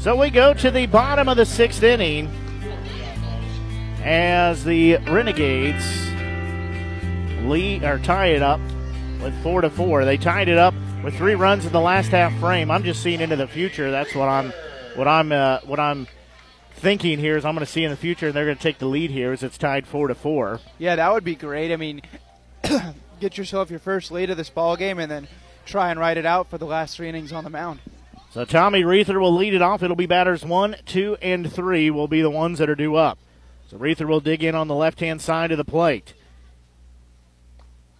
So we go to the bottom of the sixth inning as the Renegades lead or tie it up with four to four. They tied it up with three runs in the last half frame. I'm just seeing into the future. That's what I'm what I'm uh, what I'm thinking here is I'm going to see in the future, and they're going to take the lead here as it's tied four to four. Yeah, that would be great. I mean, get yourself your first lead of this ball game, and then try and ride it out for the last three innings on the mound. So Tommy Reether will lead it off. It'll be batters one, two, and three will be the ones that are due up. So Reether will dig in on the left hand side of the plate.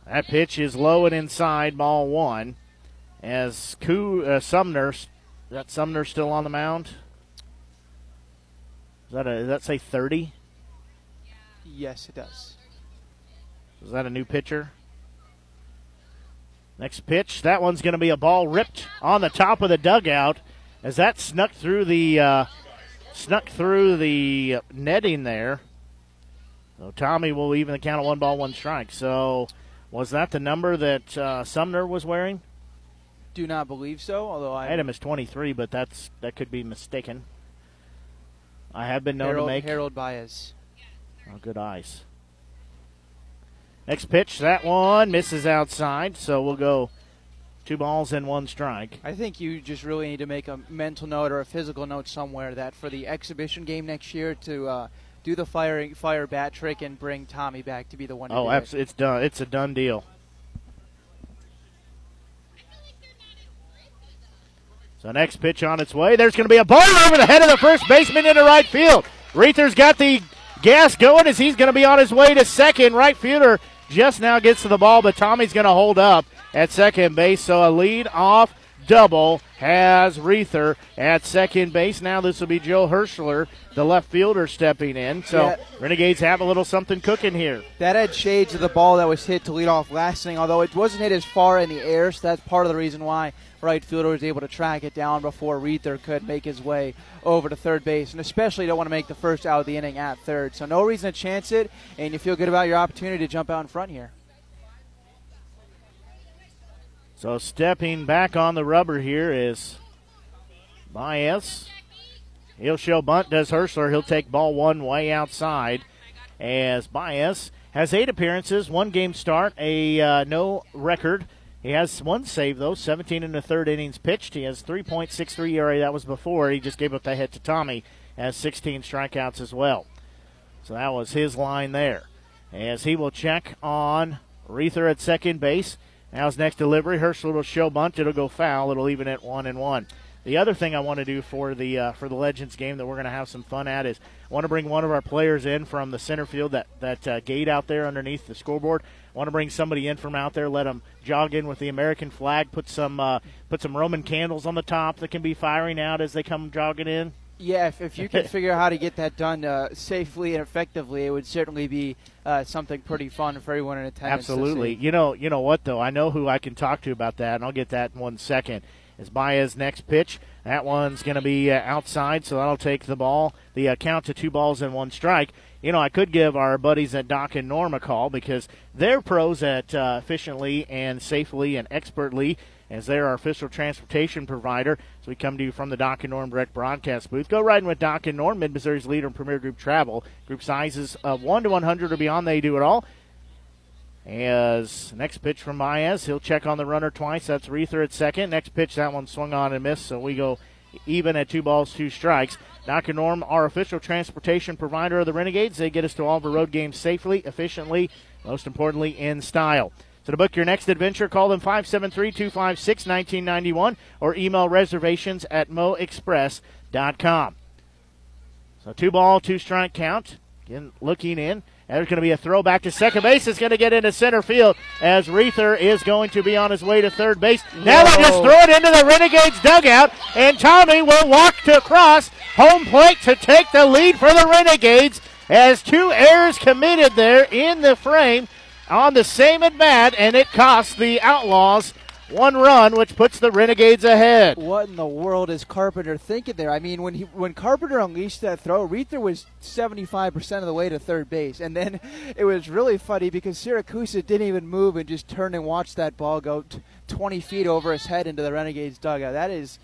That pitch is low and inside, ball one. As Koo, uh, Sumner, is that Sumner still on the mound? Is that a, does that say 30? Yes, it does. Is that a new pitcher? Next pitch, that one's going to be a ball ripped on the top of the dugout as that snuck through the uh, snuck through the netting there. So Tommy will even the count of one ball, one strike. So was that the number that uh, Sumner was wearing? Do not believe so. Although I had him as 23, but that's that could be mistaken. I have been known Harold, to make Harold Baez. Oh, good eyes. Next pitch, that one misses outside, so we'll go two balls and one strike. I think you just really need to make a mental note or a physical note somewhere that for the exhibition game next year to uh, do the fire fire bat trick and bring Tommy back to be the one. Oh, absolutely, it's done. It's a done deal. So next pitch on its way. There's going to be a ball over the head of the first baseman into right field. Reether's got the gas going as he's going to be on his way to second. Right fielder just now gets to the ball, but Tommy's going to hold up at second base. So a lead off double has Reether at second base. Now this will be Joe Hirschler, the left fielder, stepping in. So Yeah. Renegades have a little something cooking here. That had shades of the ball that was hit to lead off last inning, although it wasn't hit as far in the air, so that's part of the reason why right fielder was able to track it down before Reether could make his way over to third base. And especially don't want to make the first out of the inning at third. So no reason to chance it, and you feel good about your opportunity to jump out in front here. So stepping back on the rubber here is Baez. He'll show bunt, does Hirschler. He'll take ball one way outside as Baez has eight appearances, one game start, a uh, no record. He has one save, though, 17 in the third innings pitched. He has 3.63 ERA. That was before. He just gave up the hit to Tommy, has 16 strikeouts as well. So that was his line there. As he will check on Reether at second base. Now his next delivery, Hirschler will show bunt. It'll go foul. It'll even at one and one. The other thing I want to do for the uh, for the Legends game that we're going to have some fun at is I want to bring one of our players in from the center field that that uh, gate out there underneath the scoreboard. Want to bring somebody in from out there, let them jog in with the American flag, put some uh, put some Roman candles on the top that can be firing out as they come jogging in. Yeah, if, if you can figure out how to get that done uh, safely and effectively, it would certainly be uh, something pretty fun for everyone in attendance. Absolutely. You know, you know what though? I know who I can talk to about that, and I'll get that in one second. Is Baez next pitch? That one's going to be uh, outside, so that'll take the ball, the uh, count to two balls and one strike. You know, I could give our buddies at Doc and Norm a call because they're pros at uh, efficiently and safely and expertly as they're our official transportation provider. So we come to you from the Doc and Norm direct broadcast booth. Go riding with Doc and Norm, Mid Missouri's leader in Premier Group Travel. Group sizes of 1 to 100 or beyond, they do it all. As next pitch from Baez, he'll check on the runner twice. That's Reether at second. Next pitch, that one swung on and missed, so we go even at two balls, two strikes. Doc and Norm, our official transportation provider of the Renegades, they get us to all of our road games safely, efficiently, most importantly, in style. So to book your next adventure, call them 573-256-1991 or email reservations at moexpress.com. So two ball, two strike count. Again, looking in. There's going to be a throw back to second base. It's going to get into center field as Reether is going to be on his way to third base. Now they just throw it into the Renegades dugout, and Tommy will walk to across home plate to take the lead for the Renegades as two errors committed there in the frame on the same at bat, and it costs the Outlaws one run, which puts the Renegades ahead. What in the world is Carpenter thinking there? I mean, when he when Carpenter unleashed that throw, Reether was 75% of the way to third base. And then it was really funny because Siracusa didn't even move and just turned and watched that ball go t- 20 feet over his head into the Renegades dugout. That is,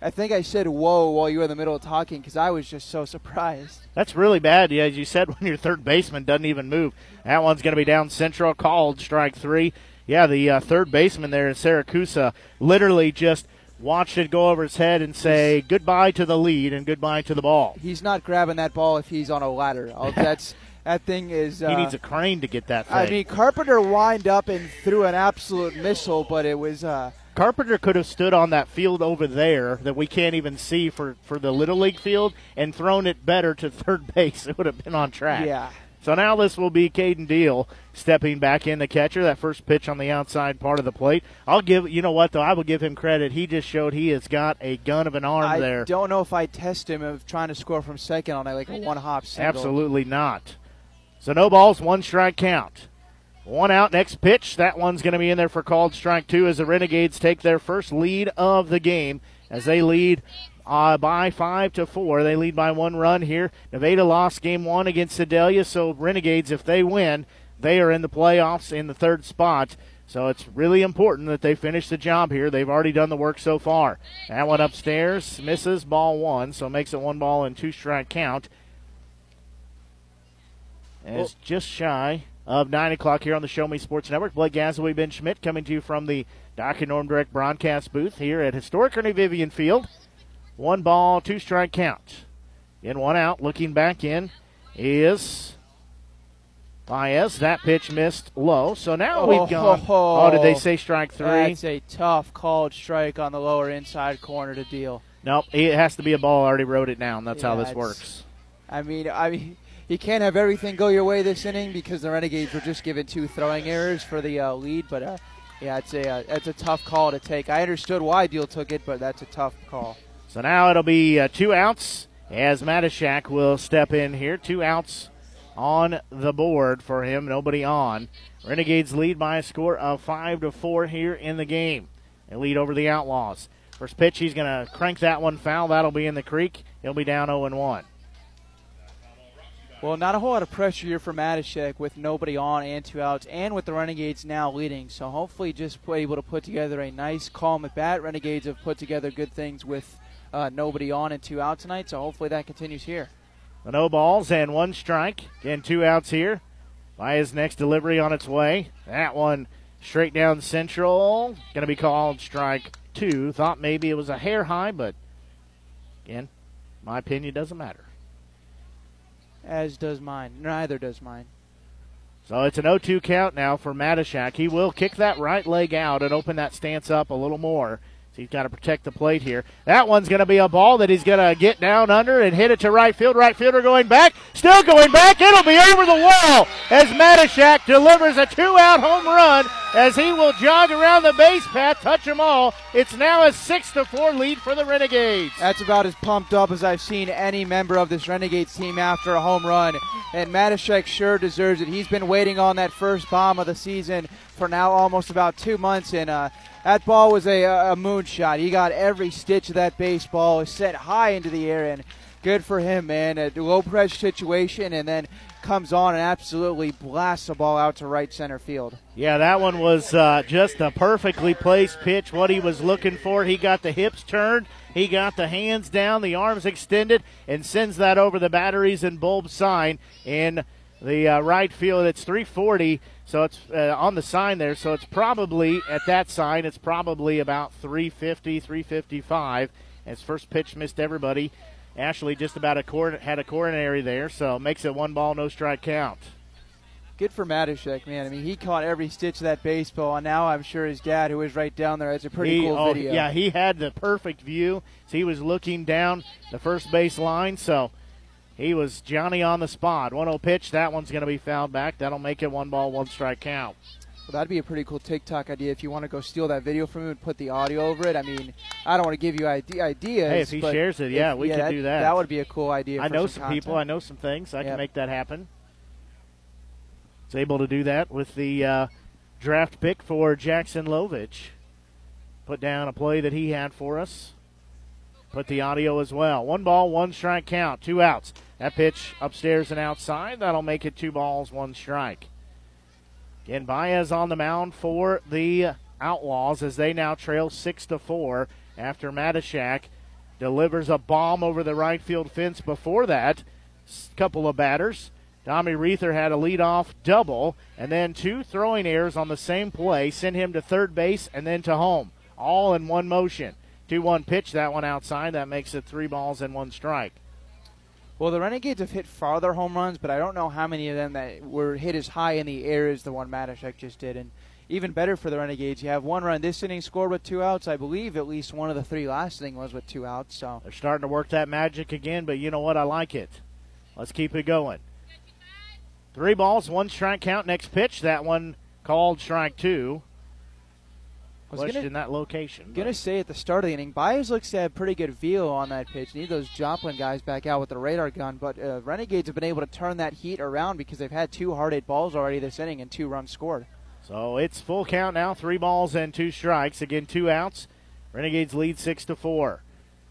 I think I said whoa while you were in the middle of talking because I was just so surprised. That's really bad, yeah, as you said, when your third baseman doesn't even move. That one's going to be down central, called strike three yeah, the uh, third baseman there in Siracusa literally just watched it go over his head and say goodbye to the lead and goodbye to the ball. He's not grabbing that ball if he's on a ladder. Oh, that's that thing is. Uh, he needs a crane to get that thing. I mean, Carpenter wind up and threw an absolute missile, but it was. Uh, Carpenter could have stood on that field over there that we can't even see for, for the Little League field and thrown it better to third base. It would have been on track. Yeah. So now this will be Caden Deal stepping back in the catcher. That first pitch on the outside part of the plate. I'll give you know what though I will give him credit. He just showed he has got a gun of an arm I there. I don't know if I test him of trying to score from second on a, like a one hop single. Absolutely not. So no balls, one strike count. One out. Next pitch. That one's going to be in there for called strike two as the Renegades take their first lead of the game as they lead uh, by five to four. They lead by one run here. Nevada lost game one against Sedalia, so Renegades, if they win, they are in the playoffs in the third spot. So it's really important that they finish the job here. They've already done the work so far. That one upstairs misses ball one, so makes it one ball and two strike count. And it's just shy of 9 o'clock here on the Show Me Sports Network. Blake Gazaway, Ben Schmidt coming to you from the Doc and Norm Direct broadcast booth here at historic Ernie Vivian Field. One ball, two strike count. In one out, looking back in is Baez. That pitch missed low. So now oh, we've gone. Oh, oh, did they say strike three? That's a tough called strike on the lower inside corner to deal. Nope, it has to be a ball. I already wrote it down. That's yeah, how this works. I mean, I mean, you can't have everything go your way this inning because the Renegades were just given two throwing errors for the uh, lead. But uh, yeah, it's a uh, it's a tough call to take. I understood why Deal took it, but that's a tough call. So now it'll be uh, two outs as Matashak will step in here. Two outs on the board for him. Nobody on. Renegades lead by a score of five to four here in the game. They lead over the Outlaws. First pitch, he's going to crank that one foul. That'll be in the creek. He'll be down 0 1. Well, not a whole lot of pressure here for Matashak with nobody on and two outs, and with the Renegades now leading. So hopefully, just able to put together a nice, calm at bat. Renegades have put together good things with uh, nobody on and two out tonight, so hopefully that continues here. no balls and one strike. Again, two outs here. By his next delivery on its way. That one straight down central. Going to be called strike two. Thought maybe it was a hair high, but again, my opinion doesn't matter. As does mine. Neither does mine. So it's an 0 2 count now for Matashak. He will kick that right leg out and open that stance up a little more. He's got to protect the plate here. That one's going to be a ball that he's going to get down under and hit it to right field. Right fielder going back, still going back. It'll be over the wall as Matashak delivers a two-out home run as he will jog around the base path, touch them all. It's now a six to four lead for the Renegades. That's about as pumped up as I've seen any member of this Renegades team after a home run. And Matashak sure deserves it. He's been waiting on that first bomb of the season for now almost about two months, and uh, that ball was a, a moonshot. He got every stitch of that baseball. Set high into the air, and good for him, man. A low pressure situation, and then comes on and absolutely blasts the ball out to right center field. Yeah, that one was uh, just a perfectly placed pitch. What he was looking for, he got the hips turned, he got the hands down, the arms extended, and sends that over the batteries and bulb sign in the uh, right field. It's 340. So it's uh, on the sign there. So it's probably at that sign. It's probably about 350, 355. As first pitch missed everybody. Ashley just about a cor- had a coronary there, so makes it one ball, no strike count. Good for Matashak, man. I mean, he caught every stitch of that baseball, and now I'm sure his dad, who is right down there, has a pretty he, cool oh, video. Yeah, he had the perfect view. So he was looking down the first base line, so He was Johnny on the spot. 1 0 pitch. That one's going to be fouled back. That'll make it one ball, one strike count. Well, that'd be a pretty cool TikTok idea if you want to go steal that video from him and put the audio over it. I mean, I don't want to give you idea, ideas. Hey, if he shares it, yeah, if, we yeah, could that, do that. That would be a cool idea. I know some, some people. I know some things. I yep. can make that happen. Is able to do that with the uh, draft pick for Jackson Lovich. Put down a play that he had for us. Put the audio as well. One ball, one strike count, two outs. That pitch upstairs and outside. That'll make it two balls, one strike. Again, Baez on the mound for the Outlaws as they now trail six to four after Matashak delivers a bomb over the right field fence. Before that, couple of batters. Tommy Reether had a leadoff double, and then two throwing errors on the same play sent him to third base and then to home, all in one motion. 2 1 pitch, that one outside. That makes it three balls and one strike. Well, the Renegades have hit farther home runs, but I don't know how many of them that were hit as high in the air as the one Matashak just did. And even better for the Renegades, you have one run this inning scored with two outs. I believe at least one of the three last inning was with two outs. So they're starting to work that magic again. But you know what? I like it. Let's keep it going. Three balls, one strike count. Next pitch, that one called strike two was gonna, in that location. Gonna say at the start of the inning, Baez looks to have pretty good feel on that pitch. Need those Joplin guys back out with the radar gun, but uh, Renegades have been able to turn that heat around because they've had two hard hit balls already this inning and two runs scored. So it's full count now, three balls and two strikes. Again, two outs. Renegades lead six to four.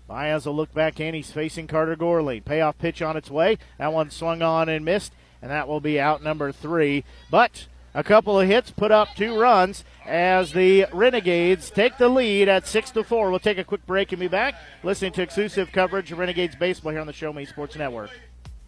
Baez will look back in. He's facing Carter Gorling. Payoff pitch on its way. That one swung on and missed, and that will be out number three. But a couple of hits, put up two runs as the Renegades take the lead at six to four. We'll take a quick break and be back listening to exclusive coverage of Renegades baseball here on the Show Me Sports Network.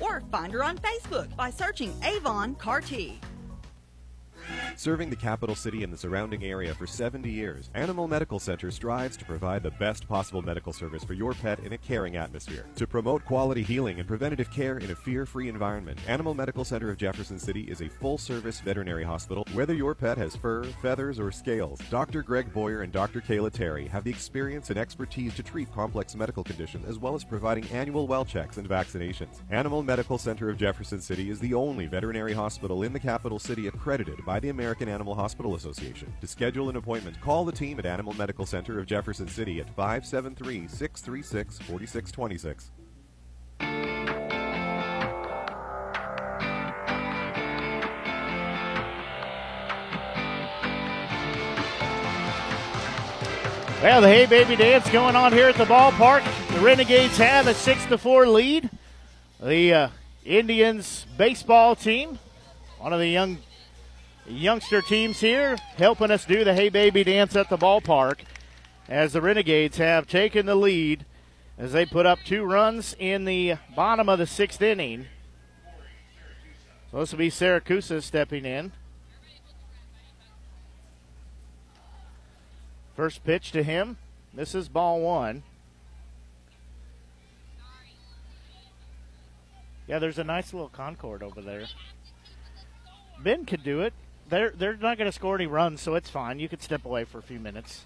or find her on Facebook by searching Avon Carty. Serving the capital city and the surrounding area for 70 years, Animal Medical Center strives to provide the best possible medical service for your pet in a caring atmosphere. To promote quality healing and preventative care in a fear free environment, Animal Medical Center of Jefferson City is a full service veterinary hospital. Whether your pet has fur, feathers, or scales, Dr. Greg Boyer and Dr. Kayla Terry have the experience and expertise to treat complex medical conditions as well as providing annual well checks and vaccinations. Animal Medical Center of Jefferson City is the only veterinary hospital in the capital city accredited by the American Animal Hospital Association. To schedule an appointment, call the team at Animal Medical Center of Jefferson City at 573 636 4626. Well, the Hey Baby Dance going on here at the ballpark. The Renegades have a 6 to 4 lead. The uh, Indians baseball team, one of the young youngster teams here helping us do the Hey Baby dance at the ballpark as the Renegades have taken the lead as they put up two runs in the bottom of the sixth inning. So this will be Siracusa stepping in. First pitch to him. This is ball one. Yeah, there's a nice little Concord over there. Ben could do it they're they're not going to score any runs, so it's fine. You could step away for a few minutes.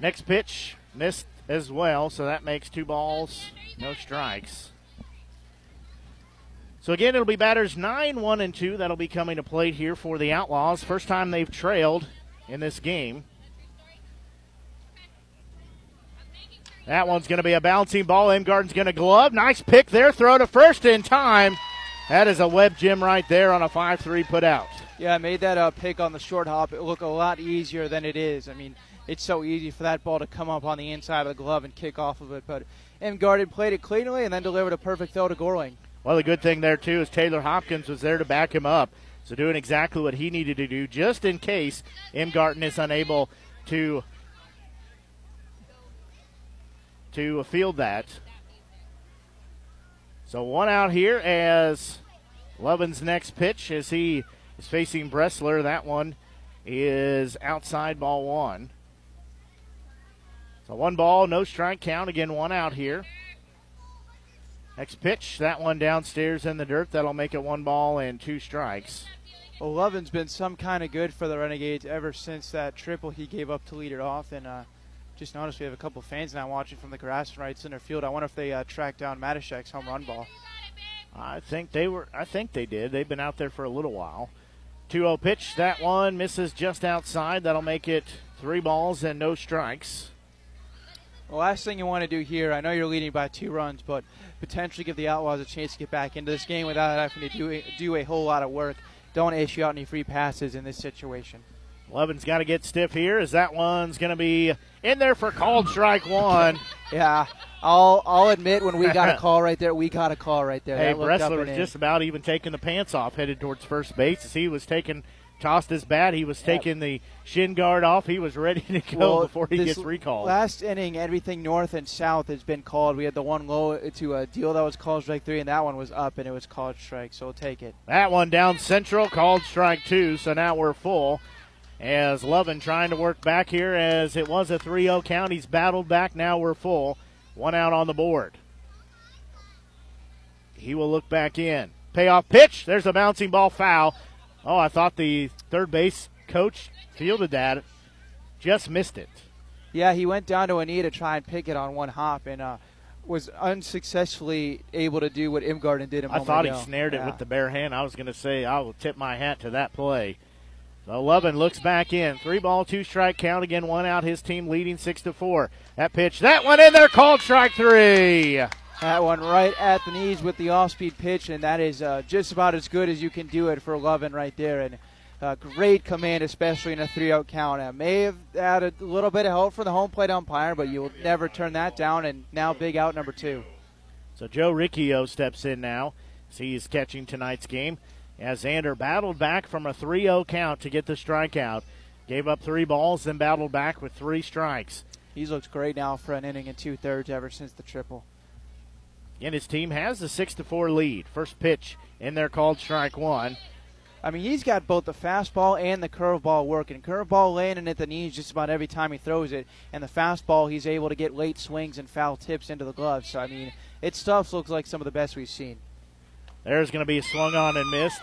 Next pitch missed as well, so that makes two balls, no strikes. So again, it'll be batters nine, one, and two that'll be coming to plate here for the Outlaws. First time they've trailed in this game. That one's going to be a bouncing ball. Imgarten's going to glove. Nice pick there. Throw to first in time. That is a web gem right there on a 5 3 put out. Yeah, I made that uh, pick on the short hop It look a lot easier than it is. I mean, it's so easy for that ball to come up on the inside of the glove and kick off of it. But Imgarten played it cleanly and then delivered a perfect throw to Gorling. Well, the good thing there, too, is Taylor Hopkins was there to back him up. So doing exactly what he needed to do just in case Imgarten is unable to to field that. So one out here as Lovin's next pitch as he is facing Bressler. That one is outside ball one. So one ball, no strike count. Again, one out here. Next pitch, that one downstairs in the dirt. That'll make it one ball and two strikes. Well, Lovin's been some kind of good for the Renegades ever since that triple he gave up to lead it off. And uh, just noticed we have a couple fans now watching from the grass right center field. I wonder if they uh, tracked down Matashak's home run ball. I think they were. I think they did. They've been out there for a little while. 2-0 pitch. That one misses just outside. That'll make it three balls and no strikes. The last thing you want to do here, I know you're leading by two runs, but potentially give the Outlaws a chance to get back into this game without having to do a, do a whole lot of work. Don't issue out any free passes in this situation. Lovin's got to get stiff here as that one's going to be in there for called strike one. yeah, I'll I'll admit when we got a call right there, we got a call right there. Hey, Bressler was in. just about even taking the pants off, headed towards first base as he was taking. Tossed his bat. He was taking the shin guard off. He was ready to go Well, before he gets recalled. Last inning, everything north and south has been called. We had the one low to a deal that was called strike three, and that one was up and it was called strike. So we'll take it. That one down central, called strike two. So now we're full. As Lovin trying to work back here, as it was a 3 0 count. He's battled back. Now we're full. One out on the board. He will look back in. Payoff pitch. There's a bouncing ball foul. Oh, I thought the third base coach fielded that. Just missed it. Yeah, he went down to a knee to try and pick it on one hop and uh, was unsuccessfully able to do what Imgarten did. A I thought he ago. snared it with the bare hand. I was going to say I will tip my hat to that play. So Lovin looks back in. Three ball, two strike count again. One out. His team leading six to four. That pitch, that one in there, called strike three. That one right at the knees with the off-speed pitch, and that is uh, just about as good as you can do it for Lovin right there. And uh, great command, especially in a three-out count. Uh, may have had a little bit of help from the home plate umpire, but you will never turn that down. And now big out number two. So Joe Riccio steps in now. He's catching tonight's game. As Xander battled back from a 3 0 count to get the strikeout. Gave up three balls, then battled back with three strikes. He's looked great now for an inning and two thirds ever since the triple. And his team has the 6 to 4 lead. First pitch in there called strike one. I mean, he's got both the fastball and the curveball working. Curveball landing at the knees just about every time he throws it, and the fastball he's able to get late swings and foul tips into the gloves. So I mean, it stuff looks like some of the best we've seen. There's going to be a swung on and missed.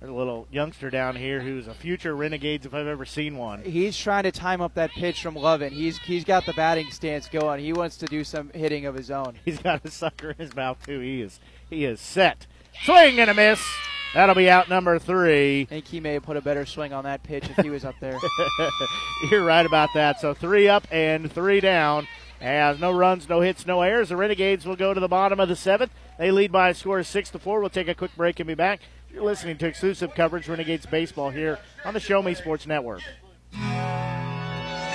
There's a little youngster down here who's a future Renegades if I've ever seen one. He's trying to time up that pitch from Lovin. He's he's got the batting stance going. He wants to do some hitting of his own. He's got a sucker in his mouth too. He is he is set. Swing and a miss. That'll be out number three. I think he may have put a better swing on that pitch if he was up there. You're right about that. So three up and three down. As no runs, no hits, no errors. The Renegades will go to the bottom of the seventh. They lead by a score of six to four. We'll take a quick break and be back. You're listening to exclusive coverage Renegades baseball here on the Show Me Sports Network.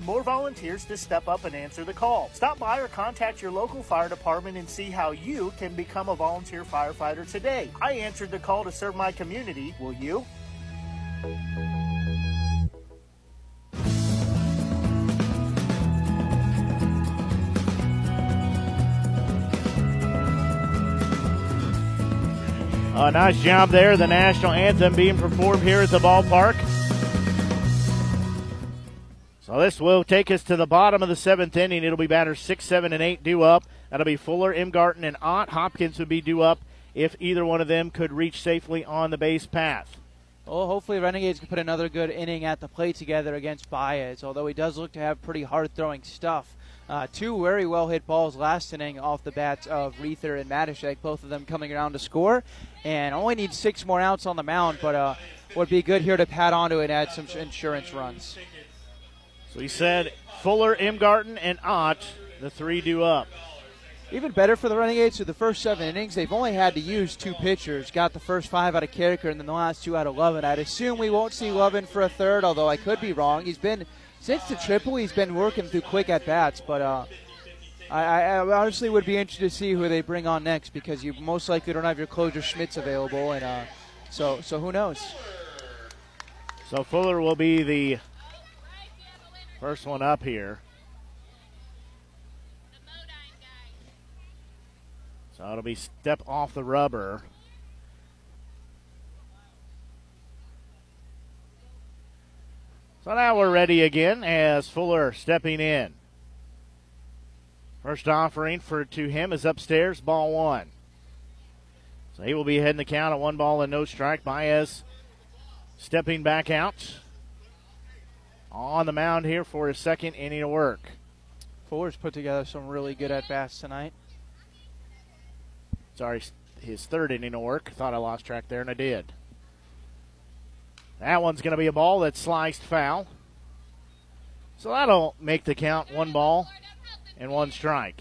more volunteers to step up and answer the call. Stop by or contact your local fire department and see how you can become a volunteer firefighter today. I answered the call to serve my community. Will you? A nice job there. The national anthem being performed here at the ballpark. So this will take us to the bottom of the seventh inning. It'll be batters six, seven, and eight due up. That'll be Fuller, Imgarten, and Ott. Hopkins would be due up if either one of them could reach safely on the base path. Well, hopefully Renegades can put another good inning at the plate together against Baez, although he does look to have pretty hard throwing stuff. Uh, two very well hit balls last inning off the bats of Reether and Matashak, both of them coming around to score, and only need six more outs on the mound, but uh, would be good here to pat onto and add some insurance runs. He said Fuller, Imgarten, and Ott, the three do up. even better for the running Renegades. Through the first seven innings, they've only had to use two pitchers. Got the first five out of Carricker, and then the last two out of Lovin. I'd assume we won't see Lovin for a third, although I could be wrong. He's been since the triple. He's been working through quick at bats, but uh, I, I, honestly would be interested to see who they bring on next because you most likely don't have your closer Schmitz available, and uh, so so who knows. So Fuller will be the first one up here. So it'll be step off the rubber. So now we're ready again as Fuller stepping in. First offering for to him is upstairs, ball one. So he will be heading the count at one ball and no strike. Baez stepping back out on the mound here for his second inning of work. Fuller's put together some really good at bats tonight. Sorry, his third inning of work. Thought I lost track there, and I did. That one's going to be a ball that's sliced foul. So that'll make the count one ball and one strike.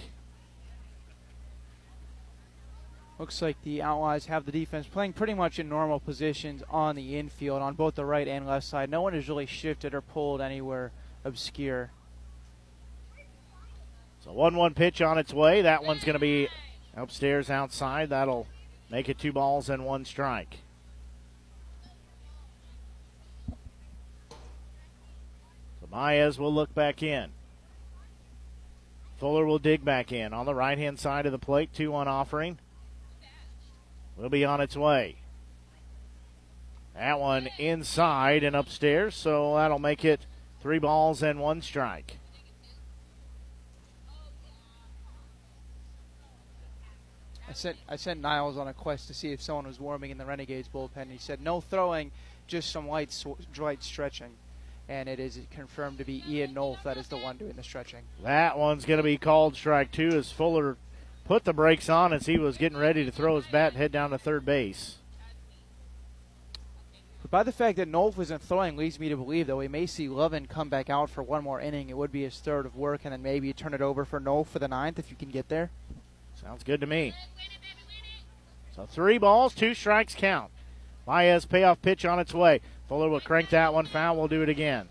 Looks like the Outlaws have the defense playing pretty much in normal positions on the infield on both the right and left side. No one has really shifted or pulled anywhere obscure. So 1 1 pitch on its way. That one's going to be Upstairs outside, that'll make it two balls and one strike. So Baez will look back in. Fuller will dig back in on the right hand side of the plate. 2 1 offering. Will be on its way. That one inside and upstairs, so that'll make it three balls and one strike. I sent I sent Niles on a quest to see if someone was warming in the Renegades bullpen. He said no throwing, just some light light stretching, and it is confirmed to be Ian Nolf that is the one doing the stretching. That one's going to be called strike two as Fuller put the brakes on as he was getting ready to throw his bat and head down to third base. But by the fact that Nolf isn't throwing leads me to believe that we may see Lovin come back out for one more inning. It would be his third of work, and then maybe turn it over for Nolf for the ninth if you can get there. Sounds good to me. So three balls, two strikes count. Baez payoff pitch on its way. Fuller will crank that one foul. We'll do it again.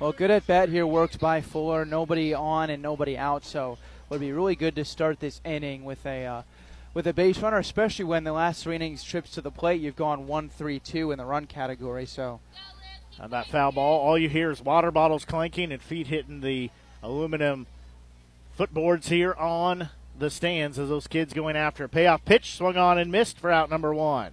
Well, good at bat here worked by Fuller. Nobody on and nobody out, so it would be really good to start this inning with a uh, with a base runner, especially when the last three innings trips to the plate you've gone one, three, two in the run category. So, on that foul ball, all you hear is water bottles clanking and feet hitting the aluminum footboards here on the stands as those kids going after a payoff pitch swung on and missed for out number one.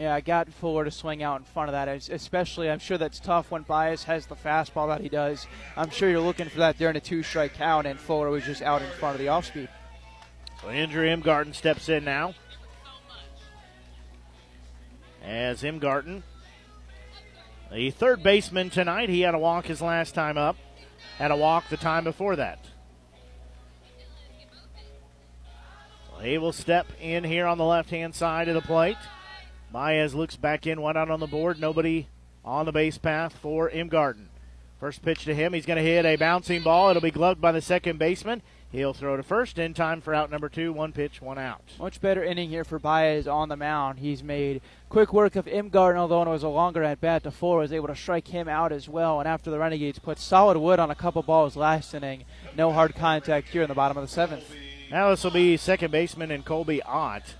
Yeah, I got Fuller to swing out in front of that. Especially, I'm sure that's tough when Baez has the fastball that he does. I'm sure you're looking for that there in a two-strike count, and Fuller was just out in front of the off-speed. So Andrew Imgarten steps in now. As Imgarten, the third baseman tonight, he had a walk his last time up, had a walk the time before that. He will step in here on the left hand side of the plate. Baez looks back in, one out on the board. Nobody on the base path for Imgarten. First pitch to him. He's going to hit a bouncing ball. It'll be gloved by the second baseman. He'll throw to first in time for out number two. One pitch, one out. Much better inning here for Baez on the mound. He's made quick work of Imgarten, although it was a longer at bat. to four, was able to strike him out as well. And after the Renegades put solid wood on a couple balls last inning, no hard contact here in the bottom of the seventh. Now this will be second baseman and Colby Ott.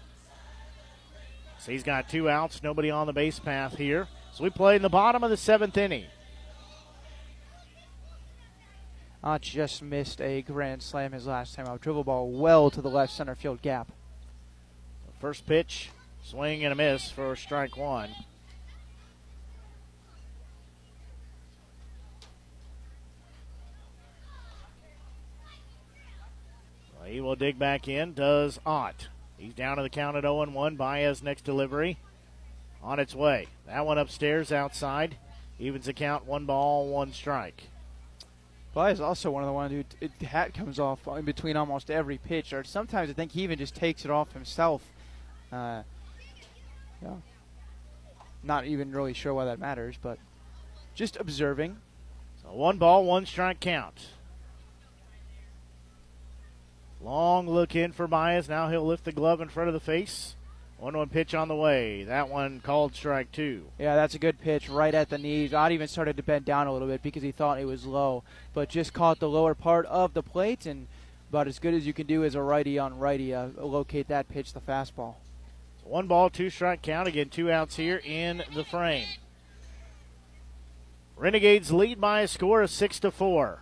So he's got two outs, nobody on the base path here. So we play in the bottom of the seventh inning. Ott just missed a grand slam his last time out. Dribble ball well to the left center field gap. First pitch, swing and a miss for strike one. He will dig back in, does Ott. He's down to the count at 0 1. Baez next delivery on its way. That one upstairs outside. Evens the count, one ball, one strike. Baez also one of the ones who t- hat comes off in between almost every pitch, or sometimes I think he even just takes it off himself. Uh, yeah. Not even really sure why that matters, but just observing. So one ball, one strike count. Long look in for Baez. Now he'll lift the glove in front of the face. 1 1 pitch on the way. That one called strike two. Yeah, that's a good pitch right at the knees. Ott even started to bend down a little bit because he thought it was low, but just caught the lower part of the plate and about as good as you can do as a righty on righty. Uh, locate that pitch, the fastball. One ball, two strike count. Again, two outs here in the frame. Renegades lead by a score of six to four.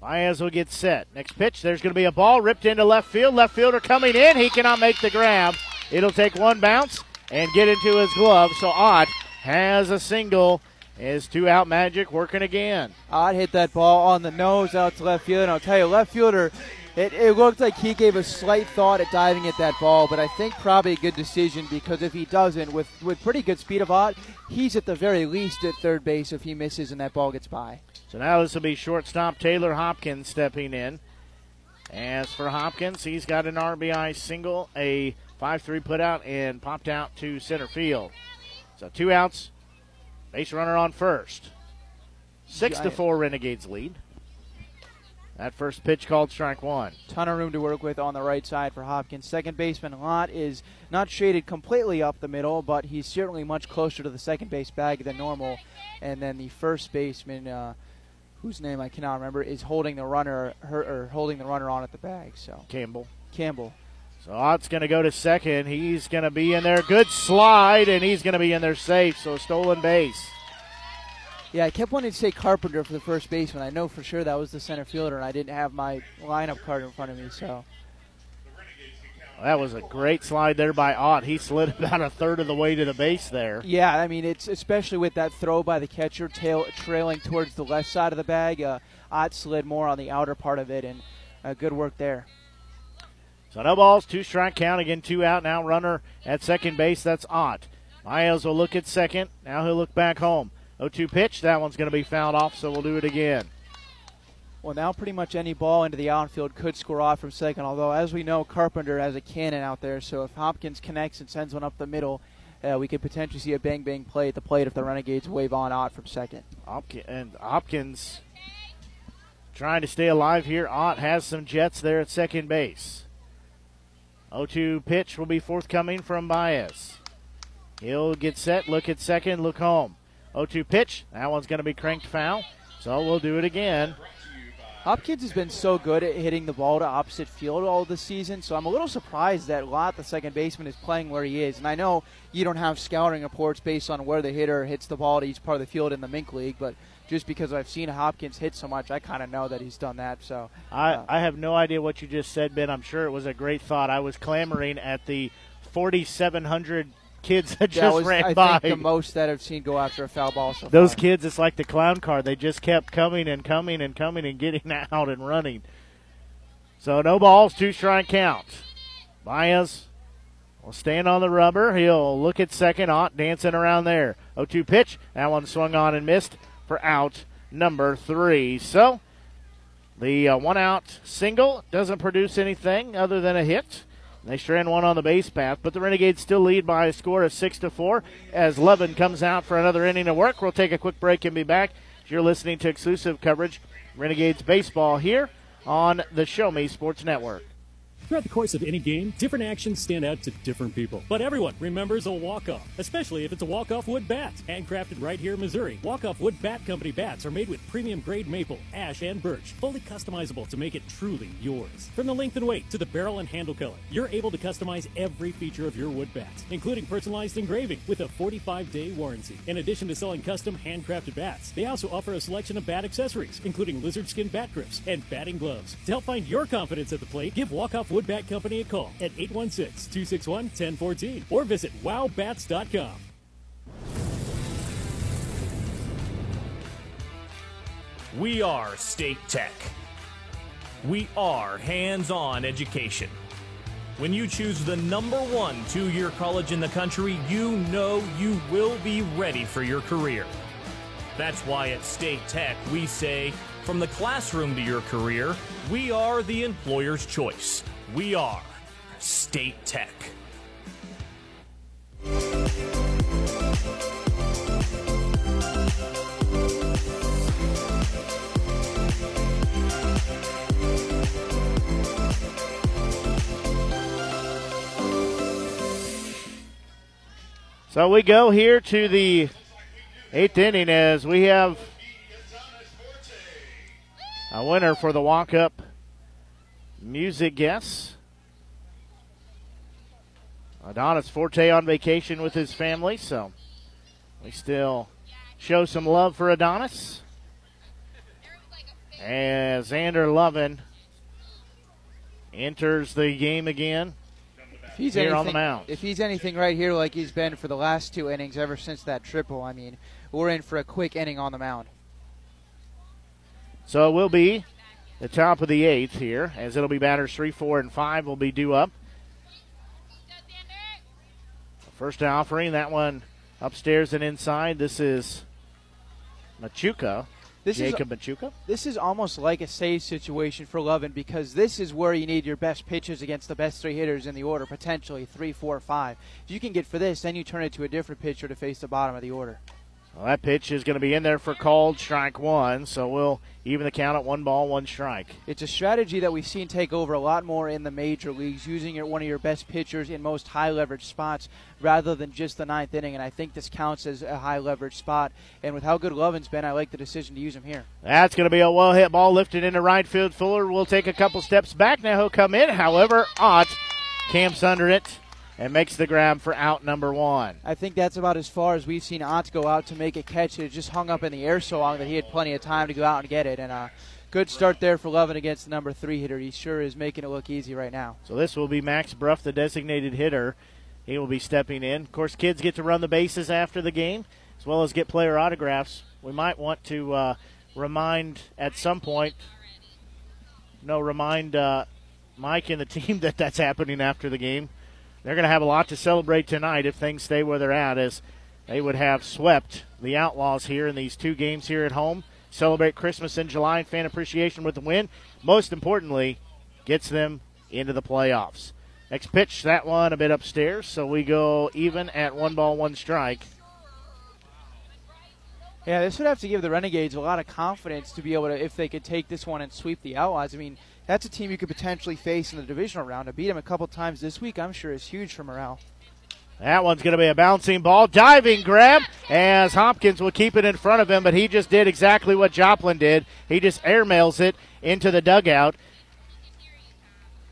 Baez will get set. Next pitch, there's going to be a ball ripped into left field. Left fielder coming in. He cannot make the grab. It'll take one bounce and get into his glove. So Ott has a single. Is two out magic working again. Ott hit that ball on the nose out to left field. And I'll tell you, left fielder, it, it looked like he gave a slight thought at diving at that ball, but I think probably a good decision because if he doesn't, with, with pretty good speed of Ott, he's at the very least at third base if he misses and that ball gets by. So now this will be shortstop Taylor Hopkins stepping in. As for Hopkins, he's got an RBI single, a 5 3 put out, and popped out to center field. So two outs, base runner on first. Six to four Renegades lead. That first pitch called strike one. Ton of room to work with on the right side for Hopkins. Second baseman Lott is not shaded completely up the middle, but he's certainly much closer to the second base bag than normal. And then the first baseman, uh, whose name I cannot remember, is holding the runner her, or holding the runner on at the bag. So Campbell. Campbell. So Ott's going to go to second. He's going to be in there. Good slide, and he's going to be in there safe. So stolen base. Yeah, I kept wanting to say Carpenter for the first baseman. I know for sure that was the center fielder, and I didn't have my lineup card in front of me. So that was a great slide there by Ott. He slid about a third of the way to the base there. Yeah, I mean it's especially with that throw by the catcher, tail trailing towards the left side of the bag. Uh, Ott slid more on the outer part of it, and uh, good work there. So no balls, two strike count again, two out now. Runner at second base. That's Ott. Miles will look at second. Now he'll look back home. 0-2 pitch. That one's going to be fouled off, so we'll do it again. Well, now pretty much any ball into the outfield could score off from second. Although, as we know, Carpenter has a cannon out there, so if Hopkins connects and sends one up the middle, uh, we could potentially see a bang bang play at the plate if the Renegades wave on Ott from second. Hopkins and Hopkins trying to stay alive here. Ott has some jets there at second base. 0-2 pitch will be forthcoming from Baez. He'll get set, look at second, look home. 0-2 pitch. That one's going to be cranked foul. So we'll do it again. Hopkins has been so good at hitting the ball to opposite field all this season, so I'm a little surprised that Lott, the second baseman, is playing where he is. And I know you don't have scouting reports based on where the hitter hits the ball to each part of the field in the MINK League, but just because I've seen Hopkins hit so much, I kind of know that he's done that. So uh, I, I have no idea what you just said, Ben. I'm sure it was a great thought. I was clamoring at the 4,700 kids that, just was, ran I by. Think the most that I've seen go after a foul ball. So Those far. kids, it's like the clown car. They just kept coming and coming and coming and getting out and running. So no balls, two strike count. Baez will stand on the rubber. He'll look at second. Ott dancing around there. 0-2 pitch. That one swung on and missed for out number three. So the uh, one out single doesn't produce anything other than a hit. They strand one on the base path, but the Renegades still lead by a score of six to four as Levin comes out for another inning of work. We'll take a quick break and be back. You're listening to exclusive coverage Renegades baseball here on the Show Me Sports Network. Throughout the course of any game, different actions stand out to different people. But everyone remembers a walk-off, especially if it's a walk-off wood bat. Handcrafted right here in Missouri, walk-off wood bat company bats are made with premium grade maple, ash, and birch, fully customizable to make it truly yours. From the length and weight to the barrel and handle color, you're able to customize every feature of your wood bat, including personalized engraving with a 45-day warranty. In addition to selling custom handcrafted bats, they also offer a selection of bat accessories, including lizard skin bat grips and batting gloves. To help find your confidence at the plate, give Walk-Off Wood Bat Company a call at 816-261-1014 or visit wowbats.com. We are State Tech. We are hands on education. When you choose the number one two year college in the country, you know you will be ready for your career. That's why at State Tech we say, from the classroom to your career, we are the employer's choice. We are State Tech. So we go here to the eighth inning as we have a winner for the walk up music guess. Adonis Forte on vacation with his family, so we still show some love for Adonis. As Xander Lovin enters the game again If he's here anything, on the mound. If he's anything right here like he's been for the last two innings ever since that triple, I mean, we're in for a quick inning on the mound. So it will be the top of the eighth here, as it'll be batters three, four, and five will be due up. First offering, that one upstairs and inside. This is Machuca. This is- Jacob Machuca. This is almost like a save situation for Lovin because this is where you need your best pitchers against the best three hitters in the order, potentially three, four, five. If you can get for this, then you turn it to a different pitcher to face the bottom of the order. Well, that pitch is going to be in there for called strike one, so we'll even the count at one ball, one strike. It's a strategy that we've seen take over a lot more in the major leagues, using your, one of your best pitchers in most high leverage spots rather than just the ninth inning. And I think this counts as a high leverage spot. And with how good Lovin's been, I like the decision to use him here. That's going to be a well hit ball lifted into right field. Fuller will take a couple steps back. Now he'll come in. However, Ott camps under it and makes the grab for out number one. I think that's about as far as we've seen Ott go out to make a catch. It just hung up in the air so long that he had plenty of time to go out and get it. And uh, good start there for Levin against the number three hitter. He sure is making it look easy right now. So this will be Max Bruff, the designated hitter. He will be stepping in. Of course, kids get to run the bases after the game, as well as get player autographs. We might want to uh, remind at some point, no, remind uh, Mike and the team that that's happening after the game. They're going to have a lot to celebrate tonight if things stay where they're at, as they would have swept the Outlaws here in these two games here at home. Celebrate Christmas in July and fan appreciation with the win. Most importantly, gets them into the playoffs. Next pitch, that one a bit upstairs, so we go even at one ball, one strike. Yeah, this would have to give the Renegades a lot of confidence to be able to, if they could take this one and sweep the Outlaws. I mean, that's a team you could potentially face in the divisional round. To beat them a couple times this week, I'm sure is huge for morale. That one's going to be a bouncing ball, diving grab as Hopkins will keep it in front of him, but he just did exactly what Joplin did. He just airmails it into the dugout.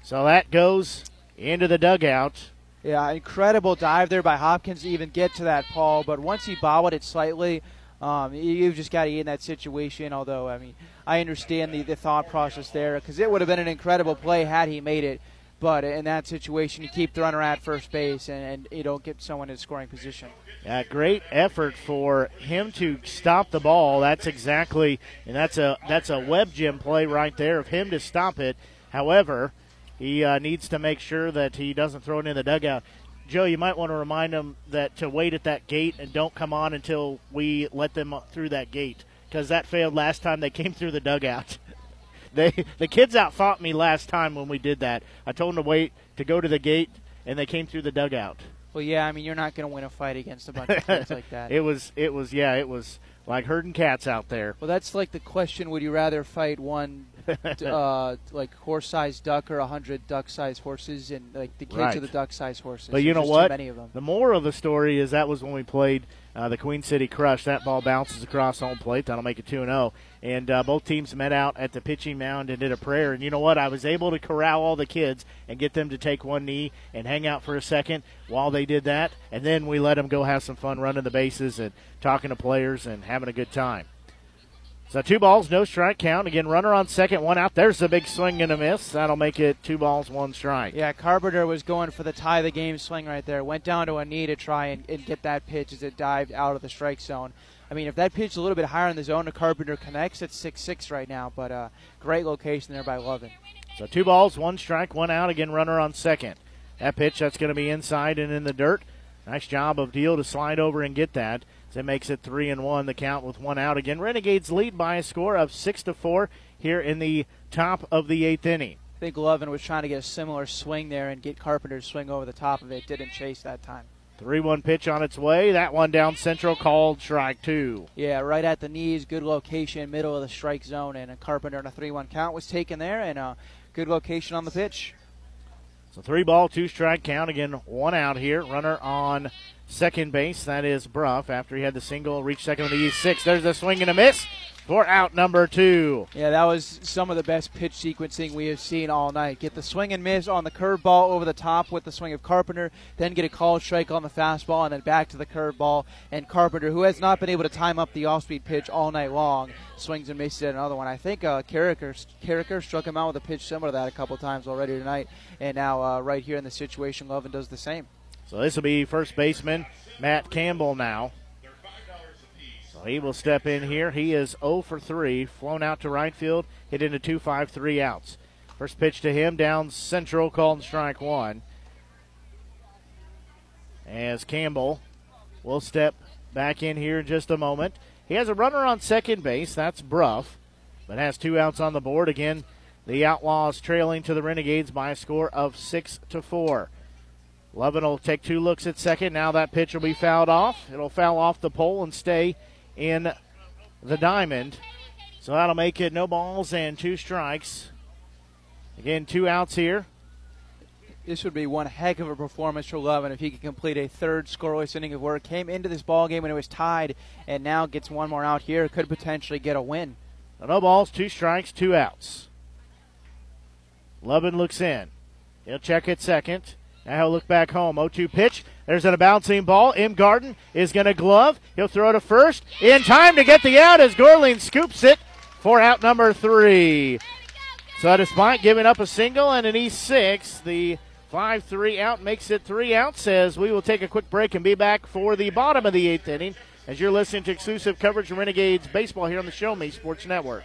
So that goes into the dugout. Yeah, incredible dive there by Hopkins to even get to that ball. But once he bobbled it slightly, um, you just got to get in that situation. Although, I mean, I understand the, the thought process there because it would have been an incredible play had he made it. But in that situation, you keep the runner at first base and, and you don't get someone in scoring position. Yeah, great effort for him to stop the ball. That's exactly, and that's a that's a web gem play right there of him to stop it. However, he uh, needs to make sure that he doesn't throw it in the dugout. Joe, you might want to remind them that to wait at that gate and don't come on until we let them through that gate because that failed last time they came through the dugout. they the kids out fought me last time when we did that. I told them to wait to go to the gate and they came through the dugout. Well, yeah, I mean, you're not going to win a fight against a bunch of kids like that. It was it was yeah, it was like herding cats out there. Well, that's like the question: Would you rather fight one, uh, like horse-sized duck or a hundred duck-sized horses? And like the kids Right. are the duck-sized horses. But you know what? Many of them. The moral of the story is that was when we played uh, the Queen City Crush. That ball bounces across home plate. That'll make it 2 0. And uh, both teams met out at the pitching mound and did a prayer. And you know what? I was able to corral all the kids and get them to take one knee and hang out for a second while they did that. And then we let them go have some fun running the bases and talking to players and having a good time. So two balls, no strike count. Again, runner on second, one out. There's a big swing and a miss. That'll make it two balls, one strike. Yeah, Carpenter was going for the tie of the game swing right there. Went down to a knee to try and, and get that pitch as it dived out of the strike zone. I mean, if that pitch is a little bit higher in the zone, the Carpenter connects. It's six six right now, but uh, great location there by Levin. So two balls, one strike, one out. Again, runner on second. That pitch that's going to be inside and in the dirt. Nice job of Deal to slide over and get that. So it makes it three and one. The count with one out. Again, Renegades lead by a score of six to four here in the top of the eighth inning. I think Levin was trying to get a similar swing there and get Carpenter's swing over the top of it. Didn't chase that time. Three one pitch on its way. That one down central called strike two. Yeah, right at the knees, good location, middle of the strike zone, and a Carpenter and a 3 1 count was taken there, and a good location on the pitch. So three ball, two strike count. Again, one out here. Runner on second base. That is Bruff. After he had the single, reached second on the E6. There's a swing and a miss for out number two. Yeah, that was some of the best pitch sequencing we have seen all night. Get the swing and miss on the curveball over the top with the swing of Carpenter, then get a call strike on the fastball, and then back to the curveball. And Carpenter, who has not been able to time up the off-speed pitch all night long, swings and misses at another one. I think uh, Carricker, Carricker struck him out with a pitch similar to that a couple times already tonight, and now uh, right here in the situation, Levin does the same. So this will be first baseman Matt Campbell now. So he will step in here. He is 0 for 3, flown out to right field, hit into 2 5 3 outs. First pitch to him down central, called strike one. As Campbell will step back in here in just a moment. He has a runner on second base. That's Bruff, but has two outs on the board. Again, the Outlaws trailing to the Renegades by a score of 6 to 4. Levin will take two looks at second. Now that pitch will be fouled off. It'll foul off the pole and stay in the diamond. So that'll make it no balls and two strikes. Again, two outs here. This would be one heck of a performance for Levin if he could complete a third scoreless inning of work. Came into this ball game when it was tied, and now gets one more out here. Could potentially get a win. No balls, two strikes, two outs. Levin looks in. He'll check at second. Now look back home. 0 2 pitch. There's a bouncing ball. Imgarten is going to glove. He'll throw to first. In time to get the out as Gorling scoops it for out number three. So despite giving up a single and an E6, the 5 3 out makes it three outs as we will take a quick break and be back for the bottom of the eighth inning as you're listening to exclusive coverage of Renegades baseball here on the Show Me Sports Network.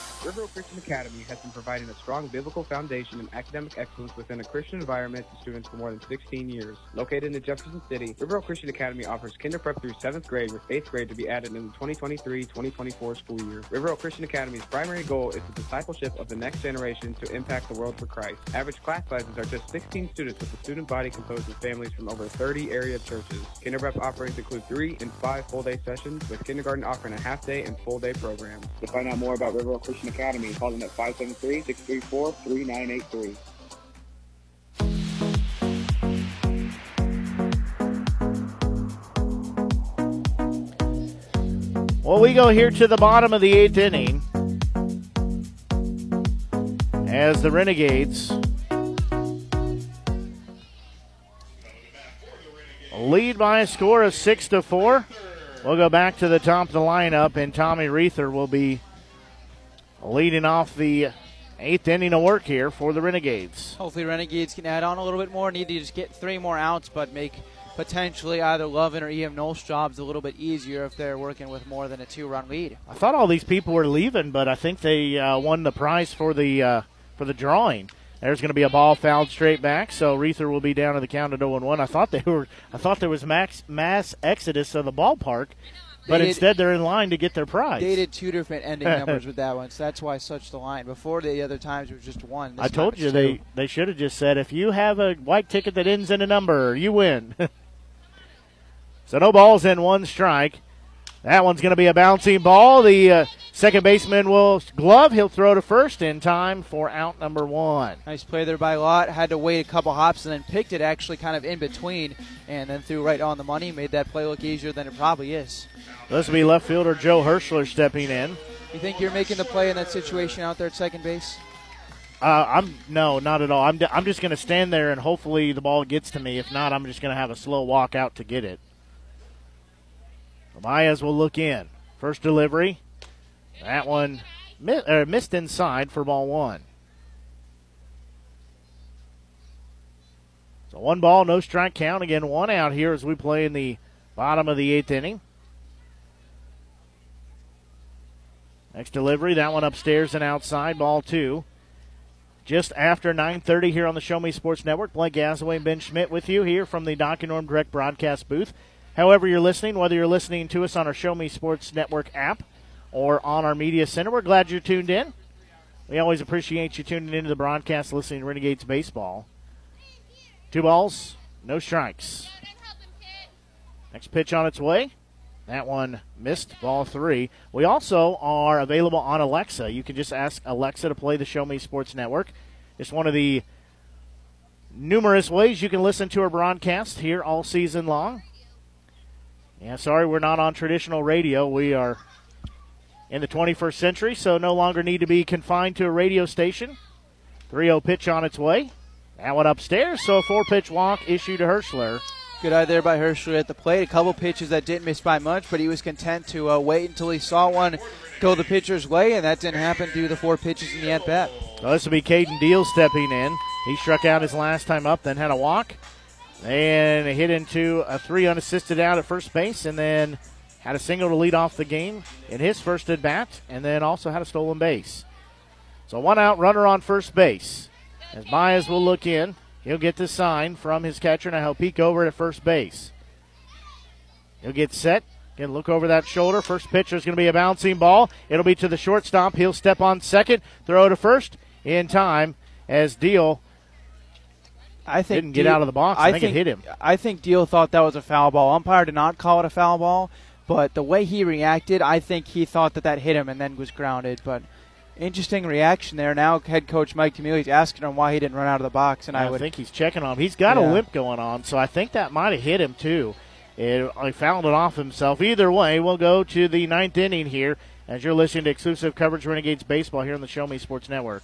River Oak Christian Academy has been providing a strong biblical foundation and academic excellence within a Christian environment to students for more than 16 years. Located in Jefferson City, River Oak Christian Academy offers kinder prep through 7th grade with 8th grade to be added in the 2023-2024 school year. River Oak Christian Academy's primary goal is the discipleship of the next generation to impact the world for Christ. Average class sizes are just 16 students with a student body composed of families from over 30 area churches. Kinder prep offerings include 3 and 5 full-day sessions with kindergarten offering a half-day and full-day programs. To find out more about River Oak Christian Academy, call them at 573-634-3983. Well, we go here to the bottom of the eighth inning as the Renegades lead by a score of six to four. We'll go back to the top of the lineup, and Tommy Reether will be leading off the eighth inning of work here for the Renegades. Hopefully, Renegades can add on a little bit more. Need to just get three more outs, but make potentially either Levin or EM Knowles' jobs a little bit easier if they're working with more than a two-run lead. I thought all these people were leaving, but I think they uh, won the prize for the uh, for the drawing. There's going to be a ball fouled straight back, so Reether will be down to the count at 0 1. I thought they were. I thought there was max mass exodus of the ballpark, but did- instead they're in line to get their prize. They did two different ending numbers with that one, so that's why such the line. Before the other times it was just one. This I told you they, two. they should have just said if you have a white ticket that ends in a number, you win. so no balls in one strike. That one's going to be a bouncing ball. The uh, second baseman will glove. He'll throw to first in time for out number one. Nice play there by Lott. Had to wait a couple hops and then picked it actually kind of in between and then threw right on the money. Made that play look easier than it probably is. This will be left fielder Joe Hirschler stepping in. You think you're making the play in that situation out there at second base? Uh, I'm no, not at all. I'm, I'm just going to stand there and hopefully the ball gets to me. If not, I'm just going to have a slow walk out to get it. Baez will look in. First delivery. That one mi- missed inside for ball one. So one ball, no strike count. Again, one out here as we play in the bottom of the eighth inning. Next delivery, that one upstairs and outside, ball two. Just after 9.30 here on the Show Me Sports Network, Blake Gasaway and Ben Schmidt with you here from the Doc and Norm Direct broadcast booth. However you're listening, whether you're listening to us on our Show Me Sports Network app or on our media center, we're glad you're tuned in. We always appreciate you tuning into the broadcast, listening to Renegades Baseball. Two balls, no strikes. Next pitch on its way. That one missed, ball three. We also are available on Alexa. You can just ask Alexa to play the Show Me Sports Network. It's one of the numerous ways you can listen to our broadcast here all season long. Yeah, sorry, we're not on traditional radio. We are in the 21st century, so no longer need to be confined to a radio station. 3 0 pitch on its way. That one upstairs, so a four pitch walk issued to Hirschler. Good eye there by Hirschler at the plate. A couple pitches that didn't miss by much, but he was content to uh, wait until he saw one go the pitcher's way, and that didn't happen due to the four pitches in the at bat. Well, this will be Caden Deal stepping in. He struck out his last time up, then had a walk, and hit into a three unassisted out at first base, and then had a single to lead off the game in his first at bat, and then also had a stolen base. So one out, runner on first base. As Baez will look in, He'll get the sign from his catcher. Now he'll peek over at first base. He'll get set. Again, look over that shoulder. First pitcher is going to be a bouncing ball. It'll be to the shortstop. He'll step on second, throw to first in time as Deal I think didn't get out of the box. I, think, it hit him. I think Deal thought that was a foul ball. Umpire did not call it a foul ball, but the way he reacted, I think he thought that that hit him and then was grounded. But interesting reaction there. Now head coach Mike Tamili's asking him why he didn't run out of the box, and I, I, would think he's checking on him. He's got a limp going on, so I think that might have hit him too. It, he fouled it off himself. Either way, we'll go to the ninth inning here as you're listening to exclusive coverage Renegades baseball here on the Show Me Sports Network.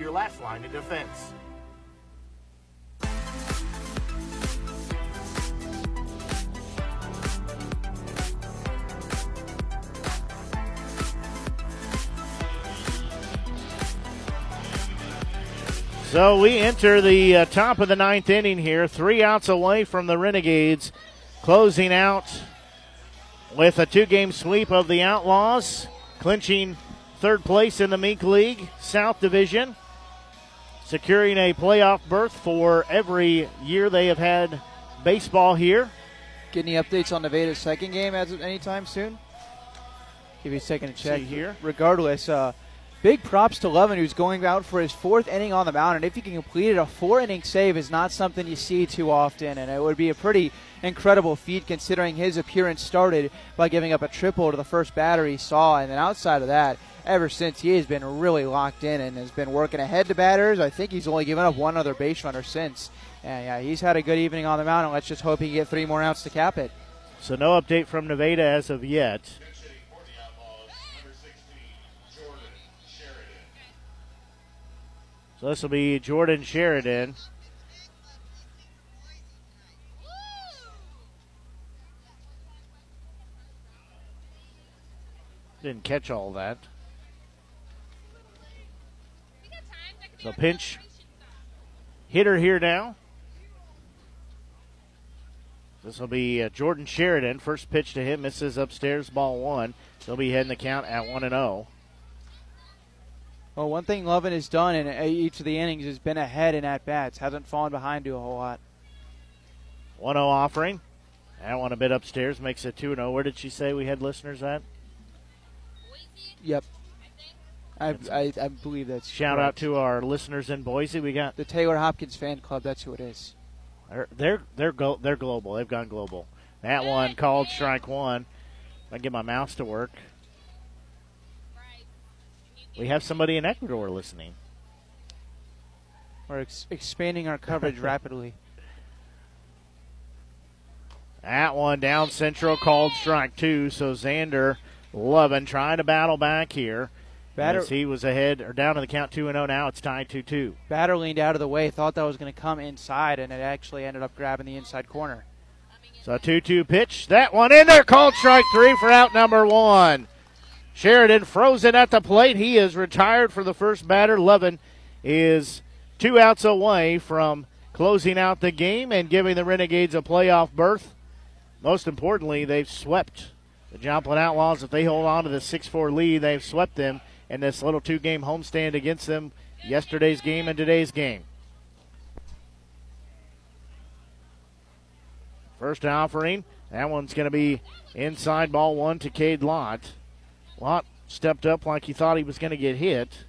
your last line of defense. So we enter the uh, top of the ninth inning here, three outs away from the Renegades, closing out with a two game sweep of the Outlaws, clinching third place in the MINK League South Division, securing a playoff berth for every year they have had baseball here. Get any updates on Nevada's second game as of anytime soon? If he's taking a check See here. Regardless, uh, big props to Levin, who's going out for his fourth inning on the mound. And if he can complete it, a four inning save is not something you see too often. And it would be a pretty incredible feat considering his appearance started by giving up a triple to the first batter he saw. And then outside of that, ever since he has been really locked in and has been working ahead to batters. I think he's only given up one other base runner since. And yeah, he's had a good evening on the mound, and let's just hope he can get three more outs to cap it. So no update from Nevada as of yet. So this will be Jordan Sheridan. Didn't catch all that. So pinch hitter here now. This will be uh, Jordan Sheridan. First pitch to him misses upstairs, ball one. He'll be heading the count at one and oh. zero. Well, one thing Levin has done in uh, each of the innings has been ahead in at bats, hasn't fallen behind to a whole lot. 1 0 offering. That one a bit upstairs makes it 2 0. Where did she say we had listeners at? Yep. I, I, I believe that's Shout correct. out to our listeners in Boise. We got the Taylor Hopkins fan club. That's who it is. They're they're they're, go, they're global. They've gone global. That one called strike one. I get my mouse to work. We have somebody in Ecuador listening. We're ex- expanding our coverage rapidly. That one down central called strike two. So Xander Levin trying to battle back here. Batter- As he was ahead or down to the count two and zero now. It's tied two two. Batter leaned out of the way, thought that was going to come inside, and it actually ended up grabbing the inside corner. So a 2 2 pitch. That one in there. Called strike three for out number one. Sheridan frozen at the plate. He is retired for the first batter. Levin is two outs away from closing out the game and giving the Renegades a playoff berth. Most importantly, they've swept the Joplin Outlaws. If they hold on to the 6 4 lead, they've swept them in this little two game homestand against them yesterday's game and today's game. First offering. That one's going to be inside ball one to Cade Lott. Lott stepped up like he thought he was going to get hit.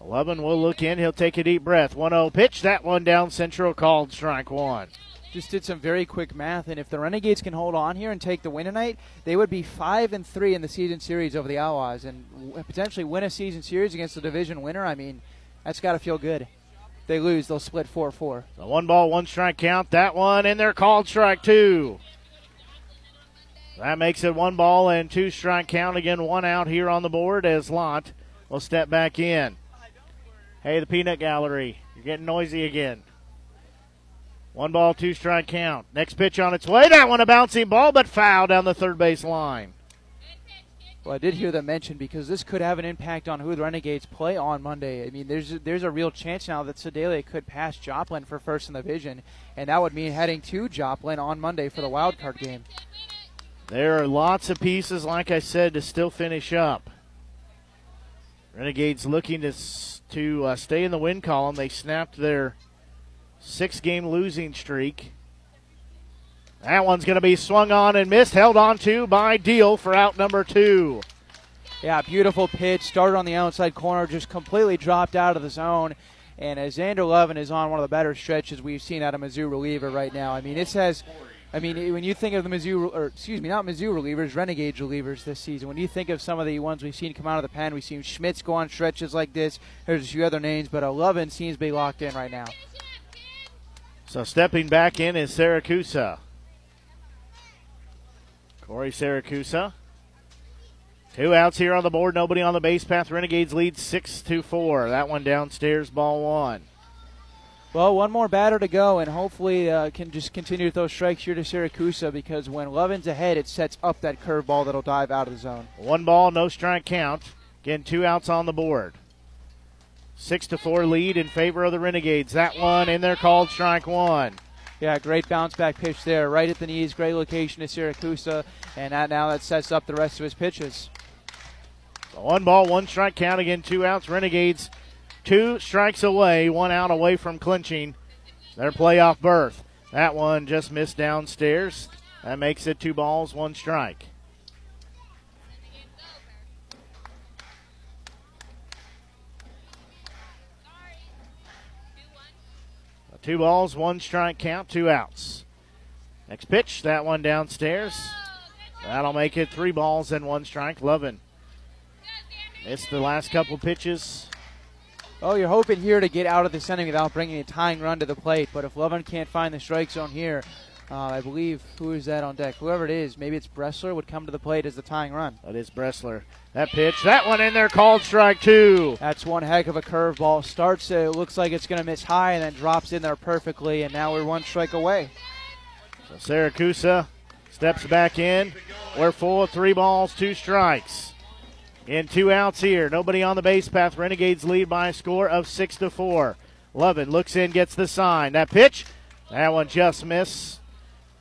Levin will look in. He'll take a deep breath. 1 0 pitch. That one down central called strike one. Just did some very quick math, and if the Renegades can hold on here and take the win tonight, they would be five and three in the season series over the Outlaws, and w- potentially win a season series against the division winner. I mean, that's got to feel good. If they lose, they'll split four four. The one ball, one strike count. That one in there called strike two. That makes it one ball and two strike count. Again, one out here on the board as Lott will step back in. Hey, the peanut gallery, you're getting noisy again. One ball, two strike count. Next pitch on its way. That one a bouncing ball, but foul down the third base line. Well, I did hear that mention because this could have an impact on who the Renegades play on Monday. I mean, there's there's a real chance now that Sedalia could pass Joplin for first in the division, and that would mean heading to Joplin on Monday for the wild card game. There are lots of pieces, like I said, to still finish up. Renegades looking to to uh, stay in the win column. They snapped their six-game losing streak. That one's going to be swung on and missed, held on to by Deal for out number two. Yeah, beautiful pitch. Started on the outside corner, just completely dropped out of the zone. And as Xander Levin is on one of the better stretches we've seen out of Mizzou reliever right now. I mean, it says, I mean, when you think of the Mizzou, or excuse me, not Mizzou relievers, Renegade relievers this season. When you think of some of the ones we've seen come out of the pen, we've seen Schmitz go on stretches like this. There's a few other names, but Levin seems to be locked in right now. So stepping back in is Siracusa. Corey Siracusa. Two outs here on the board, nobody on the base path. Renegades lead six to four. That one downstairs, ball one. Well, one more batter to go, and hopefully uh, can just continue to throw strikes here to Syracuse because when Levin's ahead, it sets up that curveball that'll dive out of the zone. One ball, no strike count. Again, two outs on the board. Six to four lead in favor of the Renegades. That one in there called strike one. Yeah, great bounce back pitch there, right at the knees. Great location to Syracuse, and that now that sets up the rest of his pitches. So one ball, one strike count. Again, two outs. Renegades two strikes away, one out away from clinching their playoff berth. That one just missed downstairs. That makes it two balls, one strike. Two balls, one strike count, two outs. Next pitch, that one downstairs. That'll make it three balls and one strike. Levin missed the last couple pitches. Oh, you're hoping here to get out of the inning without bringing a tying run to the plate. But if Levin can't find the strike zone here, uh, I believe who is that on deck? Whoever it is, maybe it's Bressler would come to the plate as the tying run. That is Bressler. That pitch, that one in there called strike two. That's one heck of a curveball. Starts it looks like it's going to miss high and then drops in there perfectly, and now we're one strike away. So Siracusa steps back in. We're full of three balls, two strikes. In two outs here. Nobody on the base path. Renegades lead by a score of six to four. Levin looks in, gets the sign. That pitch, that one just missed,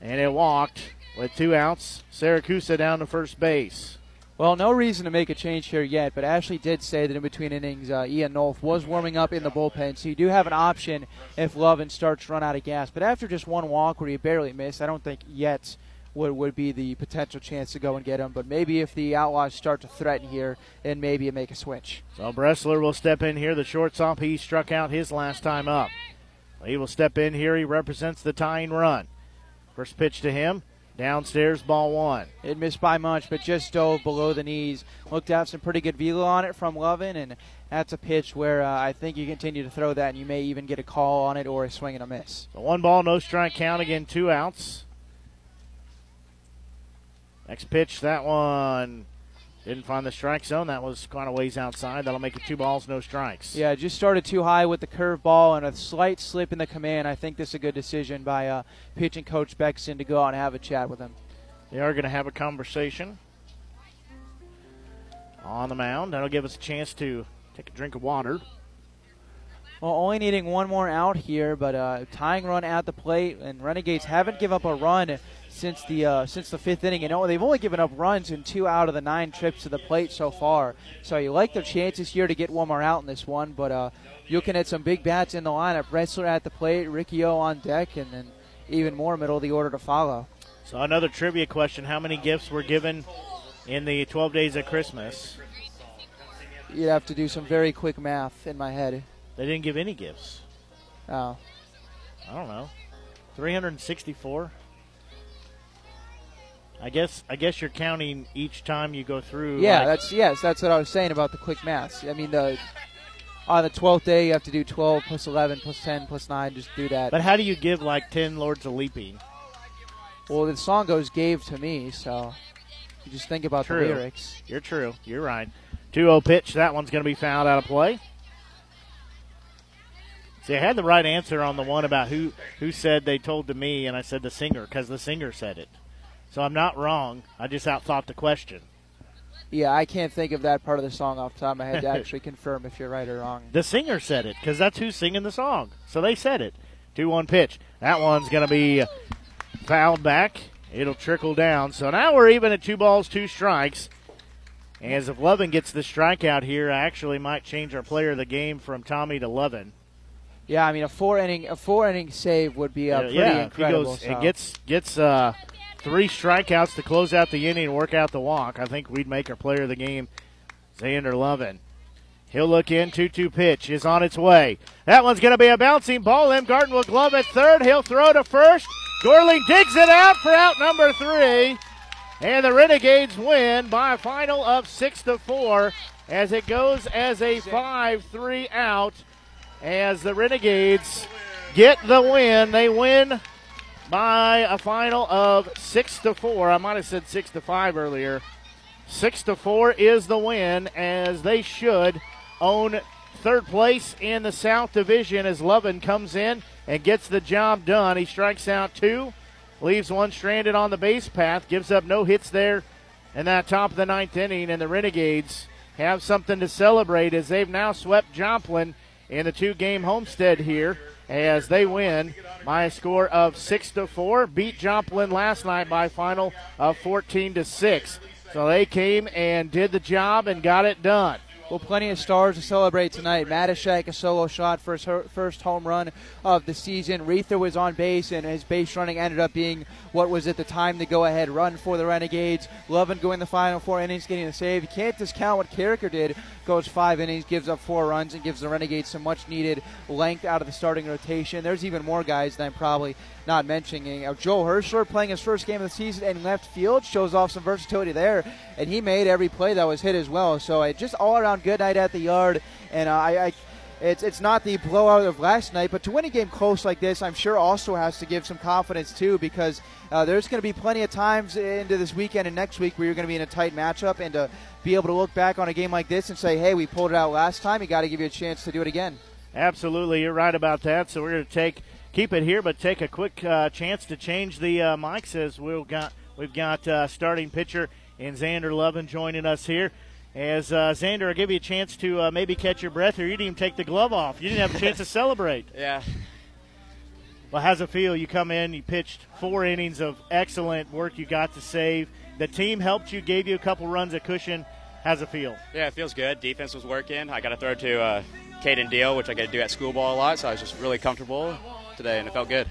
and it walked. with two outs. Siracusa down to first base. Well, no reason to make a change here yet, but Ashley did say that in between innings, uh, Ian Nolf was warming up in the bullpen, so you do have an option if Levin starts to run out of gas. But after just one walk where he barely missed, I don't think yet would, would be the potential chance to go and get him. But maybe if the Outlaws start to threaten here, then maybe you make a switch. So Bressler will step in here, the shortstop. He struck out his last time up. He will step in here. He represents the tying run. First pitch to him. Downstairs, ball one. It missed by much, but just dove below the knees. Looked to have some pretty good velo on it from Levin, and that's a pitch where uh, I think you continue to throw that, and you may even get a call on it or a swing and a miss. So one ball, no strike count again, two outs. Next pitch, that one didn't find the strike zone. That was kind of ways outside. That'll make it two balls, no strikes. Yeah, just started too high with the curveball and a slight slip in the command. I think this is a good decision by uh, pitching coach Beckson to go out and have a chat with him. They are going to have a conversation on the mound. That'll give us a chance to take a drink of water. Well, only needing one more out here, but uh, tying run at the plate, and Renegades haven't give up a run since the uh, since the fifth inning. And they've only given up runs in two out of the nine trips to the plate so far. So you like their chances here to get one more out in this one. But uh, looking at some big bats in the lineup, Bressler at the plate, Ricky O on deck, and then even more middle of the order to follow. So another trivia question: How many gifts were given in the 12 days of Christmas? You'd have to do some very quick math in my head. They didn't give any gifts. Oh. I don't know. 364. I guess I guess you're counting each time you go through. Yeah, like, that's yes, that's what I was saying about the quick maths. I mean, the on the twelfth day you have to do twelve plus eleven plus ten plus nine. Just do that. But how do you give like ten lords of leaping? Well, the song goes "gave to me," so you just think about true. the lyrics. You're true. You're right. 2-0 pitch. That one's going to be fouled out of play. See, I had the right answer on the one about who who said they told to me, and I said the singer because the singer said it. So I'm not wrong. I just outthought the question. Yeah, I can't think of that part of the song off the top of my head to actually confirm if you're right or wrong. The singer said it because that's who's singing the song. So they said it. 2 1 pitch. That one's going to be fouled back. It'll trickle down. So now we're even at two balls, two strikes. As if Levin gets the strikeout here, I actually might change our player of the game from Tommy to Levin. Yeah, I mean a four inning a four inning save would be uh, pretty yeah, incredible. He goes so. and gets gets uh, three strikeouts to close out the inning and work out the walk. I think we'd make our player of the game, Xander Levin. He'll look in. 2 2 pitch is on its way. That one's going to be a bouncing ball. Imgarten will glove at third. He'll throw to first. Gorling digs it out for out number three. And the Renegades win by a final of 6 to 4 as it goes as a 5 3 out. As the Renegades get the win, they win by a final of 6 to 4. I might have said 6 to 5 earlier. 6 to 4 is the win as they should own third place in the South Division as Levin comes in and gets the job done. He strikes out two, leaves one stranded on the base path, gives up no hits there in that top of the ninth inning, and the Renegades have something to celebrate as they've now swept Joplin in the two-game homestead here as they win by a score of six to four. Beat Joplin last night by final of 14 to six. So they came and did the job and got it done. Well, plenty of stars to celebrate tonight. Matashak, a solo shot for his first home run of the season. Reether was on base, and his base running ended up being what was at the time the go ahead run for the Renegades. Levin going the final four innings, getting the save. You can't discount what Carricker did. Goes five innings, gives up four runs, and gives the Renegades some much needed length out of the starting rotation. There's even more guys than probably not mentioning. Uh, Joe Hirschler playing his first game of the season in left field shows off some versatility there, and he made every play that was hit as well. So uh, just all around good night at the yard, and uh, I, I it's it's not the blowout of last night, but to win a game close like this, I'm sure also has to give some confidence too, because uh, there's going to be plenty of times into this weekend and next week where you're going to be in a tight matchup, and to be able to look back on a game like this and say, "Hey, we pulled it out last time." You got to give you a chance to do it again. Absolutely, you're right about that. So we're going to take keep it here, but take a quick uh, chance to change the uh, mics as we've got we've got uh, starting pitcher and Xander Levin joining us here. As uh, Xander, I'll give you a chance to uh, maybe catch your breath, or you didn't even take the glove off. You didn't have a chance to celebrate. Yeah. Well, how's it feel? You come in, you pitched four innings of excellent work. You got to save. The team helped you, gave you a couple runs at cushion. How's it feel? Yeah, it feels good. Defense was working. I got to throw to uh, Caden Deal, which I get to do at school ball a lot, so I was just really comfortable today, and it felt good.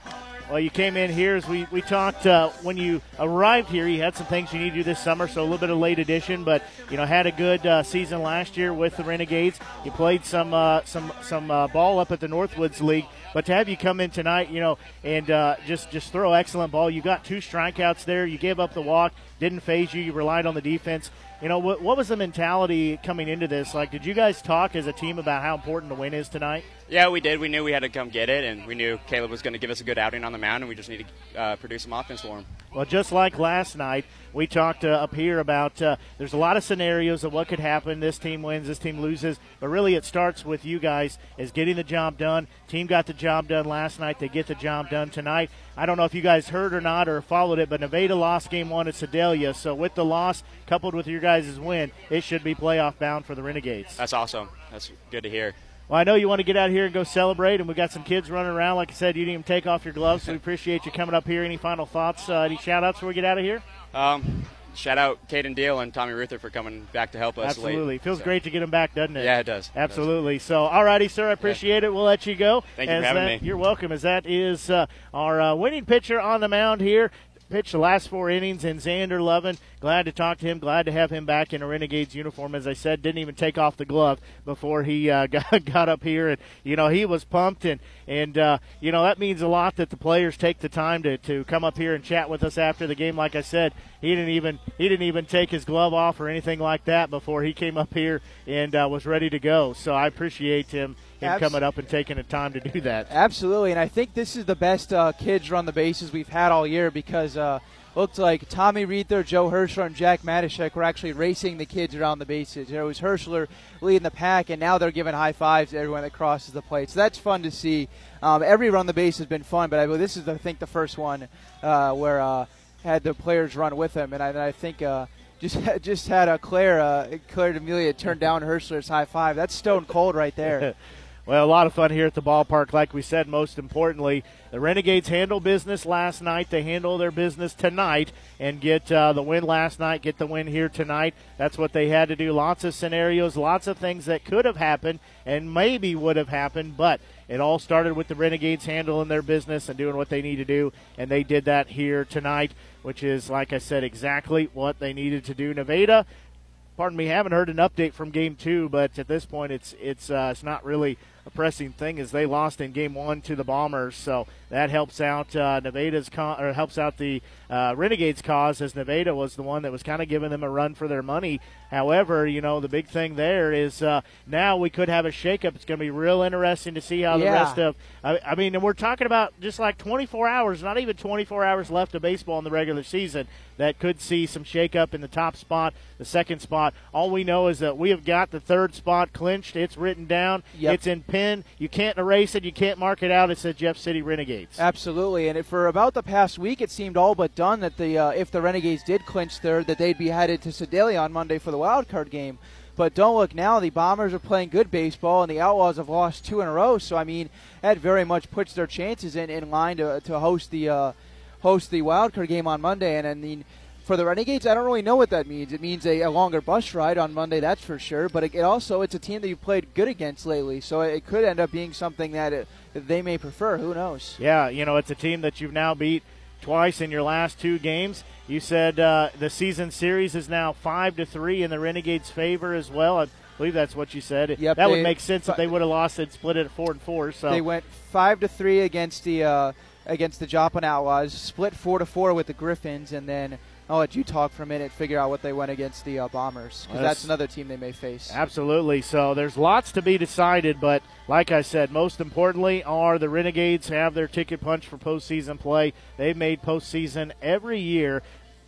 Well, you came in here as we, we talked uh, when you arrived here. You had some things you need to do this summer, so a little bit of late addition, but you know had a good uh, season last year with the Renegades. You played some uh, some some uh, ball up at the Northwoods League, but to have you come in tonight, you know, and uh, just just throw excellent ball. You got two strikeouts there. You gave up the walk, didn't phase you. You relied on the defense. You know, what, what was the mentality coming into this? Like, did you guys talk as a team about how important the win is tonight? Yeah, we did. We knew we had to come get it, and we knew Caleb was going to give us a good outing on the mound, and we just need to uh, produce some offense for him. Well, just like last night, we talked uh, up here about uh, there's a lot of scenarios of what could happen. This team wins, this team loses, but really it starts with you guys is getting the job done. Team got the job done last night. They get the job done tonight. I don't know if you guys heard or not or followed it, but Nevada lost game one at Sedalia. So with the loss coupled with your guys' win, it should be playoff bound for the Renegades. That's awesome. That's good to hear. Well, I know you want to get out here and go celebrate, and we've got some kids running around. Like I said, you didn't even take off your gloves, so we appreciate you coming up here. Any final thoughts? Uh, any shout outs before we get out of here? Um, shout out Caden Deal and Tommy Reether for coming back to help us. Absolutely. Late. Feels So- great to get them back, doesn't it? Yeah, it does. It does. Absolutely. So, all righty, sir. I appreciate it. We'll let you go. Thank you for As having that- me. You're welcome. As that is uh, our uh, winning pitcher on the mound here. Pitched the last four innings and Xander Levin. Glad to talk to him. Glad to have him back in a Renegades uniform. As I said, didn't even take off the glove before he uh, got, got up here, and you know he was pumped, and and uh, you know that means a lot that the players take the time to, to come up here and chat with us after the game. Like I said, he didn't even he didn't even take his glove off or anything like that before he came up here and uh, was ready to go. So I appreciate him him Abs- coming up and taking the time to do that. Absolutely, and I think this is the best uh, kids run the bases we've had all year because uh, looked like Tommy Reether, Joe Hirschler, and Jack Matashak were actually racing the kids around the bases. There was Hirschler leading the pack, and now they're giving high fives to everyone that crosses the plate. So that's fun to see. Um, every run the base has been fun, but I believe this is, I think, the first one uh, where uh, had the players run with them, and I, and I think. Uh, just just had a Claire uh, Claire D'Amelia turn down Hirschler's high five. That's stone cold right there. Well, a lot of fun here at the ballpark. Like we said, most importantly, the Renegades handle business last night. They handle their business tonight and get uh, the win last night, get the win here tonight. That's what they had to do. Lots of scenarios, lots of things that could have happened and maybe would have happened, but it all started with the Renegades handling their business and doing what they need to do, and they did that here tonight, which is, like I said, exactly what they needed to do. Nevada pardon me, haven't heard an update from game two, but at this point, it's it's uh, it's not really a pressing thing as they lost in game one to the Bombers, so that helps out uh, Nevada's con- or helps out the uh, Renegades' cause as Nevada was the one that was kind of giving them a run for their money. However, you know the big thing there is uh, now we could have a shakeup. It's going to be real interesting to see how the rest of. I, I mean, and we're talking about just like 24 hours, not even 24 hours left of baseball in the regular season. That could see some shakeup in the top spot, the second spot. All we know is that we have got the third spot clinched. It's written down. Yep. It's in pen. You can't erase it. You can't mark it out. It says Jeff City Renegades. Absolutely, and it, for about the past week, it seemed all but done that the uh, if the Renegades did clinch third, that they'd be headed to Sedalia on Monday for the wild card game. But don't look now; the Bombers are playing good baseball, and the Outlaws have lost two in a row. So I mean, that very much puts their chances in, in line to, to host the uh, host the wild card game on Monday. And I mean, for the Renegades, I don't really know what that means. It means a, a longer bus ride on Monday, that's for sure. But it, it also it's a team that you've played good against lately, so it could end up being something that, it, that they may prefer. Who knows? Yeah, you know, it's a team that you've now beat twice in your last two games. You said uh, the season series is now five to three in the Renegades' favor as well. I believe that's what you said. Yep, that they- would make sense if they would have lost. They'd split it at four and four. So They went five to three against the uh, against the Joplin Outlaws, split four to four with the Griffins, and then I'll let you talk for a minute, figure out what they went against the uh, Bombers, because that's that's- another team they may face. Absolutely. So there's lots to be decided, but like I said, most importantly are the Renegades have their ticket punch for postseason play. They've made postseason every year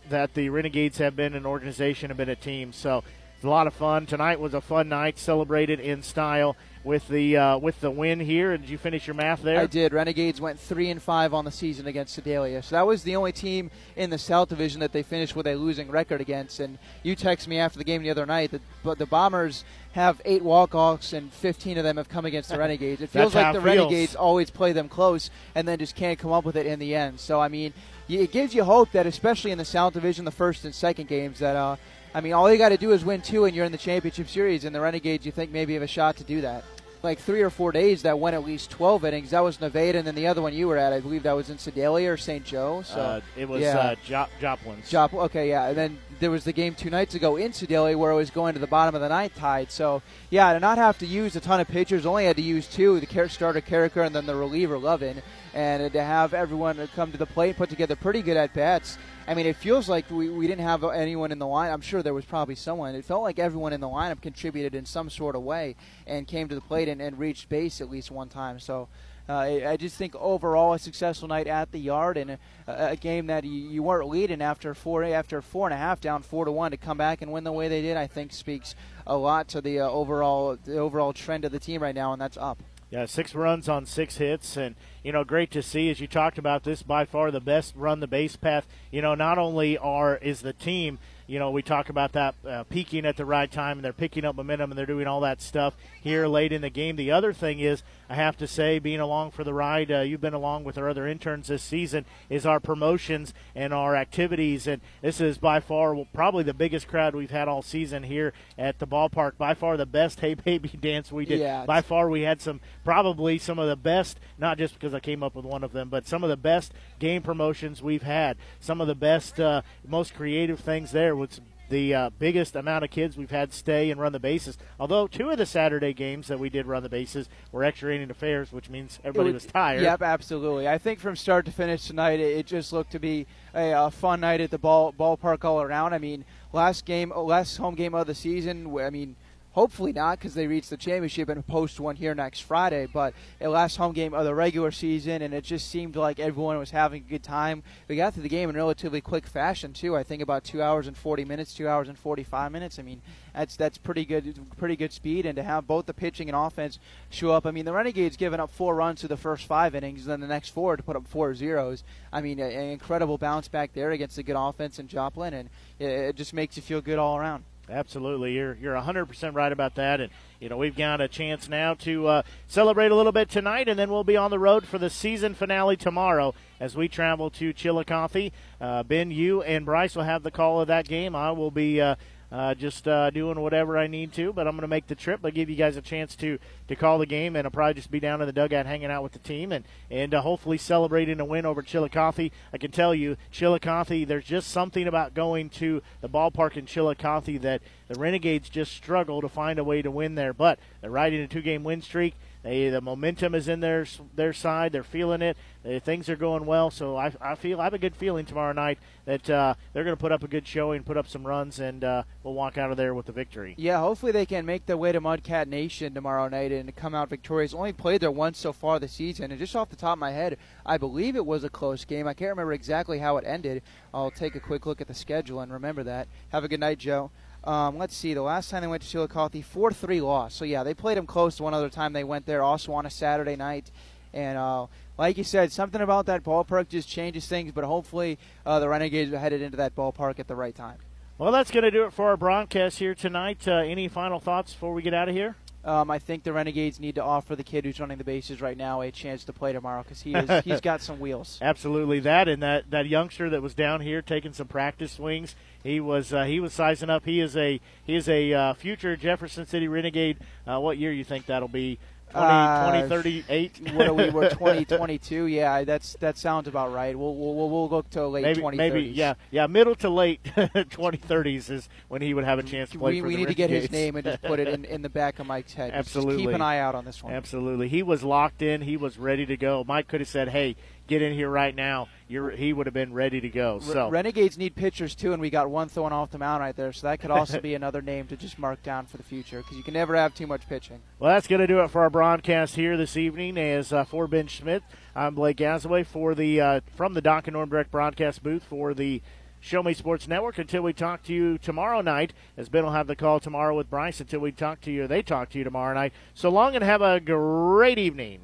that the Renegades have been an organization, have been a team. So It's a lot of fun. Tonight was a fun night, celebrated in style with the uh, with the win here. Did you finish your math there? I did. Renegades went three and five on the season against Sedalia, so that was the only team in the South Division that they finished with a losing record against. And you texted me after the game the other night that but the Bombers have eight walk-offs and 15 of them have come against the Renegades. It feels like the feels. Renegades always play them close and then just can't come up with it in the end. So I mean, it gives you hope that especially in the South Division, the first and second games, that. Uh, I mean, all you got to do is win two, and you're in the championship series. And the Renegades, you think maybe have a shot to do that. Like three or four days that went at least 12 innings. That was Nevada, and then the other one you were at, I believe that was in Sedalia or St. Joe. So uh, it was yeah. uh, Jop- Joplin's. Jop- okay, yeah. And then there was the game two nights ago in Sedalia where it was going to the bottom of the ninth tied. So yeah, to not have to use a ton of pitchers, only had to use two: the starter Carricker and then the reliever Levin, and to have everyone come to the plate put together pretty good at bats. I mean, it feels like we, we didn't have anyone in the line. I'm sure there was probably someone. It felt like everyone in the lineup contributed in some sort of way and came to the plate and, and reached base at least one time. So uh, I just think overall a successful night at the yard and a, a game that you, you, weren't leading after four after four and a half down four to one to come back and win the way they did. I think speaks a lot to the uh, overall the overall trend of the team right now, and that's up. Yeah, six runs on six hits, and you know, great to see as you talked about this by far the best run the base path. You know, not only are is the team you know, we talk about that uh, peaking at the right time, and they're picking up momentum, and they're doing all that stuff here late in the game. The other thing is, I have to say, being along for the ride, uh, you've been along with our other interns this season, is our promotions and our activities, and this is by far probably the biggest crowd we've had all season here at the ballpark. By far the best Hey Baby dance we did. Yeah, by far we had some, probably some of the best, not just because I came up with one of them, but some of the best game promotions we've had. Some of the best, uh, most creative things there was the uh, biggest amount of kids we've had stay and run the bases. Although two of the Saturday games that we did run the bases were extra inning affairs, which means everybody was, was, tired. Yep, absolutely. I think from start to finish tonight, it, it just looked to be a, a, fun night at the ball ballpark all around. I mean, last game, last home game of the season. I mean, Hopefully not, because they reach the championship and post one here next Friday. But a last home game of the regular season, and it just seemed like everyone was having a good time. We got through the game in relatively quick fashion too. I think about two hours and forty minutes, two hours and forty-five minutes. I mean, that's that's pretty good, pretty good speed. And to have both the pitching and offense show up. I mean, the Renegades giving up four runs through the first five innings, then the next four to put up four zeros. I mean, an incredible bounce back there against a good offense in Joplin, and it just makes you feel good all around. Absolutely, you're you're 100% right about that, and you know we've got a chance now to uh, celebrate a little bit tonight, and then we'll be on the road for the season finale tomorrow as we travel to Chillicothe. Uh, ben, you and Bryce will have the call of that game. I will be uh, uh, just uh, doing whatever I need to. But I'm going to make the trip. I'll give you guys a chance to to call the game, and I'll probably just be down in the dugout hanging out with the team and and uh, hopefully celebrating a win over Chillicothe. I can tell you, Chillicothe. There's just something about going to the ballpark in Chillicothe that the Renegades just struggle to find a way to win there. But they're riding a two-game win streak. They, the momentum is in their their side. They're feeling it. They, things are going well. So I, I feel I have a good feeling tomorrow night that uh, they're going to put up a good showing, put up some runs, and uh, we'll walk out of there with the victory. Yeah, hopefully they can make their way to Mudcat Nation tomorrow night and come out victorious. Only played there once so far this season, and just off the top of my head, I believe it was a close game. I can't remember exactly how it ended. I'll take a quick look at the schedule and remember that. Have a good night, Joe. Um, let's see. The last time they went to Chillicothe, 4 3 loss. So, yeah, they played them close one other time they went there, also on a Saturday night. And uh, like you said, something about that ballpark just changes things, but hopefully uh, the Renegades are headed into that ballpark at the right time. Well, that's going to do it for our broadcast here tonight. Uh, any final thoughts before we get out of here? Um, I think the Renegades need to offer the kid who's running the bases right now a chance to play tomorrow because he is, he's got some wheels. Absolutely, that and that that youngster that was down here taking some practice swings. He was uh, he was sizing up. He is a he is a uh, future Jefferson City Renegade. Uh, what year you think that'll be? 20, uh, 2038. what are we? We're 2022. yeah, that's that sounds about right. We'll we'll, we'll look to late maybe, 2030s. Maybe yeah yeah middle to late 2030s is when he would have a chance to play. We, we need to get his name and just put it in, in the back of Mike's head. Absolutely. Just keep an eye out on this one. Absolutely. He was locked in. He was ready to go. Mike could have said, "Hey, get in here right now." You're, he would have been ready to go. So Renegades need pitchers too, and we got one throwing off the mound right there. So that could also be another name to just mark down for the future because you can never have too much pitching. Well, that's going to do it for our broadcast here this evening. As uh, for Ben Schmidt, I'm Blake Gazaway for the uh, from the Doc and Norm Direct broadcast booth for the Show Me Sports Network until we talk to you tomorrow night, as Ben will have the call tomorrow with Bryce until we talk to you, they talk to you tomorrow night. So long and have a great evening.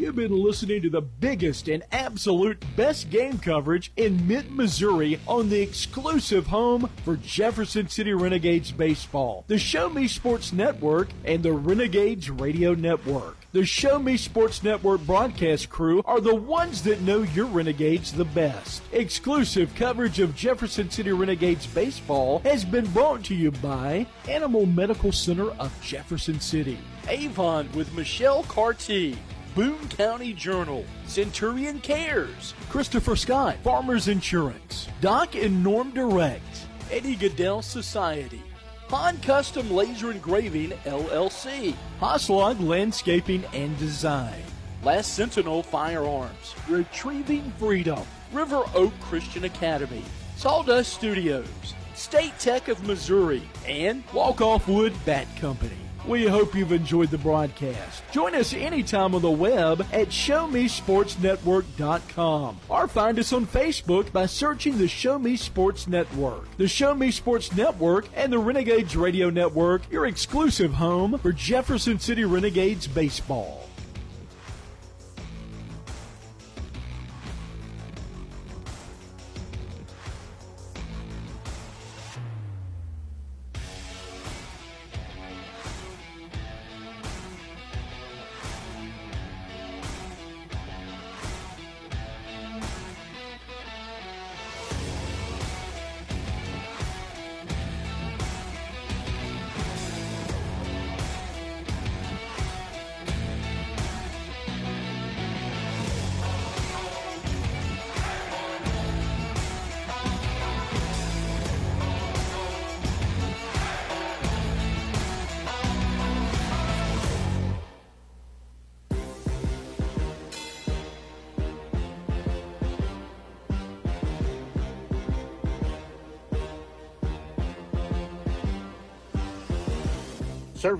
You've been listening to the biggest and absolute best game coverage in mid Missouri on the exclusive home for Jefferson City Renegades baseball, the Show Me Sports Network, and the Renegades Radio Network. The Show Me Sports Network broadcast crew are the ones that know your Renegades the best. Exclusive coverage of Jefferson City Renegades baseball has been brought to you by Animal Medical Center of Jefferson City, Avon with Michelle Carty. Boone County Journal, Centurion Cares, Christopher Scott, Farmers Insurance, Doc and Norm Direct, Eddie Gaedel Society, Han Custom Laser Engraving LLC, Hoslog Landscaping and Design, Last Sentinel Firearms, Retrieving Freedom, River Oak Christian Academy, Sawdust Studios, State Tech of Missouri, and Walk Off Wood Bat Company. We hope you've enjoyed the broadcast. Join us anytime on the web at ShowMeSportsNetwork.com or find us on Facebook by searching the Show Me Sports Network. The Show Me Sports Network and the Renegades Radio Network, your exclusive home for Jefferson City Renegades baseball.